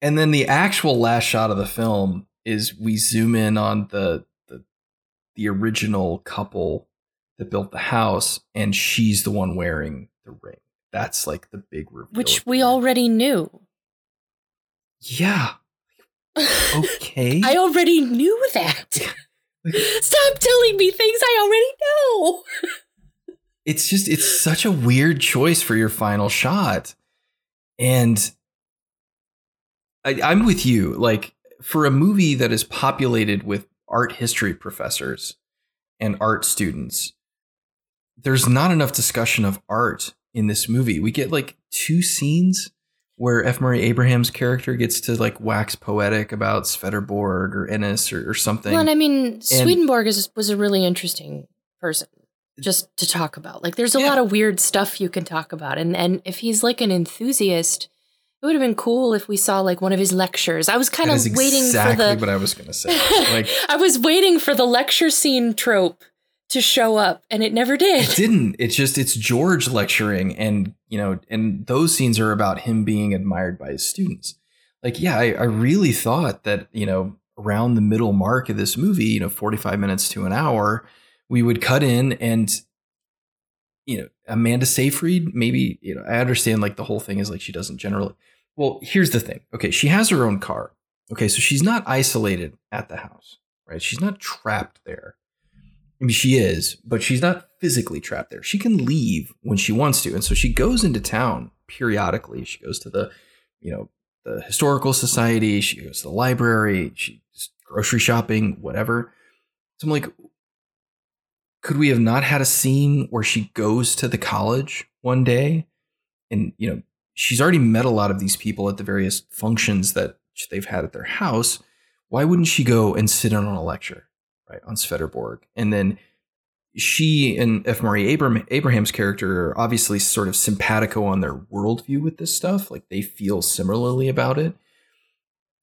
And then the actual last shot of the film is we zoom in on the the, the original couple that built the house, and she's the one wearing the ring. That's like the big reveal. Which we already knew. Yeah. [laughs] Okay. I already knew that. [laughs] Stop telling me things I already know. it's just it's such a weird choice for your final shot. And I, I'm with you. Like for a movie that is populated with art history professors and art students, there's not enough discussion of art in this movie. We get like two scenes where F. Murray Abraham's character gets to like wax poetic about Swedenborg or Inness or, or something. Well, and I mean, and, Swedenborg is, was a really interesting person just to talk about. Like, there's a yeah. lot of weird stuff you can talk about, and and if he's like an enthusiast. It would have been cool if we saw like one of his lectures. I was kind of waiting exactly for the. what I was going to say. [laughs] Like I was waiting for the lecture scene trope to show up and it never did. It didn't. It's just it's George lecturing and you know, and those scenes are about him being admired by his students. Like, yeah, I, I really thought that, you know, around the middle mark of this movie, you know, 45 minutes to an hour, we would cut in and you know, Amanda Seyfried, maybe, you know, I understand like the whole thing is like she doesn't generally. Well, here's the thing. Okay, she has her own car. Okay, so she's not isolated at the house, right? She's not trapped there. I mean, she is, but she's not physically trapped there. She can leave when she wants to. And so she goes into town periodically. She goes to the, you know, the historical society. She goes to the library. She's grocery shopping, whatever. So I'm like, could we have not had a scene where she goes to the college one day and, you know, she's already met a lot of these people at the various functions that they've had at their house. Why wouldn't she go and sit in on a lecture, right, on Swedenborg? And then she and F. Murray Abraham, Abraham's character are obviously sort of simpatico on their worldview with this stuff. Like they feel similarly about it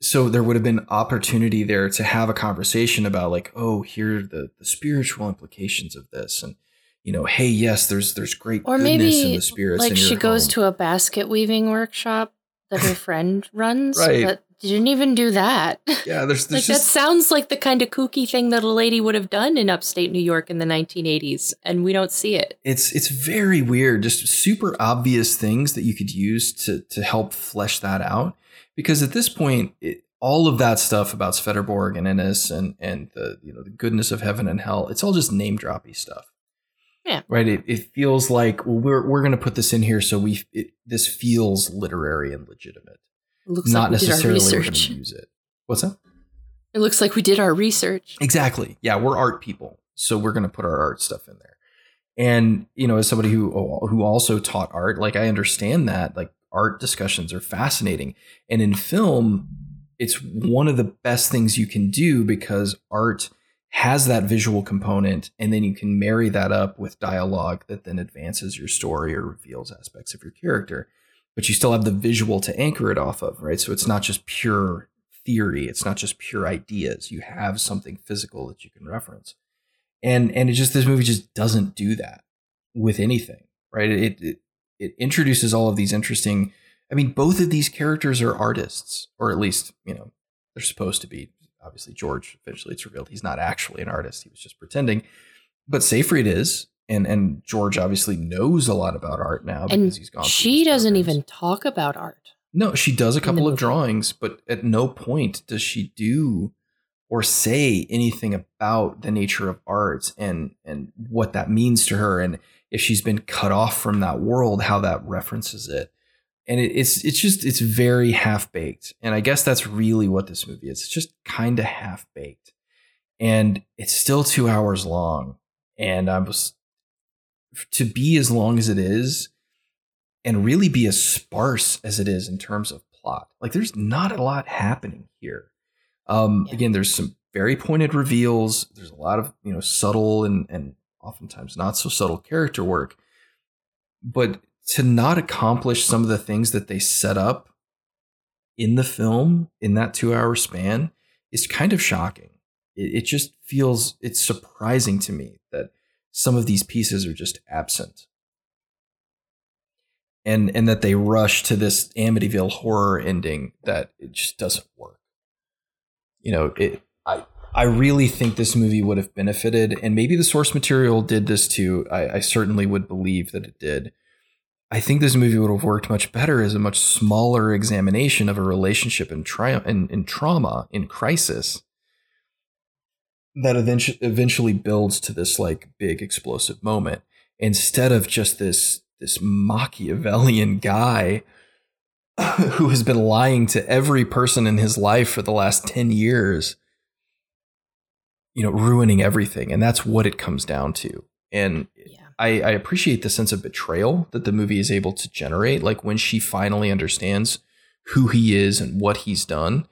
so there would have been opportunity there to have a conversation about like oh here are the, the spiritual implications of this and you know hey yes there's there's great or goodness maybe in the spirits like she goes home. to a basket weaving workshop that her friend [laughs] runs Right. But didn't even do that. [laughs] Yeah there's, like there's that sounds like the kind of kooky thing that a lady would have done in upstate new york in the 1980s and we don't see it. It's it's very weird just super obvious things that you could use to to help flesh that out because at this point it, all of that stuff about Swedenborg and Inness and and the you know the goodness of heaven and hell it's all just name droppy stuff. Yeah. right? It, it feels like well we're we're going to put this in here so we it, this feels literary and legitimate. it looks not like we did our necessarily we're going research to use it what's that it looks like we did our research Exactly. Yeah, we're art people, so we're going to put our art stuff in there. And you know, as somebody who who also taught art, like I understand that like art discussions are fascinating, and in film, it's one of the best things you can do because art has that visual component, and then you can marry that up with dialogue that then advances your story or reveals aspects of your character. But you still have the visual to anchor it off of, right? So it's not just pure theory. It's not just pure ideas. You have something physical that you can reference. And and it just this movie just doesn't do that with anything right? It it, it introduces all of these interesting i mean both of these characters are artists or at least you know they're supposed to be. Obviously george eventually it's revealed he's not actually an artist. He was just pretending. But Seyfried is and and george obviously knows a lot about art now and because he's gone she doesn't programs. even talk about art No, she does a couple of drawings, but at no point does she do or say anything about the nature of art and and what that means to her and if she's been cut off from that world, how that references it. And it, it's it's just it's very half baked. And I guess that's really what this movie is. It's just kind of half baked. And it's still two hours long. And I was to be as long as it is, and really be as sparse as it is in terms of plot. Like there's not a lot happening here. Um, Yeah. Again, there's some very pointed reveals. There's a lot of you know subtle and and oftentimes not so subtle character work. But to not accomplish some of the things that they set up in the film in that two hour span is kind of shocking. It, it just feels it's surprising to me that some of these pieces are just absent and and that they rush to this Amityville horror ending that it just doesn't work. You know, it I I really think this movie would have benefited, and maybe the source material did this too. I, I certainly would believe that it did. I think this movie would have worked much better as a much smaller examination of a relationship in triumph in, in trauma, in crisis, that eventually eventually builds to this like big explosive moment. Instead of just this this Machiavellian guy [laughs] who has been lying to every person in his life for the last 10 years you know ruining everything and that's what it comes down to. And yeah. I, I appreciate the sense of betrayal that the movie is able to generate like when she finally understands who he is and what he's done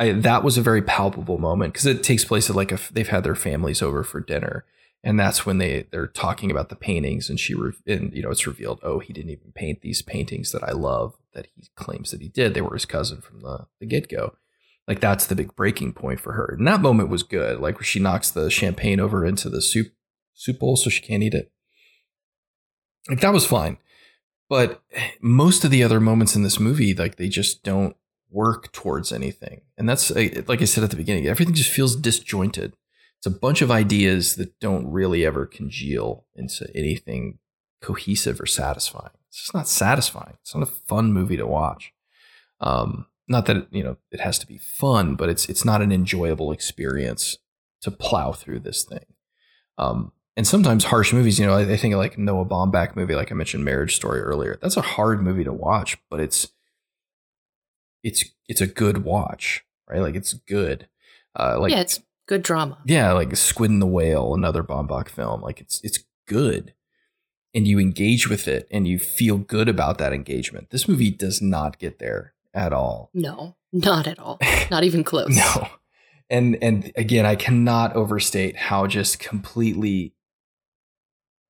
I, that was a very palpable moment because it takes place at like a, they've had their families over for dinner and that's when they they're talking about the paintings and she re, and you know it's revealed oh he didn't even paint these paintings that I love that he claims that he did. They were his cousin from the the get go like that's the big breaking point for her and that moment was good. Like where she knocks the champagne over into the soup soup bowl so she can't eat it. Like that was fine but most of the other moments in this movie like they just don't work towards anything and that's uh, like i said at the beginning everything just feels disjointed it's a bunch of ideas that don't really ever congeal into anything cohesive or satisfying. It's just not satisfying. It's not a fun movie to watch. Um, not that it, you know it has to be fun, but it's it's not an enjoyable experience to plow through this thing. Um, and sometimes harsh movies, you know, I, I think like Noah Baumbach movie, like I mentioned, Marriage Story earlier. That's a hard movie to watch, but it's it's it's a good watch, right? Like it's good. Uh, like yeah, it's good drama. Yeah, like Squid and the Whale, another Baumbach film. Like it's it's good, and you engage with it, and you feel good about that engagement. This movie does not get there at all. No, not at all. Not even [laughs] close. no, and and again, I cannot overstate how just completely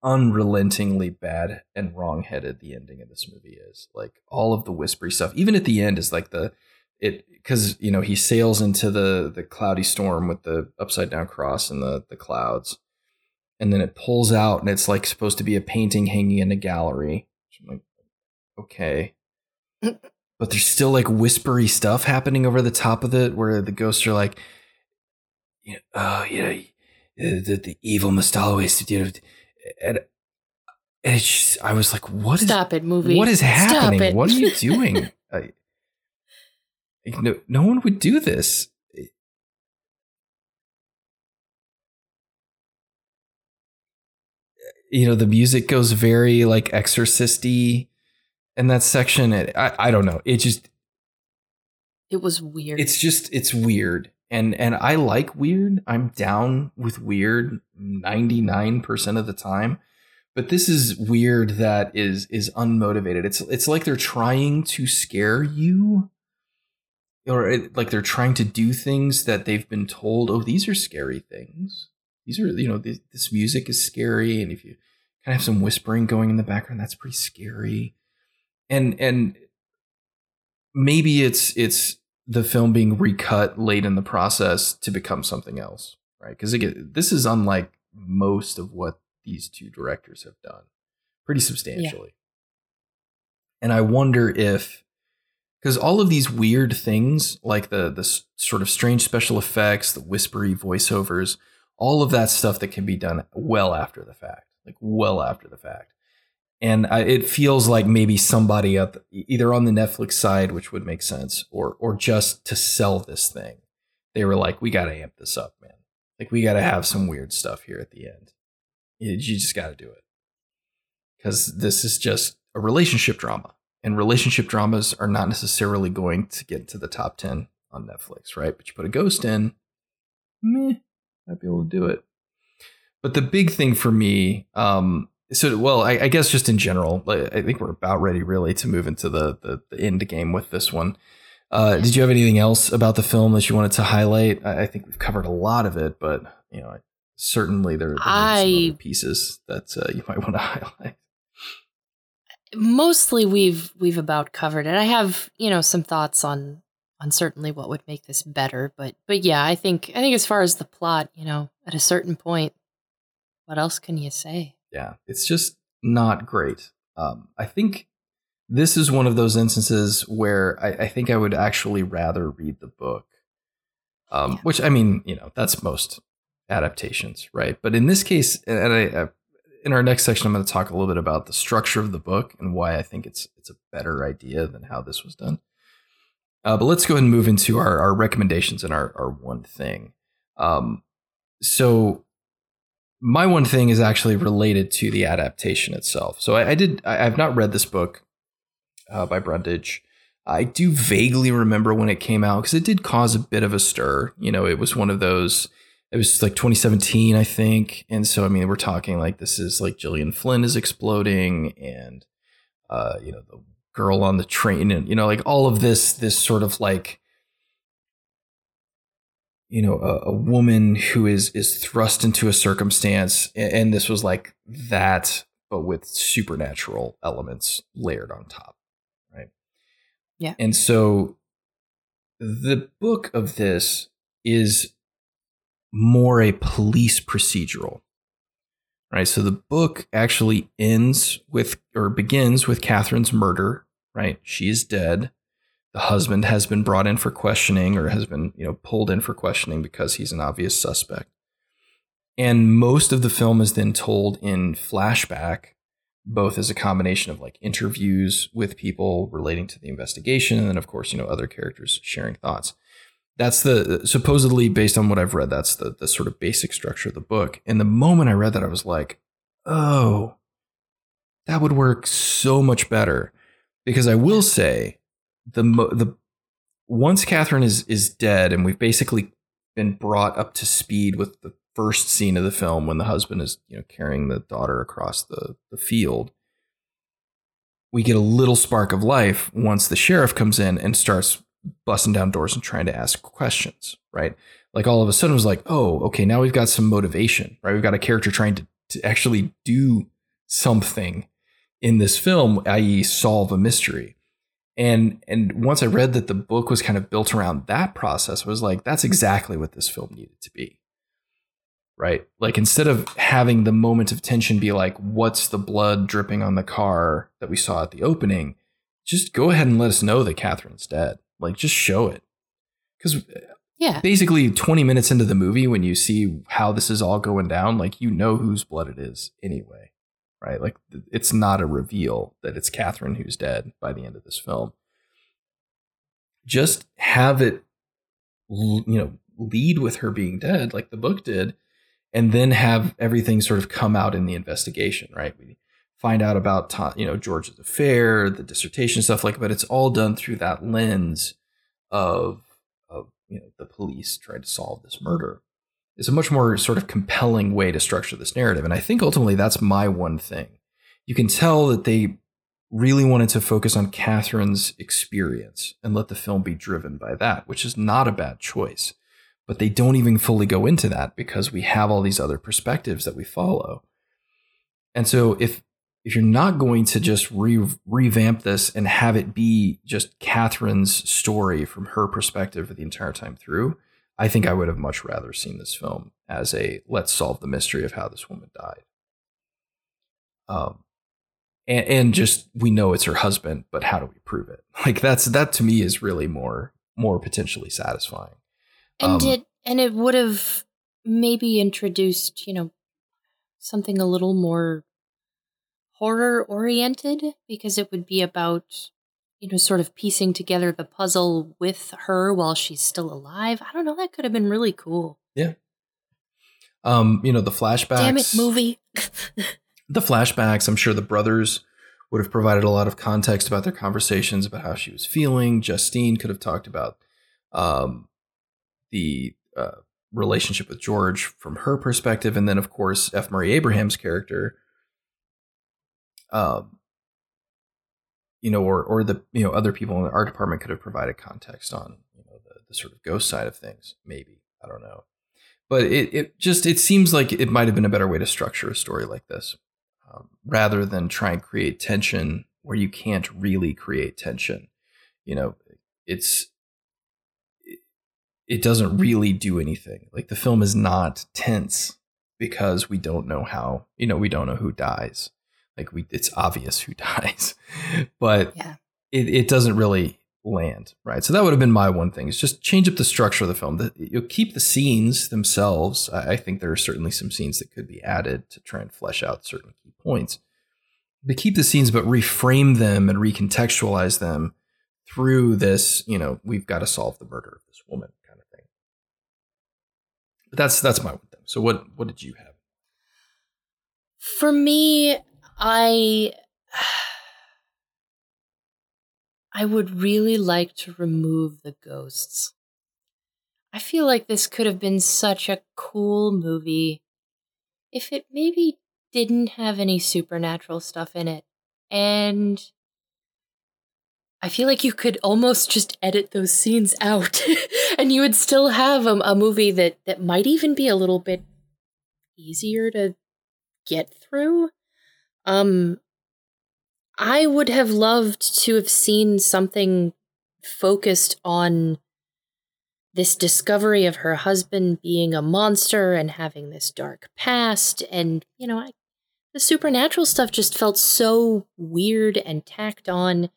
unrelentingly bad and wrong-headed the ending of this movie is. Like all of the whispery stuff, even at the end, is like the it because you know he sails into the the cloudy storm with the upside down cross and the the clouds, and then it pulls out and it's like supposed to be a painting hanging in a gallery. I'm like, okay. [clears throat] but there's still like whispery stuff happening over the top of it where the ghosts are like, oh, you know, the, the evil must always, you know, and, and it's just, I was like, what is, Stop it, movie. What is happening? What are you [laughs] doing? I, no, no one would do this. You know, the music goes very like exorcisty in that section. It, I, I don't know. It just, it was weird. It's just, it's weird. And, and I like weird. I'm down with weird 99% of the time. But this is weird that is is unmotivated. It's it's like they're trying to scare you or it, like they're trying to do things that they've been told oh these are scary things. These are you know this music is scary and if you kind of have some whispering going in the background that's pretty scary. And and maybe it's it's the film being recut late in the process to become something else right? Because again this is unlike most of what these two directors have done pretty substantially. Yeah. and i wonder if because all of these weird things like the the sort of strange special effects the whispery voiceovers all of that stuff that can be done well after the fact like well after the fact and I, it feels like maybe somebody the, either on the netflix side which would make sense or or just to sell this thing they were like we got to amp this up man like we got to have some weird stuff here at the end you just got to do it because this is just a relationship drama and relationship dramas are not necessarily going to get to the top 10 on Netflix, right? But you put a ghost in, meh, might be able to do it. But the big thing for me, um, so well, I, I, guess just in general, I think we're about ready really to move into the the, the end game with this one. Uh, did you have anything else about the film that you wanted to highlight? I, I think we've covered a lot of it, but you know, certainly there, there are some pieces that uh, you might want to [laughs] highlight mostly we've we've about covered it. I have, you know, some thoughts on on certainly what would make this better, but but yeah, I think I think as far as the plot, you know, at a certain point, what else can you say? Yeah, it's just not great. Um, I think this is one of those instances where I, I think I would actually rather read the book. Um, yeah. Which I mean, you know, that's most adaptations, right? But in this case, and I, in our next section, I'm going to talk a little bit about the structure of the book and why I think it's it's a better idea than how this was done. Uh, but let's go ahead and move into our, our recommendations and our, our one thing. Um, so my one thing is actually related to the adaptation itself. So I, I did I, have not read this book uh, by Brundage. I do vaguely remember when it came out because it did cause a bit of a stir. You know, it was one of those it was like 2017, I think. And so, I mean, we're talking like this is like Gillian Flynn is exploding and, uh, you know, the girl on the train and, you know, like all of this, this sort of like, you know, a, a woman who is, is thrust into a circumstance. And, and this was like that, but with supernatural elements layered on top. Right. Yeah. And so the book of this is more a police procedural. Right. So the book actually ends with or begins with Catherine's murder. Right. She is dead. The husband has been brought in for questioning or has been, you know, pulled in for questioning because he's an obvious suspect. And most of the film is then told in flashback both as a combination of like interviews with people relating to the investigation, and then of course, you know, other characters sharing thoughts. That's the supposedly based on what I've read, that's the the sort of basic structure of the book. And the moment I read that, I was like, oh, that would work so much better. Because I will say, the the once Catherine is is dead, and we've basically been brought up to speed with the first scene of the film when the husband is you know carrying the daughter across the, the field we get a little spark of life once the sheriff comes in and starts busting down doors and trying to ask questions right? Like all of a sudden it was like oh okay now we've got some motivation right? We've got a character trying to, to actually do something in this film i.e solve a mystery and and once i read that the book was kind of built around that process I was like that's exactly what this film needed to be right? Like instead of having the moment of tension be like, what's the blood dripping on the car that we saw at the opening? Just go ahead and let us know that Catherine's dead. Like just show it. Because uh, yeah. basically 20 minutes into the movie, when you see how this is all going down, like you know whose blood it is anyway, right? Like it's not a reveal that it's Catherine who's dead by the end of this film. Just have it, you know, lead with her being dead, like the book did, and then have everything sort of come out in the investigation, right? We find out about you know George's affair, the dissertation stuff like, but it's all done through that lens of of you know the police trying to solve this murder. It's a much more sort of compelling way to structure this narrative, and I think ultimately that's my one thing. You can tell that they really wanted to focus on Catherine's experience and let the film be driven by that, which is not a bad choice but they don't even fully go into that because we have all these other perspectives that we follow. And so if if you're not going to just re- revamp this and have it be just Catherine's story from her perspective for the entire time through, I think I would have much rather seen this film as a let's solve the mystery of how this woman died. Um, and, and just we know it's her husband, but how do we prove it? [laughs] Like that's that to me is really more more potentially satisfying. And um, it and it would have maybe introduced, you know, something a little more horror oriented because it would be about you know sort of piecing together the puzzle with her while she's still alive. I don't know, that could have been really cool. Yeah. Um, you know, the flashbacks. Damn it, movie. [laughs] the flashbacks, I'm sure the brothers would have provided a lot of context about their conversations about how she was feeling. Justine could have talked about um, the uh, relationship with George from her perspective, and then of course F. Murray Abraham's character, um, you know, or or the you know other people in the art department could have provided context on you know the, the sort of ghost side of things. Maybe I don't know, but it it just it seems like it might have been a better way to structure a story like this, um, rather than try and create tension where you can't really create tension. You know, it's it doesn't really do anything. Like the film is not tense because we don't know how, you know, we don't know who dies. Like we it's obvious who [laughs] dies. but yeah. it, it doesn't really land, right? So that would have been my one thing is just change up the structure of the film. The, you'll keep the scenes themselves. I, I think there are certainly some scenes that could be added to try and flesh out certain key points. But keep the scenes, but reframe them and recontextualize them through this, you know, we've got to solve the murder of this woman kind of thing. but that's that's my one thing. So what what did you have? For me, I I would really like to remove the ghosts. I feel like this could have been such a cool movie if it maybe didn't have any supernatural stuff in it. And I feel like you could almost just edit those scenes out [laughs] and you would still have a, a, movie that, that might even be a little bit easier to get through. Um, I would have loved to have seen something focused on this discovery of her husband being a monster and having this dark past. And, you know, I, the supernatural stuff just felt so weird and tacked on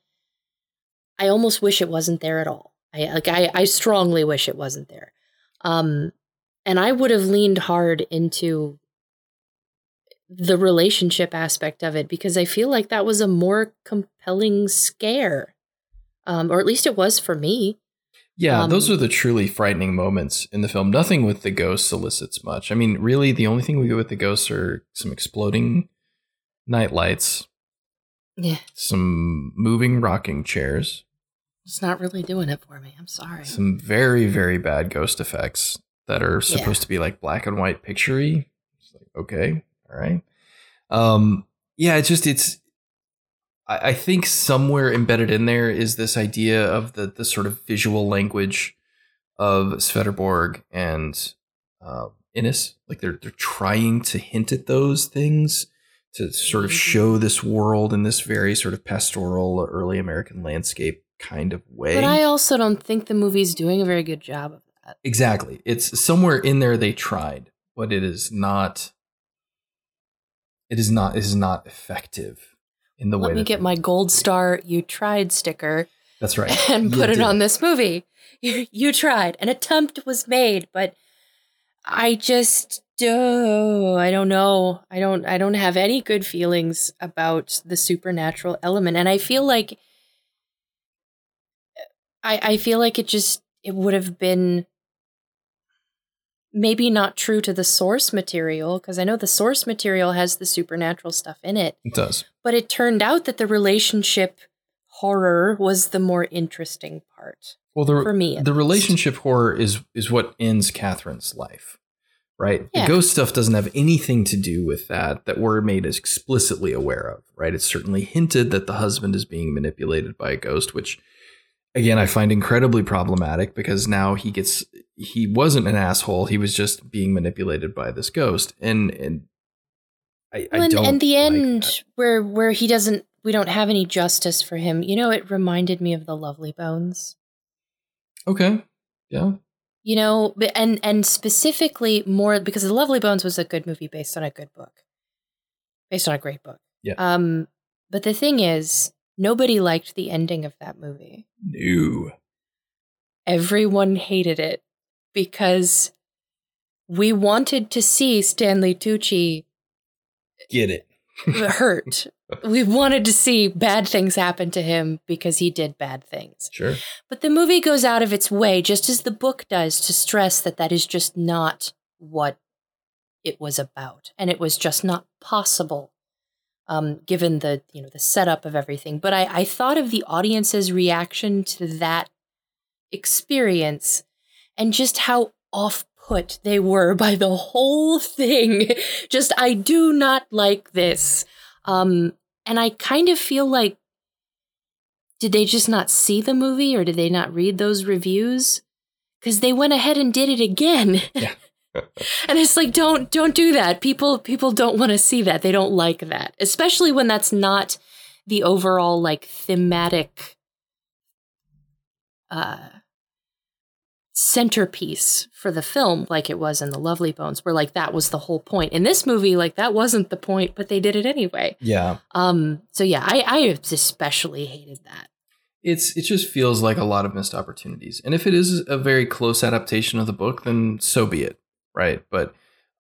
I almost wish it wasn't there at all. I like I, I strongly wish it wasn't there. Um, and I would have leaned hard into the relationship aspect of it because I feel like that was a more compelling scare. Um, or at least it was for me. Yeah, Um, those are the truly frightening moments in the film. Nothing with the ghosts elicits much. I mean, really, the only thing we get with the ghosts are some exploding night lights, Yeah, some moving rocking chairs, it's not really doing it for me. I'm sorry. some very, very bad ghost effects that are Yeah. supposed to be like black and white picturey. It's like, okay, right. Um, yeah, it's just it's I, I think somewhere embedded in there is this idea of the the sort of visual language of Swedenborg and uh, Inness. Like they're they're trying to hint at those things to sort of Mhm. show this world in this very sort of pastoral early American landscape kind of way. But I also don't think the movie's doing a very good job of that. Exactly. It's somewhere in there they tried, but it is not it is not it is not effective in the way Let me get my gold star you tried sticker That's right. [laughs] and You put it did. on this movie. [laughs] You, you tried. An attempt was made, but I just uh, I don't know. I don't I don't have any good feelings about the supernatural element and I feel like I I feel like it just it would have been maybe not true to the source material because I know the source material has the supernatural stuff in it. It does. But it turned out that the relationship horror was the more interesting part. Well, the For me, the least. relationship horror is is what ends Catherine's life, right? Yeah. The ghost stuff doesn't have anything to do with that that we're made explicitly aware of, right? It's certainly hinted that the husband is being manipulated by a ghost, which again I find incredibly problematic because now he gets he wasn't an asshole; he was just being manipulated by this ghost, and and I, I don't. and the like end that. where where he doesn't we don't have any justice for him. You know, it reminded me of the Lovely Bones. Okay. Yeah. You know, and and specifically more because the Lovely Bones was a good movie based on a good book. Based on a great book. Yeah. Um but the thing is, nobody liked the ending of that movie. No. everyone hated it because we wanted to see Stanley Tucci Get it. [laughs] hurt. [laughs] we wanted to see bad things happen to him because he did bad things. Sure. But the movie goes out of its way, just as the book does, to stress that that is just not what it was about, and it was just not possible, um, given the you know the setup of everything. But I, I thought of the audience's reaction to that experience, and just how off put they were [laughs] by the whole thing. just I do not like this, um, and I kind of feel like did they just not see the movie or did they not read those reviews? Because they went ahead and did it again. [laughs] Yeah. and it's like don't don't do that. People people don't want to see that. They don't like that. Especially when that's not the overall like thematic uh centerpiece for the film like it was in the lovely bones where like that was the whole point in this movie like that wasn't the point but they did it anyway Yeah. um so yeah i i especially hated that it's it just feels like a lot of missed opportunities. And if it is a very close adaptation of the book, then so be it, right? But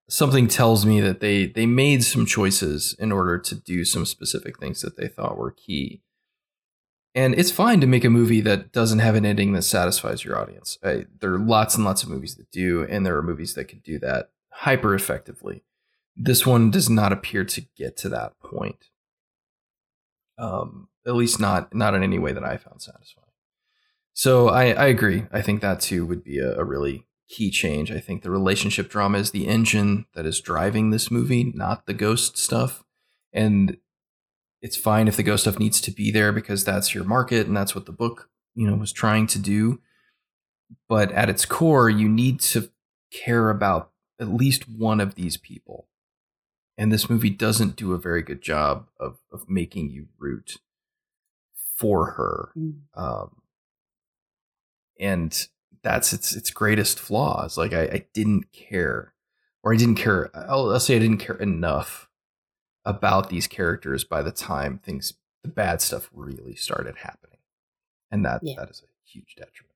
something tells me that they they made some choices in order to do some specific things that they thought were key. And it's fine to make a movie that doesn't have an ending that satisfies your audience. I, there are lots and lots of movies that do, and there are movies that can do that hyper effectively. This one does not appear to get to that point. Um, at least not not in any way that I found satisfying. So I, I agree. I think that too would be a, a really key change. I think the relationship drama is the engine that is driving this movie, not the ghost stuff. And it's fine if the ghost stuff needs to be there because that's your market and that's what the book, you know, was trying to do. But at its core, you need to care about at least one of these people. And this movie doesn't do a very good job of, of making you root for her. Um, and that's its its greatest flaws. Like I, I didn't care, or I didn't care. I'll, I'll say I didn't care enough about these characters by the time things, the bad stuff, really started happening, and that Yeah. that is a huge detriment.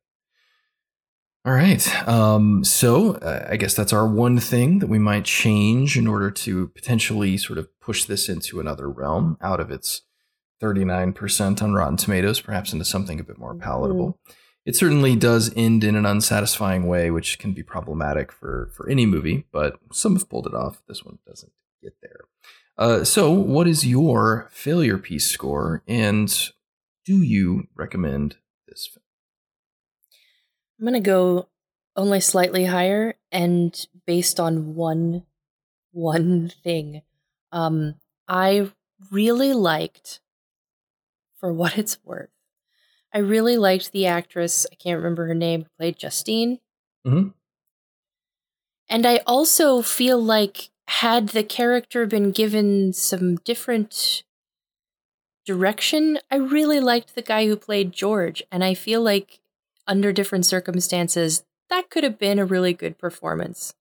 All right. Um, so uh, I guess that's our one thing that we might change in order to potentially sort of push this into another realm out of its 39% on Rotten Tomatoes, perhaps into something a bit more palatable. Mm-hmm. It certainly does end in an unsatisfying way, which can be problematic for, for any movie, but some have pulled it off. This one doesn't get there. Uh, so, what is your failure piece score, and do you recommend this film? I'm going to go only slightly higher and based on one one thing. Um I really liked for what it's worth. I really liked the actress, I can't remember her name, who played Justine. Mm-hmm. And I also feel like had the character been given some different direction, I really liked the guy who played George. And I feel like under different circumstances, that could have been a really good performance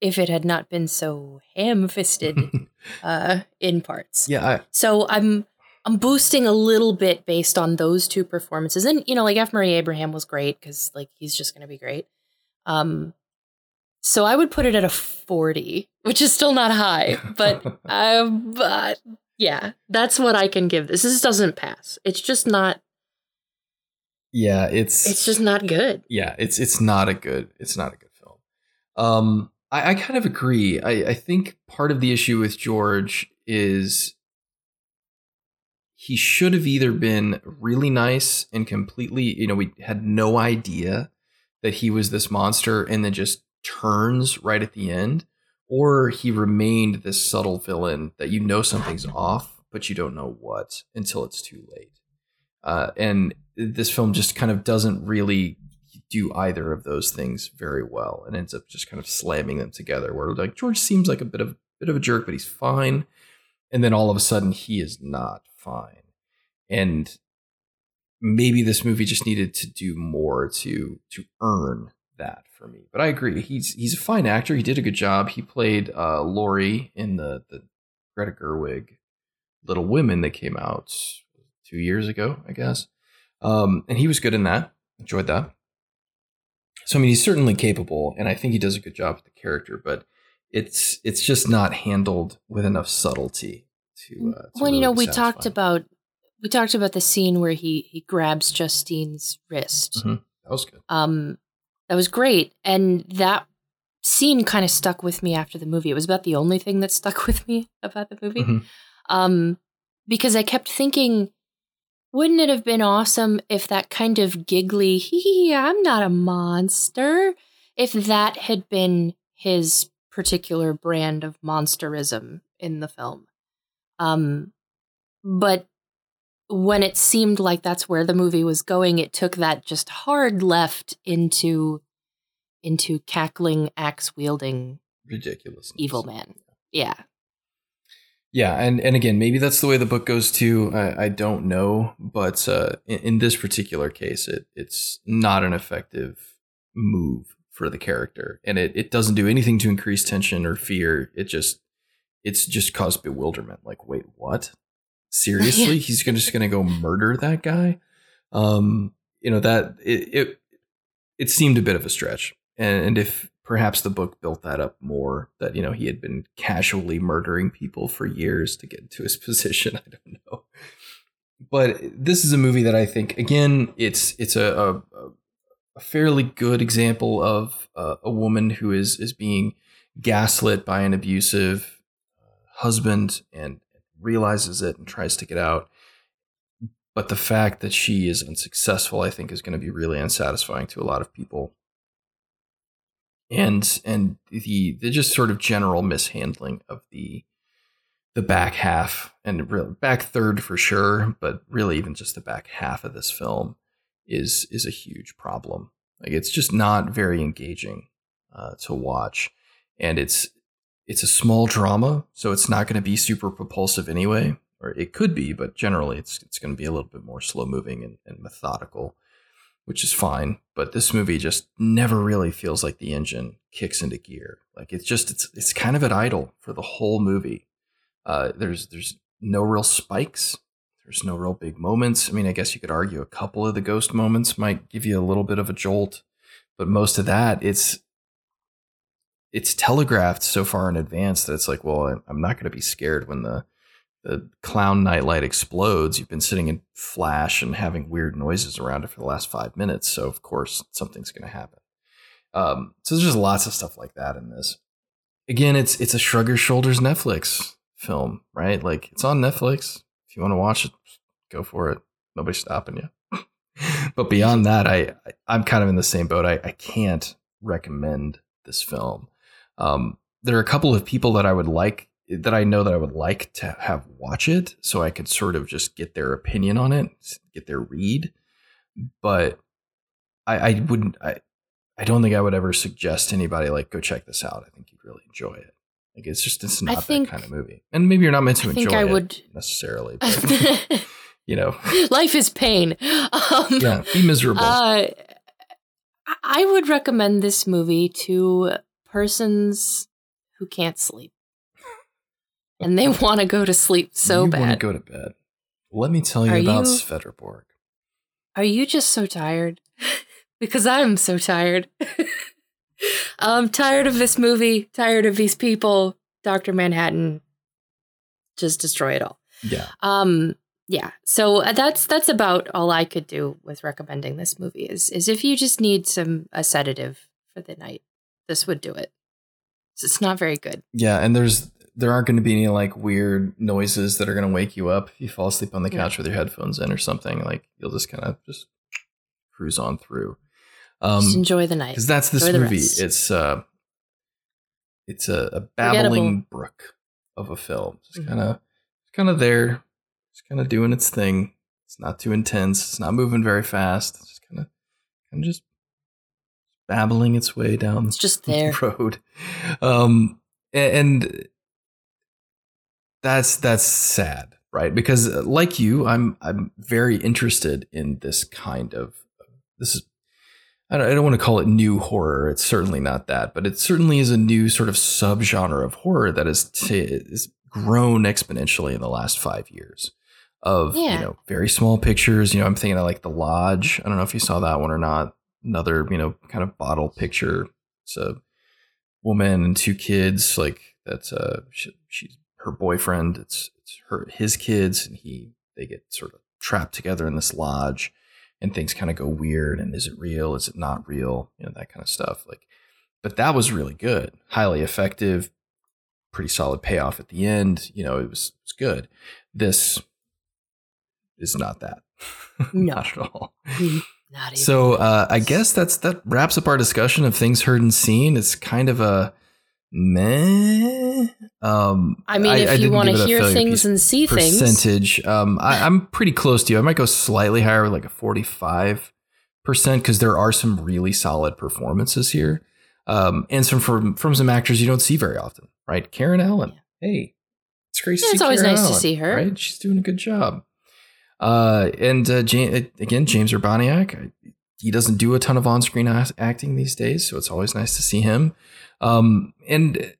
if it had not been so ham-fisted [laughs] uh, in parts. Yeah. I- so I'm I'm boosting a little bit based on those two performances, and you know, like F. Murray Abraham was great because like he's just going to be great. Um, so I would put it at a forty, which is still not high, but [laughs] uh, but yeah, that's what I can give this. This doesn't pass. It's just not yeah, it's it's just not good. Yeah, it's it's not a good it's not a good film. Um, I, I kind of agree. I, I think part of the issue with George is he should have either been really nice and completely, you know, we had no idea that he was this monster and then just turns right at the end, or he remained this subtle villain that you know something's off, but you don't know what until it's too late. Uh, and this film just kind of doesn't really do either of those things very well and ends up just kind of slamming them together where like George seems like a bit of bit of a jerk but he's fine and then all of a sudden he is not fine and maybe this movie just needed to do more to to earn that for me but I agree he's he's a fine actor he did a good job he played uh Laurie in the the Greta Gerwig Little Women that came out 2 years ago I guess um, and he was good in that. Enjoyed that. So I mean, he's certainly capable, and I think he does a good job with the character. But it's it's just not handled with enough subtlety to. Uh, to well, really you know, we satisfying. talked about we talked about the scene where he he grabs Justine's wrist. Mm-hmm. That was good. Um, that was great, and that scene kind of stuck with me after the movie. It was about the only thing that stuck with me about the movie. Mm-hmm. Um, because I kept thinking wouldn't it have been awesome if that kind of giggly, hee I'm not a monster, if that had been his particular brand of monsterism in the film? Um, but when it seemed like that's where the movie was going, it took that just hard left into into cackling, axe wielding, ridiculous evil man. Yeah. Yeah, and and again, maybe that's the way the book goes too. I, I don't know, but uh, in, in, this particular case, it it's not an effective move for the character, and it, it doesn't do anything to increase tension or fear. It just it's just caused bewilderment. Like, wait, what? Seriously, [laughs] he's gonna, just gonna go murder that guy? Um, you know that it it it seemed a bit of a stretch, and, and if perhaps the book built that up more that you know he had been casually murdering people for years to get into his [laughs] position i don't know but this is a movie that i think again it's it's a a, a fairly good example of uh, a woman who is is being gaslit by an abusive husband and realizes it and tries to get out. But the fact that she is unsuccessful i think is going to be really unsatisfying to a lot of people. And and the the just sort of general mishandling of the the back half and really back third for sure, but really even just the back half of this film is is a huge problem. Like it's just not very engaging uh, to watch, and it's it's a small drama, so it's not going to be super propulsive anyway, or it could be, but generally it's it's going to be a little bit more slow moving and, and methodical which is fine. But this movie just never really feels like the engine kicks into gear. Like it's just it's it's kind of at idle for the whole movie. Uh, there's there's no real spikes. There's no real big moments. I mean, I guess you could argue a couple of the ghost moments might give you a little bit of a jolt, but most of that it's it's telegraphed so far in advance that it's like, well, I'm not going to be scared when the the clown nightlight explodes. You've been sitting in flash and having weird noises around it for the last five minutes, so of course something's going to happen. Um, so there's just lots of stuff like that in this. Again, it's it's a shrug your shoulders Netflix film, right? Like it's on Netflix. If you want to watch it, go for it. Nobody's stopping you. [laughs] but beyond that, I, I am kind of in the same boat. I, I can't recommend this film. Um, there are a couple of people that I would like that I know that I would like to have watch it, so I could sort of just get their opinion on it, get their read. But I, I wouldn't. I, I don't think I would ever suggest anybody like go check this out. I think you'd really enjoy it. Like it's just it's not think, that kind of movie, and maybe you're not meant to I enjoy I would, it necessarily. [laughs] But, [laughs] you know, life is pain. Um, yeah, be miserable. Uh, I would recommend this movie to persons who can't sleep and they want to go to sleep so you bad. want to go to bed. Let me tell you Are about you. Are you just so tired? [laughs] because I'm so tired. [laughs] I'm tired of this movie, tired of these people. Dr. Manhattan just destroy it all. Yeah. Um yeah. So uh, that's that's about all I could do with recommending this movie is is if you just need some a sedative for the night, this would do it. It's not very good. Yeah, and there's there aren't going to be any like weird noises that are going to wake you up if you fall asleep on the couch yeah. with your headphones in or something. Like you'll just kind of just cruise on through. Um, just enjoy the night because that's this enjoy movie. It's uh, it's a, a babbling brook of a film. Just kind of, kind of there, just kind of doing its thing. It's not too intense. It's not moving very fast. It's just kind of, kind of just babbling its way down. It's just there. The road. Um, and that's that's sad, right? Because uh, like you, I'm I'm very interested in this kind of this is I don't, I don't want to call it new horror. It's certainly not that, but it certainly is a new sort of subgenre of horror that has, t- has grown exponentially in the last five years. Of yeah. you know very small pictures. You know, I'm thinking of like the Lodge. I don't know if you saw that one or not. Another you know kind of bottle picture. It's a woman and two kids. Like that's uh she, she's her boyfriend. It's it's her his kids, and he they get sort of trapped together in this lodge, and things kind of go weird. And is it real? Is it not real? You know that kind of stuff. Like, but that was really good, highly effective, pretty solid payoff at the end. You know, it was it was good. This is not that. [laughs] No. not at all. So uh, I guess that's that wraps up our discussion of things heard and seen. It's kind of a meh. Um, I mean, if I, you want to hear things and see percentage, things, percentage. Um, I, am pretty close to you. I might go slightly higher, like a 45 percent, because there are some really solid performances here, um, and some from from some actors you don't see very often, right? Karen Allen, hey, it's great. Yeah, it's always Karen nice Allen, to see her. Right, she's doing a good job. Uh, and uh, again, James Urbaniak, he doesn't do a ton of on-screen acting these days, so it's always nice to see him. Um, and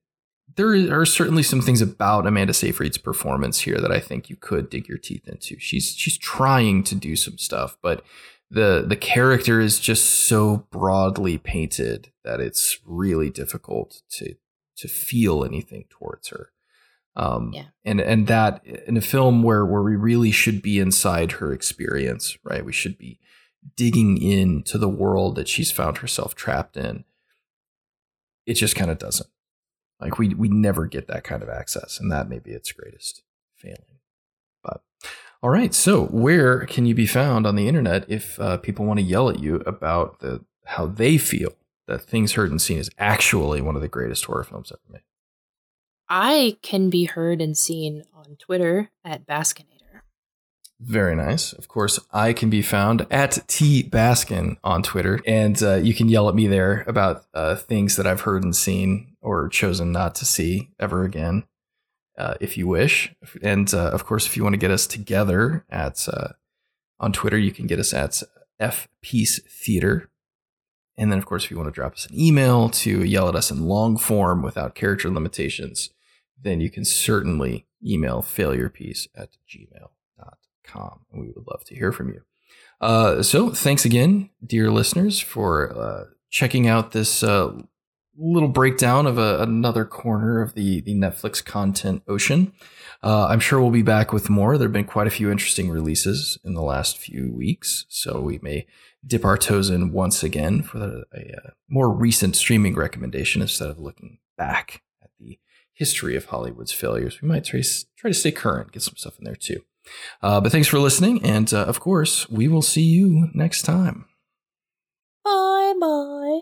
there are certainly some things about Amanda Seyfried's performance here that I think you could dig your teeth into. She's she's trying to do some stuff, but the the character is just so broadly painted that it's really difficult to to feel anything towards her. Um, yeah. and and that in a film where where we really should be inside her experience, right? We should be digging into the world that she's found herself trapped in it just kind of doesn't. Like we we never get that kind of access, and that may be its greatest failing. But all right, so where can you be found on the internet if uh, people want to yell at you about the how they feel that Things Heard and Seen is actually one of the greatest horror films ever made? I can be heard and seen on Twitter at Baskin very nice. Of course, I can be found at T Baskin on Twitter, and uh, you can yell at me there about uh, things that I've heard and seen or chosen not to see ever again, uh, if you wish. And uh, of course, if you want to get us together at uh, on Twitter, you can get us at F Piece Theater. And then, of course, if you want to drop us an email to yell at us in long form without character limitations, then you can certainly email failurepiece at gmail com. We would love to hear from you. Uh, so thanks again, dear listeners, for uh, checking out this uh, little breakdown of a, another corner of the, the Netflix content ocean. Uh, I'm sure we'll be back with more. There have been quite a few interesting releases in the last few weeks, so we may dip our toes in once again for the, a, a more recent streaming recommendation instead of looking back history of Hollywood's failures. We might try, try to stay current, get some stuff in there too. Uh, but thanks for listening, and uh, of course, we will see you next time. Bye bye.